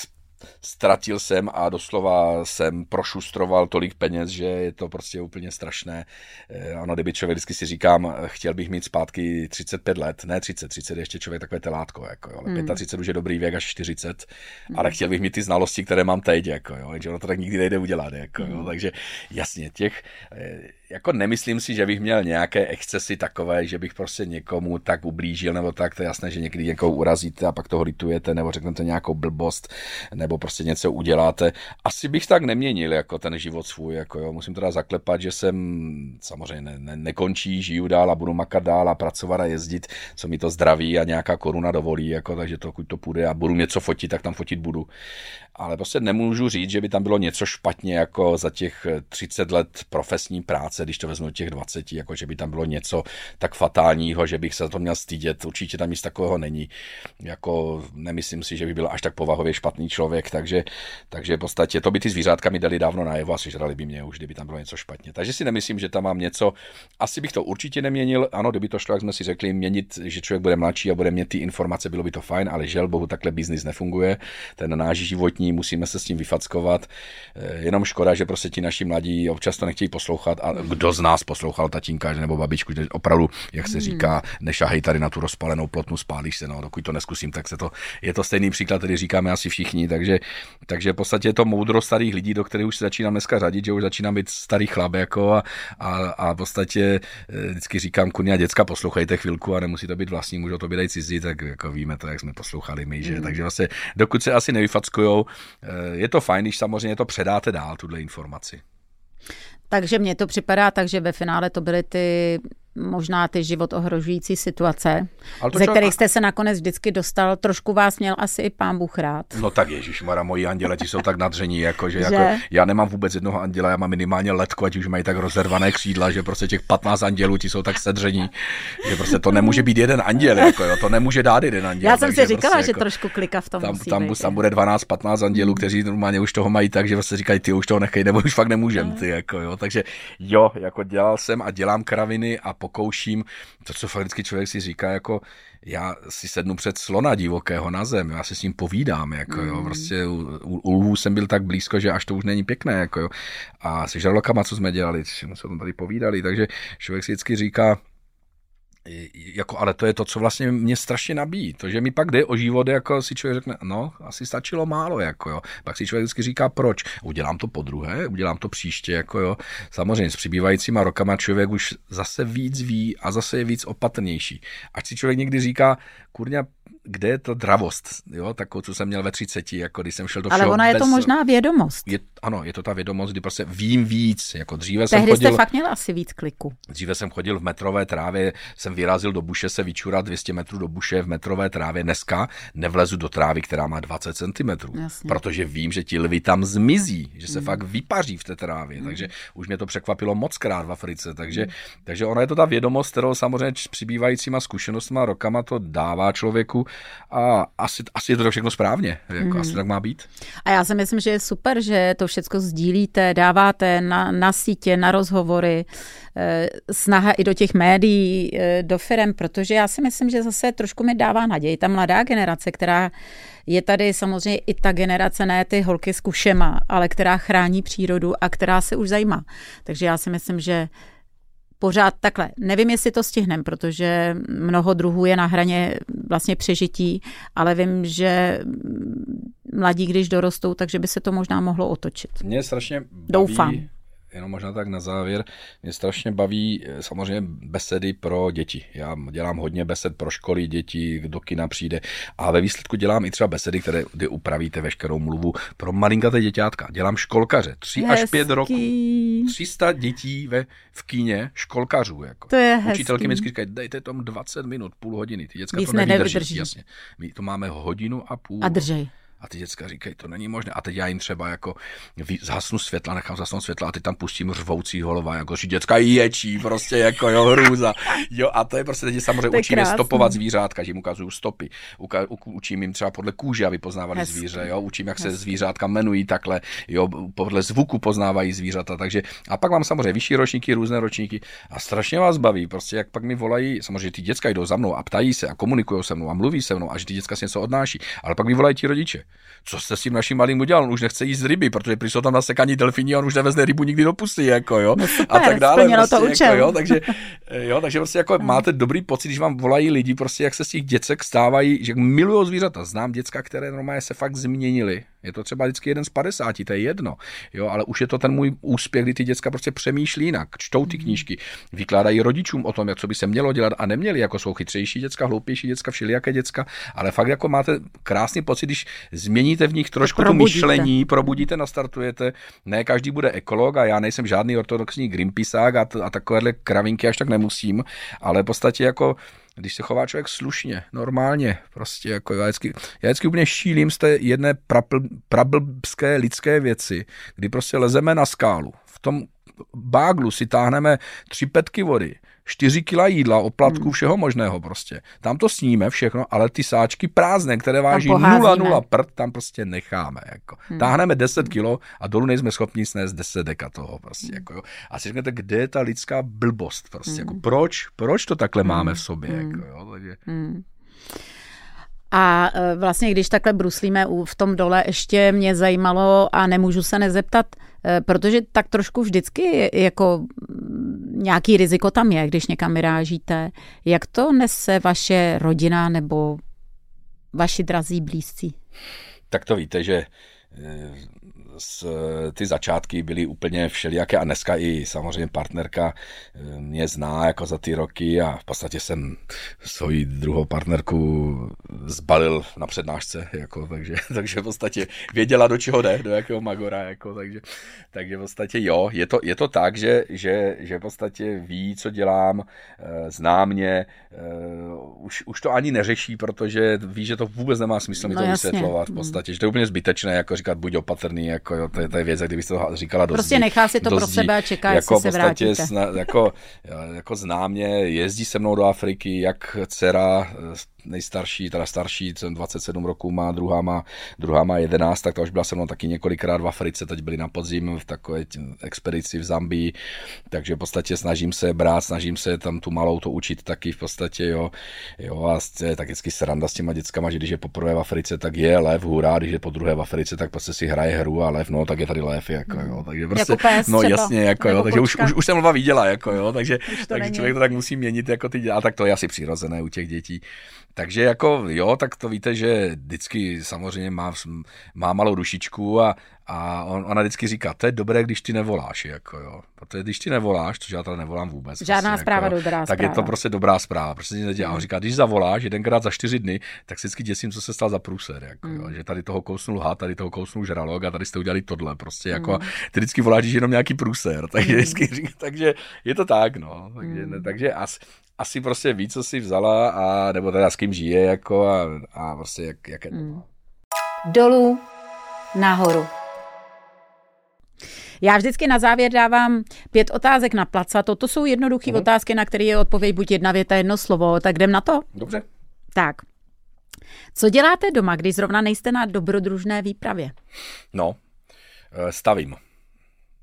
ztratil jsem a doslova jsem prošustroval tolik peněz, že je to prostě úplně strašné. Eh, ano, kdyby člověk vždycky si říkám, chtěl bych mít zpátky 35 let, ne 30, 30 ještě člověk takové telátko, jako, jo, ale hmm. 35 už je dobrý věk až 40, hmm. ale chtěl bych mít ty znalosti, které mám teď, jako, jo, že ono to tak nikdy nejde udělat, jako, hmm. jo, takže jasně, těch, eh, jako nemyslím si, že bych měl nějaké excesy takové, že bych prostě někomu tak ublížil, nebo tak, to je jasné, že někdy někoho urazíte a pak toho litujete, nebo řeknete nějakou blbost, nebo prostě něco uděláte. Asi bych tak neměnil jako ten život svůj, jako jo. Musím teda zaklepat, že jsem samozřejmě ne, ne, nekončí, žiju dál a budu makat dál a pracovat a jezdit, co mi to zdraví a nějaká koruna dovolí, jako, takže to, to půjde a budu něco fotit, tak tam fotit budu. Ale prostě nemůžu říct, že by tam bylo něco špatně jako za těch 30 let profesní práce, když to vezmu těch 20, jako že by tam bylo něco tak fatálního, že bych se za to měl stydět. Určitě tam nic takového není. Jako nemyslím si, že by byl až tak povahově špatný člověk, takže, takže v podstatě to by ty zvířátka mi dali dávno najevo a sežrali by mě už, kdyby tam bylo něco špatně. Takže si nemyslím, že tam mám něco. Asi bych to určitě neměnil. Ano, kdyby to šlo, jak jsme si řekli, měnit, že člověk bude mladší a bude mít ty informace, bylo by to fajn, ale žel bohu takhle biznis nefunguje. Ten náš životní, musíme se s tím vyfackovat. Eh, jenom škoda, že prostě ti naši mladí občas to nechtějí poslouchat a kdo z nás poslouchal tatínka nebo babičku, že opravdu, jak se hmm. říká, nešahej tady na tu rozpalenou plotnu, spálíš se, no, dokud to neskusím, tak se to, je to stejný příklad, který říkáme asi všichni, takže, takže v podstatě je to moudro starých lidí, do kterých už se začínám dneska řadit, že už začínám být starý chlap, jako a, a, a v podstatě eh, vždycky říkám, kuně děcka, poslouchejte chvilku a nemusí to být vlastní, můžou to být i cizí, tak jako víme to, jak jsme poslouchali my, že? Mm. Takže vlastně, dokud se asi nevyfackujou, eh, je to fajn, když samozřejmě to předáte dál, tuhle informaci. Takže mně to připadá tak, že ve finále to byly ty možná ty život ohrožující situace, ze čo... kterých jste se nakonec vždycky dostal. Trošku vás měl asi i pán Bůh rád. No tak Ježíš, Mara, moji anděle, ti jsou tak nadření, jako, že, že? Jako, já nemám vůbec jednoho anděla, já mám minimálně letku, ať už mají tak rozervané křídla, že prostě těch 15 andělů ti jsou tak sedření, že prostě to nemůže být jeden anděl, jako, jo, to nemůže dát jeden anděl. Já jsem si říkala, prostě, že jako, trošku klika v tom tam, musí tam, být, tam bude 12-15 andělů, kteří normálně už toho mají tak, že vlastně říkají, ty už toho nechej, nebo už fakt nemůžem, ty, jako, jo. Takže jo, jako dělal jsem a dělám kraviny a pokouším to, co fakticky člověk si říká, jako já si sednu před slona divokého na zem, já si s ním povídám, jako jo, mm. prostě u, u, lvů jsem byl tak blízko, že až to už není pěkné, jako jo. A se žarlokama, co jsme dělali, jsme se o tom tady povídali, takže člověk si vždycky říká, jako, ale to je to, co vlastně mě strašně nabíjí. To, že mi pak jde o život, jako si člověk řekne, no, asi stačilo málo, jako jo. Pak si člověk vždycky říká, proč. Udělám to po druhé, udělám to příště, jako jo. Samozřejmě s přibývajícíma rokama člověk už zase víc ví a zase je víc opatrnější. Ať si člověk někdy říká, kurňa, kde je to dravost, jo, takovou, co jsem měl ve 30, jako když jsem šel do Ale ona je bez... to možná vědomost. Je, ano, je to ta vědomost, kdy prostě vím víc, jako dříve Tehdy jsem chodil... jste fakt měl asi víc kliku. Dříve jsem chodil v metrové trávě, jsem vyrazil do buše se vyčurat 200 metrů do buše v metrové trávě. Dneska nevlezu do trávy, která má 20 cm, Jasně. protože vím, že ti lvy tam zmizí, že se mm. fakt vypaří v té trávě, mm. takže už mě to překvapilo moc krát v Africe, takže, mm. takže ona je to ta vědomost, kterou samozřejmě přibývajícíma zkušenostma rokama to dává člověku a asi, asi je to všechno správně, jako mm. asi tak má být. A já si myslím, že je super, že to všechno sdílíte, dáváte na, na sítě, na rozhovory, eh, snaha i do těch médií, eh, do firm, protože já si myslím, že zase trošku mi dává naději. Ta mladá generace, která je tady samozřejmě i ta generace, ne ty holky s kušema, ale která chrání přírodu a která se už zajímá. Takže já si myslím, že pořád takhle. Nevím, jestli to stihnem, protože mnoho druhů je na hraně vlastně přežití, ale vím, že mladí, když dorostou, takže by se to možná mohlo otočit. Mě strašně baví, Doufám jenom možná tak na závěr, mě strašně baví eh, samozřejmě besedy pro děti. Já dělám hodně besed pro školy, děti, do kina přijde a ve výsledku dělám i třeba besedy, které, kdy upravíte veškerou mluvu pro malinkaté děťátka. Dělám školkaře, 3 až 5 roků. 300 dětí ve, v kíně školkařů. Jako. To je hezký. Učitelky mi říkají, dejte tomu 20 minut, půl hodiny. Ty děcka Víc to nevydrží. Jasně. My to máme hodinu a půl. A držej. A ty děcka říkají, to není možné. A teď já jim třeba jako zhasnu světla, nechám zasnout světla a ty tam pustím řvoucí holova, jako že děcka ječí, prostě jako jo, hrůza. Jo, a to je prostě, teď samozřejmě učíme krásný. stopovat zvířátka, že jim ukazuju stopy. Uka, učím jim třeba podle kůže, aby poznávali Hezky. zvíře, jo, učím, jak Hezky. se zvířátka jmenují takhle, jo, podle zvuku poznávají zvířata, takže a pak mám samozřejmě vyšší ročníky, různé ročníky a strašně vás baví, prostě jak pak mi volají, samozřejmě ty děcka jdou za mnou a ptají se a komunikují se mnou a mluví se mnou a že ty děcka si něco odnáší, ale pak mi volají ti rodiče co jste s tím naším malým udělal, on už nechce jíst ryby, protože jsou tam nasekaní delfíni a on už nevezne rybu nikdy do pusy, jako jo. No super, a tak dále. Prostě, to jako, jo, takže, jo, takže prostě jako máte dobrý pocit, když vám volají lidi, prostě jak se z těch děcek stávají, že milují zvířata. Znám děcka, které normálně se fakt změnily je to třeba vždycky jeden z 50, to je jedno. Jo, ale už je to ten můj úspěch, kdy ty děcka prostě přemýšlí jinak, čtou ty mhm. knížky, vykládají rodičům o tom, jak co by se mělo dělat a neměli, jako jsou chytřejší děcka, hloupější děcka, všelijaké děcka, ale fakt jako máte krásný pocit, když změníte v nich trošku to, to myšlení, probudíte, nastartujete. Ne každý bude ekolog a já nejsem žádný ortodoxní Greenpeaceák a, t- a takovéhle kravinky až tak nemusím, ale v podstatě jako když se chová člověk slušně, normálně, prostě jako já vždycky, já vždycky úplně šílím z té jedné prapl, prablbské lidské věci, kdy prostě lezeme na skálu. V tom báglu si táhneme tři petky vody, 4 kila jídla, oplatku, hmm. všeho možného prostě. Tam to sníme všechno, ale ty sáčky prázdné, které váží 0,0 prd, tam prostě necháme. Jako. Hmm. Táhneme 10 kilo a dolů nejsme schopni snést 10 deka toho. Prostě, hmm. jako, jo. A si řeknete, kde je ta lidská blbost? Prostě, jako hmm. jako, proč, proč to takhle hmm. máme v sobě? Hmm. Jako, jo? Takže... Hmm. A e, vlastně, když takhle bruslíme v tom dole, ještě mě zajímalo a nemůžu se nezeptat, protože tak trošku vždycky jako nějaký riziko tam je, když někam vyrážíte. Jak to nese vaše rodina nebo vaši drazí blízcí? Tak to víte, že eh, s, ty začátky byly úplně všelijaké a dneska i samozřejmě partnerka eh, mě zná jako za ty roky a v podstatě jsem svoji druhou partnerku zbalil na přednášce, jako, takže, takže v podstatě věděla, do čeho jde, do jakého magora, jako, takže, takže v podstatě jo, je to, je to tak, že, že, že v podstatě ví, co dělám, eh, zná mě, eh, už, už to ani neřeší, protože ví, že to vůbec nemá smysl mi no, to jasně. vysvětlovat v mm. podstatě, že to je úplně zbytečné, jako říkat, buď opatrný, jako jo, to je, to je věc, kdybyste to říkala do Prostě nechá si to pro sebe a čeká, jako jestli se vrátíte. Sna, jako, jako známě, jezdí se mnou do Afriky, jak dcera nejstarší, teda starší, jsem 27 roků má, druhá má, druhá má 11, tak ta už byla se mnou taky několikrát v Africe, teď byli na podzim v takové expedici v Zambii, takže v podstatě snažím se brát, snažím se tam tu malou to učit taky v podstatě, jo, jo a je tak vždycky sranda s těma dětskama, že když je poprvé v Africe, tak je lev, hurá, když je po druhé v Africe, tak prostě si hraje hru a lev, no, tak je tady lev, jako, jo, takže prostě, jako pes no třeba, jasně, jako, jo, takže už, už, už jsem lva viděla, jako, jo, takže, takže není. člověk to tak musí měnit, jako ty dělá, tak to je asi přirozené u těch dětí. Takže jako jo, tak to víte, že vždycky samozřejmě má, má malou dušičku a, a on, ona vždycky říká, to je dobré, když ty nevoláš, jako jo. Protože když ty nevoláš, to já teda nevolám vůbec. Žádná prostě, zpráva jako, dobrá Tak zpráva. je to prostě dobrá zpráva. Prostě nic nedělá. On říká, když zavoláš jedenkrát za čtyři dny, tak vždycky děsím, co se stalo za průser. Jako, jo. Že tady toho kousnul had, tady toho kousnul žralok a tady jste udělali tohle. Prostě jako, ty vždycky voláš, když je jenom nějaký průser. Takže, vždycky, říká, takže je to tak, no. Takže, ne, takže asi, asi prostě ví, co si vzala, a, nebo teda s kým žije, jako a, a prostě jak, jak je to. Dolů, nahoru. Já vždycky na závěr dávám pět otázek na placa. Toto jsou jednoduché Mhm. otázky, na které je odpověď buď jedna věta, jedno slovo. Tak jdem na to? Dobře. Tak. Co děláte doma, když zrovna nejste na dobrodružné výpravě? No, eh, stavím.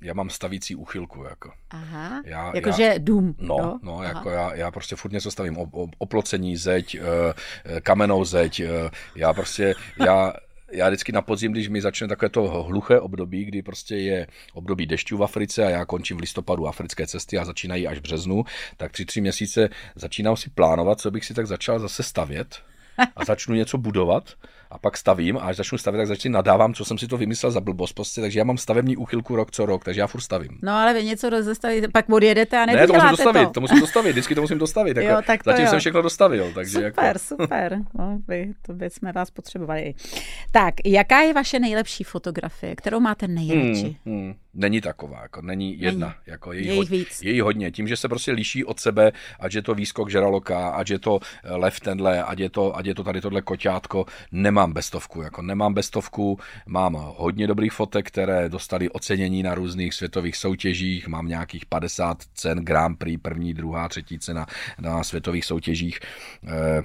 Já mám stavící úchylku, jako. Aha, Já- jakože já- dům. No, jo? no Aha. jako já, já prostě furt něco stavím. O, o, oplocení, zeď, eh, eh, kamennou zeď. eh, Já prostě, já, já vždycky na podzim, když mi začne takové to hluché období, kdy prostě je období dešťů v Africe a já končím v listopadu africké cesty a začínají až v březnu, tak tři, tři měsíce začínám si plánovat, co bych si tak začal zase stavět a začnu něco budovat a pak stavím a až začnu stavět, tak začnu nadávám, co jsem si to vymyslel za blbost prostě, takže já mám stavební úchylku rok co rok, takže já furt stavím. No ale vy něco rozestavíte, pak odjedete a Ne, to musím dostavit, to. to musím dostavit, vždycky to musím dostavit. Jako, Jo, tak to zatím jo. jsem všechno dostavil, takže Super, jako... super. No, vy, to by jsme vás potřebovali. Tak, jaká je vaše nejlepší fotografie, kterou máte nejradši? Hmm, hmm. Není taková, jako není jedna. Není. Jako Je její, jich hod- víc. její hodně. Tím, že se prostě liší od sebe, ať je to výskok žraloka, ať je to eh, lev tenhle, ať je to, ať je to tady tohle koťátko, nemám bestovku. Jako nemám bestovku, mám hodně dobrých fotek, které dostali ocenění na různých světových soutěžích, mám nějakých 50 cen Grand Prix, první, druhá, třetí cena na světových soutěžích. Eh,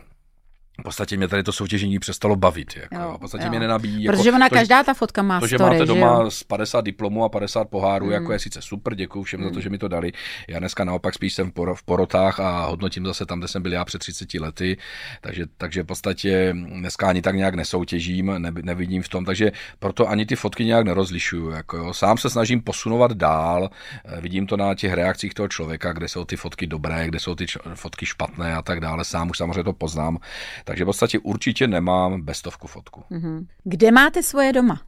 v podstatě mě tady to soutěžení přestalo bavit. Jako, Jo, v podstatě jo. mě nenabíjí. Protože jako, ona to, každá ta fotka má to, že story, máte že doma jo? z 50 diplomů a 50 pohárů, Hmm. mm. jako je sice super, děkuji všem mm. za to, že mi to dali. Já dneska naopak spíš jsem v, poro, v porotách a hodnotím zase tam, kde jsem byl já před 30 lety, takže, takže v podstatě dneska ani tak nějak nesoutěžím, ne, nevidím v tom, takže proto ani ty fotky nějak nerozlišuju. Jako jo. Sám se snažím posunovat dál, eh, vidím to na těch reakcích toho člověka, kde jsou ty fotky dobré, kde jsou ty fotky špatné a tak dále. Sám už samozřejmě to poznám, takže v podstatě určitě nemám bestovku fotku. Mhm. Kde máte svoje doma?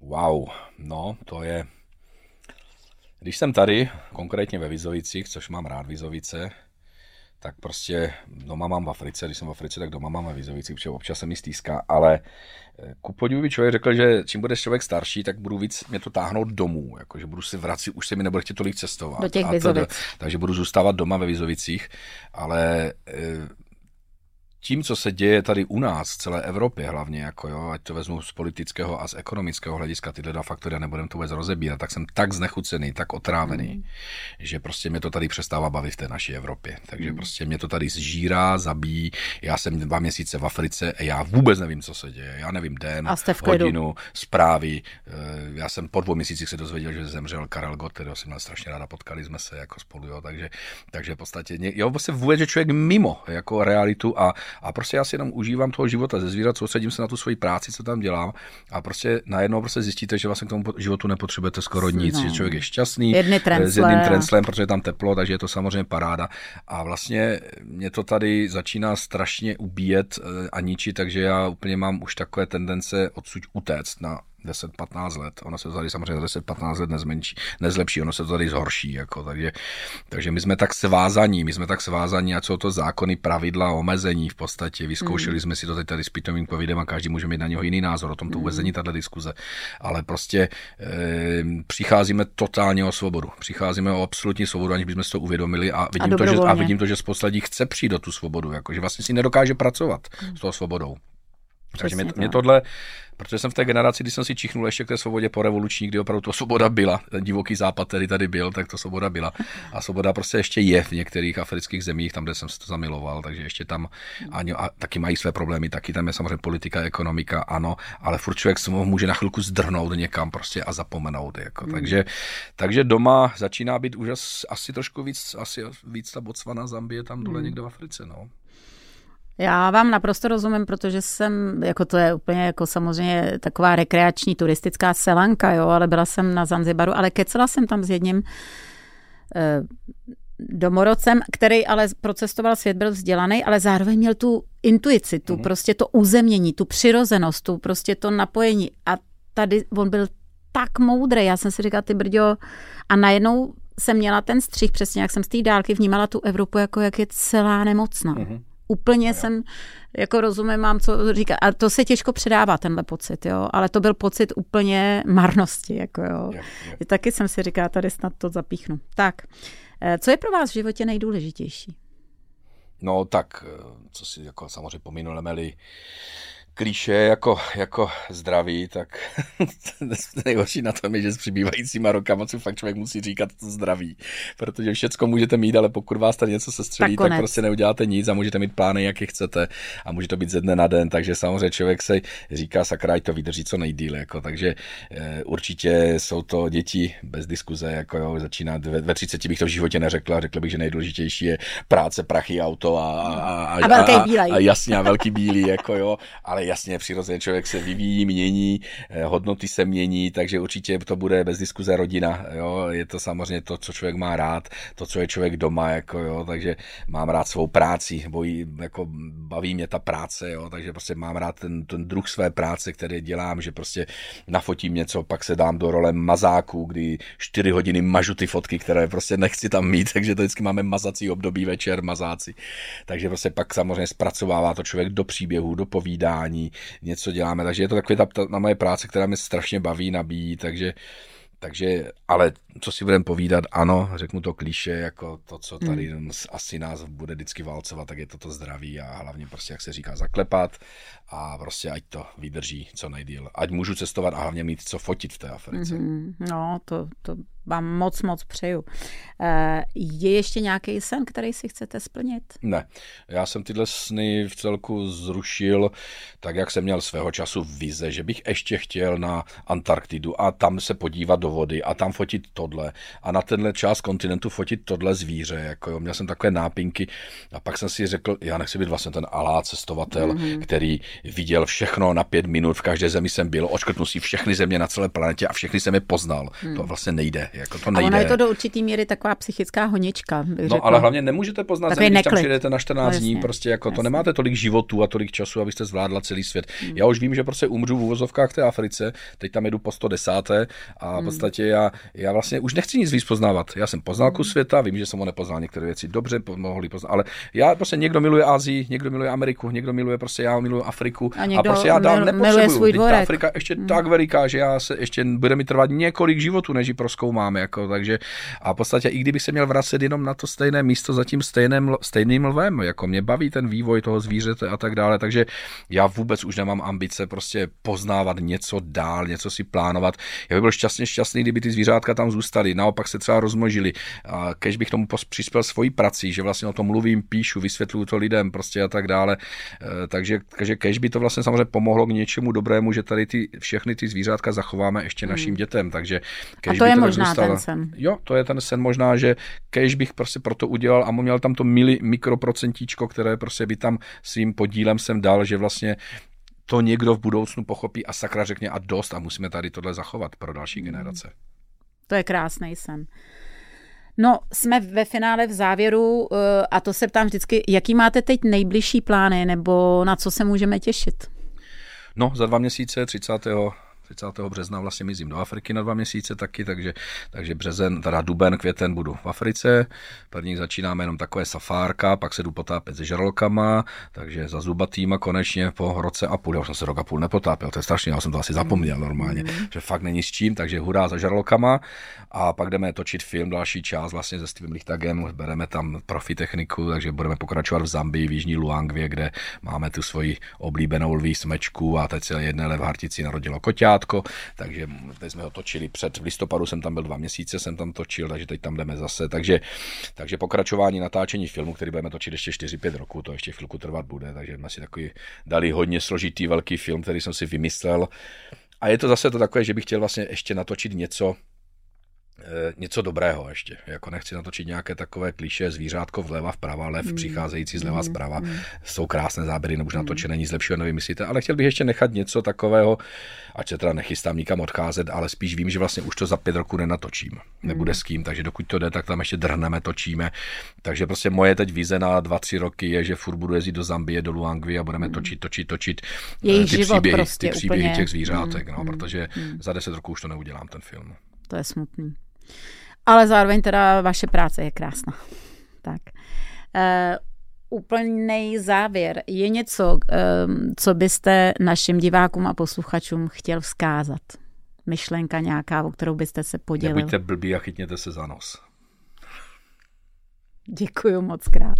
Wow, no to je... Když jsem tady, konkrétně ve Vizovicích, což mám rád Vizovice, tak prostě doma mám v Africe, když jsem v Africe, tak doma mám ve Vizovicích, protože občas se mi stýská, ale eh, ku podivu by člověk řekl, že čím bude člověk starší, tak budu víc mě to táhnout domů, jakože budu si vracet, už se mi nebude chtět tolik cestovat. Do těch A to- takže budu zůstávat doma ve Vizovicích, ale eh, tím, co se děje tady u nás, v celé Evropě hlavně, jako jo, ať to vezmu z politického a z ekonomického hlediska, tyhle dva faktory, a nebudem to vůbec rozebírat, tak jsem tak znechucený, tak otrávený, mm. že prostě mě to tady přestává bavit v té naší Evropě. Takže mm. prostě mě to tady zžírá, zabíjí. Já jsem dva měsíce v Africe a já vůbec nevím, co se děje. Já nevím den, A jste v klidu. hodinu, zprávy. Eh, Já jsem po dvou měsících se dozvěděl, že zemřel Karel Gott, kterého jsem měl strašně ráda, potkali jsme se jako spolu, jo, takže, takže v podstatě, jo, prostě vůbec, že člověk mimo jako realitu a, a prostě já si jenom užívám toho života ze zvířat, soustředím se na tu svoji práci, co tam dělám. A prostě najednou prostě zjistíte, že vlastně k tomu životu nepotřebujete skoro nic, No. že člověk je šťastný, Jedny eh, s trencle jedným trenclem, protože je tam teplo, takže je to samozřejmě paráda. A vlastně mě to tady začíná strašně ubíjet eh, a ničit, takže já úplně mám už takové tendence odsud utéct na 10-15 let. Ono se to tady samozřejmě za 10-15 let nezmenší, nezlepší, ono se to tady zhorší. Jako, takže, takže my jsme tak svázaní, my jsme tak svázaní, a co to zákony, pravidla, omezení v podstatě. Vyzkoušeli jsme si to teď tady s pitomým covidem a každý může mít na něho jiný názor. O tom to vůbec není tato diskuze. Ale prostě e, přicházíme totálně o svobodu. Přicházíme o absolutní svobodu, aniž bychom si to uvědomili a vidím, to, že, a vidím to, že spousta lidí chce přijít do tu svobodu, jako, že vlastně si nedokáže pracovat s tou svobodou. Takže mě, mě tohle, protože jsem v té generaci, kdy jsem si čichnul ještě k té svobodě po revoluční, kdy opravdu to svoboda byla, ten divoký západ, který tady byl, tak to svoboda byla. A svoboda prostě ještě je v některých afrických zemích, tam, kde jsem se to zamiloval, takže ještě tam ani, a taky mají své problémy, taky tam je samozřejmě politika, ekonomika, ano, ale furt člověk se může na chvilku zdrhnout někam prostě a zapomenout. Jako. Mm. Takže, takže doma začíná být už asi trošku víc, asi víc ta Botswana, Zambie, tam dole mm. někde v Africe. No. Já vám naprosto rozumím, protože jsem, jako to je úplně jako samozřejmě taková rekreační turistická selanka, jo, ale byla jsem na Zanzibaru, ale kecela jsem tam s jedním eh, domorodcem, který ale procestoval svět, byl vzdělaný, ale zároveň měl tu intuici, tu mm. prostě to uzemnění, tu přirozenost, tu prostě to napojení. A tady on byl tak moudrý, já jsem si říkala, ty brďo, a najednou jsem měla ten střih, přesně jak jsem z té dálky vnímala tu Evropu, jako jak je celá nemocná. Mm-hmm. Úplně no jsem, jako rozumím, mám co říkat. A to se těžko předává, tenhle pocit, jo. Ale to byl pocit úplně marnosti, jako jo. Je, je. Taky jsem si říkala, tady snad to zapíchnu. Tak, eh, co je pro vás v životě nejdůležitější? No tak, eh, co si jako samozřejmě pominuleme-li klíše jako, jako zdraví, tak nejhorší na tom je, že s přibývajícíma rokama si fakt člověk musí říkat to zdraví. Protože všecko můžete mít, ale pokud vás tady něco se střelí, tak, tak prostě neuděláte nic a můžete mít plány, jak je chcete a může to být ze dne na den. Takže samozřejmě člověk se říká, sakra, to vydrží co nejdíle. Jako, takže e, určitě jsou to děti bez diskuze, jako jo, začínat ve, ve 30 bych to v životě neřekla, řekl bych, že nejdůležitější je práce, prachy, auto a, a, a, a, a, a, a jasně, a velký bílý, jako jo, ale jasně, přirozeně člověk se vyvíjí, mění, eh, hodnoty se mění, takže určitě to bude bez diskuze rodina, jo, je to samozřejmě to, co člověk má rád, to, co je člověk doma, jako jo, takže mám rád svou práci, bojí, jako baví mě ta práce, jo, takže prostě mám rád ten, ten druh své práce, který dělám, že prostě nafotím něco, pak se dám do role mazáku, kdy čtyři hodiny mažu ty fotky, které prostě nechci tam mít, takže to vždycky máme mazací období večer, mazáci. Takže prostě pak samozřejmě zpracovává to člověk do příběhu, do povídání, něco děláme, takže je to taková ta, ta, na moje práce, která mě strašně baví, nabíjí, takže takže, ale co si budeme povídat, ano, řeknu to klíše, jako to, co tady hmm. asi nás bude vždycky válcovat, tak je to to zdraví a hlavně prostě, jak se říká, zaklepat a prostě ať to vydrží co nejdíl. Ať můžu cestovat a hlavně mít co fotit v té Africe. Mm-hmm. No, to, to vám moc, moc přeju. Eh, je ještě nějaký sen, který si chcete splnit? Ne, já jsem tyhle sny v celku zrušil, tak jak jsem měl svého času vize, že bych ještě chtěl na Antarktidu a tam se podívat do vody a tam fotit tohle a na tenhle část kontinentu fotit tohle zvíře. Jako jo. Měl jsem takové nápinky a pak jsem si řekl, já nechci být vlastně ten alá cestovatel, mm-hmm. který viděl všechno na pět minut, v každé zemi jsem byl, očkrtnul si všechny země na celé planetě a všechny jsem je poznal. Mm. To vlastně nejde. Jako to nejde. A ono je to do určitý míry taková psychická honička. No řekla. ale hlavně nemůžete poznat Takový zemi, když tam přijdete na 14 no, dní, prostě jako jasně. to nemáte tolik životů a tolik času, abyste zvládla celý svět. Mm. Já už vím, že prostě umřu v uvozovkách té Africe, teď tam jedu po 110. a v mm. podstatě já, já vlastně už nechci nic víc poznávat. Já jsem poznal kus světa, vím, že jsem ho nepoznal některé věci dobře, mohli poznat, ale já prostě někdo miluje Asii, někdo miluje Ameriku, někdo miluje prostě já miluji Afriku a, a prostě já dál nepotřebuju. Svůj Ta Afrika ještě mm. tak veliká, že já se ještě bude mi trvat několik životů, než ji proskoumáme, jako, takže a v podstatě i kdybych se měl vracet jenom na to stejné místo za tím stejným, stejným lvem, jako mě baví ten vývoj toho zvířete a tak dále, takže já vůbec už nemám ambice prostě poznávat něco dál, něco si plánovat. Já bych byl šťastně šťastný, kdyby ty zvířátka tam zůstaly, naopak se třeba rozmnožili. A kež bych tomu přispěl svojí prací, že vlastně o tom mluvím, píšu, vysvětluju to lidem prostě a tak dále. E, takže, takže kež by to vlastně samozřejmě pomohlo k něčemu dobrému, že tady ty, všechny ty zvířátka zachováme ještě našim hmm. dětem. Takže a to je to možná zůstalo, ten sen. Jo, to je ten sen možná, že kež bych prostě proto udělal a měl tam to mili, mikroprocentíčko, které prostě by tam svým podílem sem dal, že vlastně to někdo v budoucnu pochopí a sakra řekne a dost a musíme tady tohle zachovat pro další hmm. generace. To je krásný sen. No, jsme ve finále v závěru eh, a to se ptám vždycky, jaký máte teď nejbližší plány nebo na co se můžeme těšit? No, za dva měsíce, 30 30. března vlastně mizím do Afriky na dva měsíce taky, takže, takže březen, teda duben, květen budu v Africe. První začínáme jenom takové safárka, pak se jdu potápět se žralokama, takže za zubatýma konečně po roce a půl. Já už jsem se rok a půl nepotápěl, to je strašně, já jsem to asi zapomněl normálně, mm. že fakt není s čím, takže hurá za žralokama a pak jdeme točit film, další část vlastně se Stevem Lichtagem, bereme tam profi techniku, takže budeme pokračovat v Zambii, v Jižní Luangvě, kde máme tu svoji oblíbenou lví smečku a teď se jedné levhartici narodilo koťátko, takže teď jsme ho točili před, v listopadu jsem tam byl dva měsíce, jsem tam točil, takže teď tam jdeme zase, takže, takže pokračování natáčení filmu, který budeme točit ještě 4-5 roků, to ještě chvilku trvat bude, takže jsme si takový dali hodně složitý velký film, který jsem si vymyslel. A je to zase to takové, že bych chtěl vlastně ještě natočit něco, něco dobrého ještě. Jako nechci natočit nějaké takové kliše zvířátko vleva, vprava, lev mm. přicházející zleva, mm. zprava. Mm. Jsou krásné záběry, nebo už mm. natočené, nic lepšího nevymyslíte, ale chtěl bych ještě nechat něco takového, ať se teda nechystám nikam odcházet, ale spíš vím, že vlastně už to za pět roků nenatočím. Mm. Nebude s kým, takže dokud to jde, tak tam ještě drhneme, točíme. Takže prostě moje teď vize na dva, tři roky je, že furt budu jezdit do Zambie, do Luangvy a budeme mm. točit, točit, točit Jejich ty příběhy, prostě ty příběhy úplně. těch zvířátek, mm. no, protože mm. za deset roků už to neudělám ten film. To je smutný. Ale zároveň teda vaše práce je krásná. Tak. Uh, úplný závěr. Je něco, um, co byste našim divákům a posluchačům chtěl vzkázat? Myšlenka nějaká, o kterou byste se podělil? Nebuďte blbí a chytněte se za nos. Děkuji moc krát.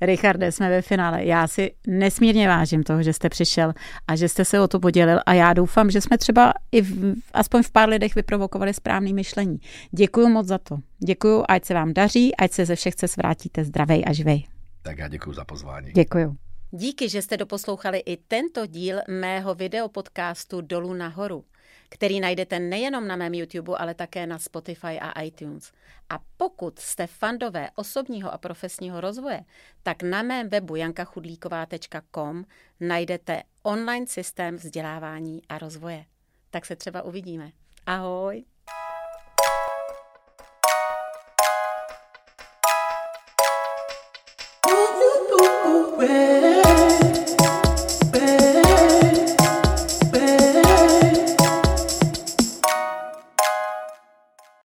Richarde, jsme ve finále. Já si nesmírně vážím toho, že jste přišel a že jste se o to podělil a já doufám, že jsme třeba i v, aspoň v pár lidech vyprovokovali správný myšlení. Děkuji moc za to. Děkuji, ať se vám daří, ať se ze všech cest vrátíte zdravej a živej. Tak já děkuji za pozvání. Děkuji. Díky, že jste doposlouchali i tento díl mého videopodcastu Dolů nahoru který najdete nejenom na mém YouTube, ale také na Spotify a iTunes. A pokud jste fandové osobního a profesního rozvoje, tak na mém webu jankachudlíková.com najdete online systém vzdělávání a rozvoje. Tak se třeba uvidíme. Ahoj! Where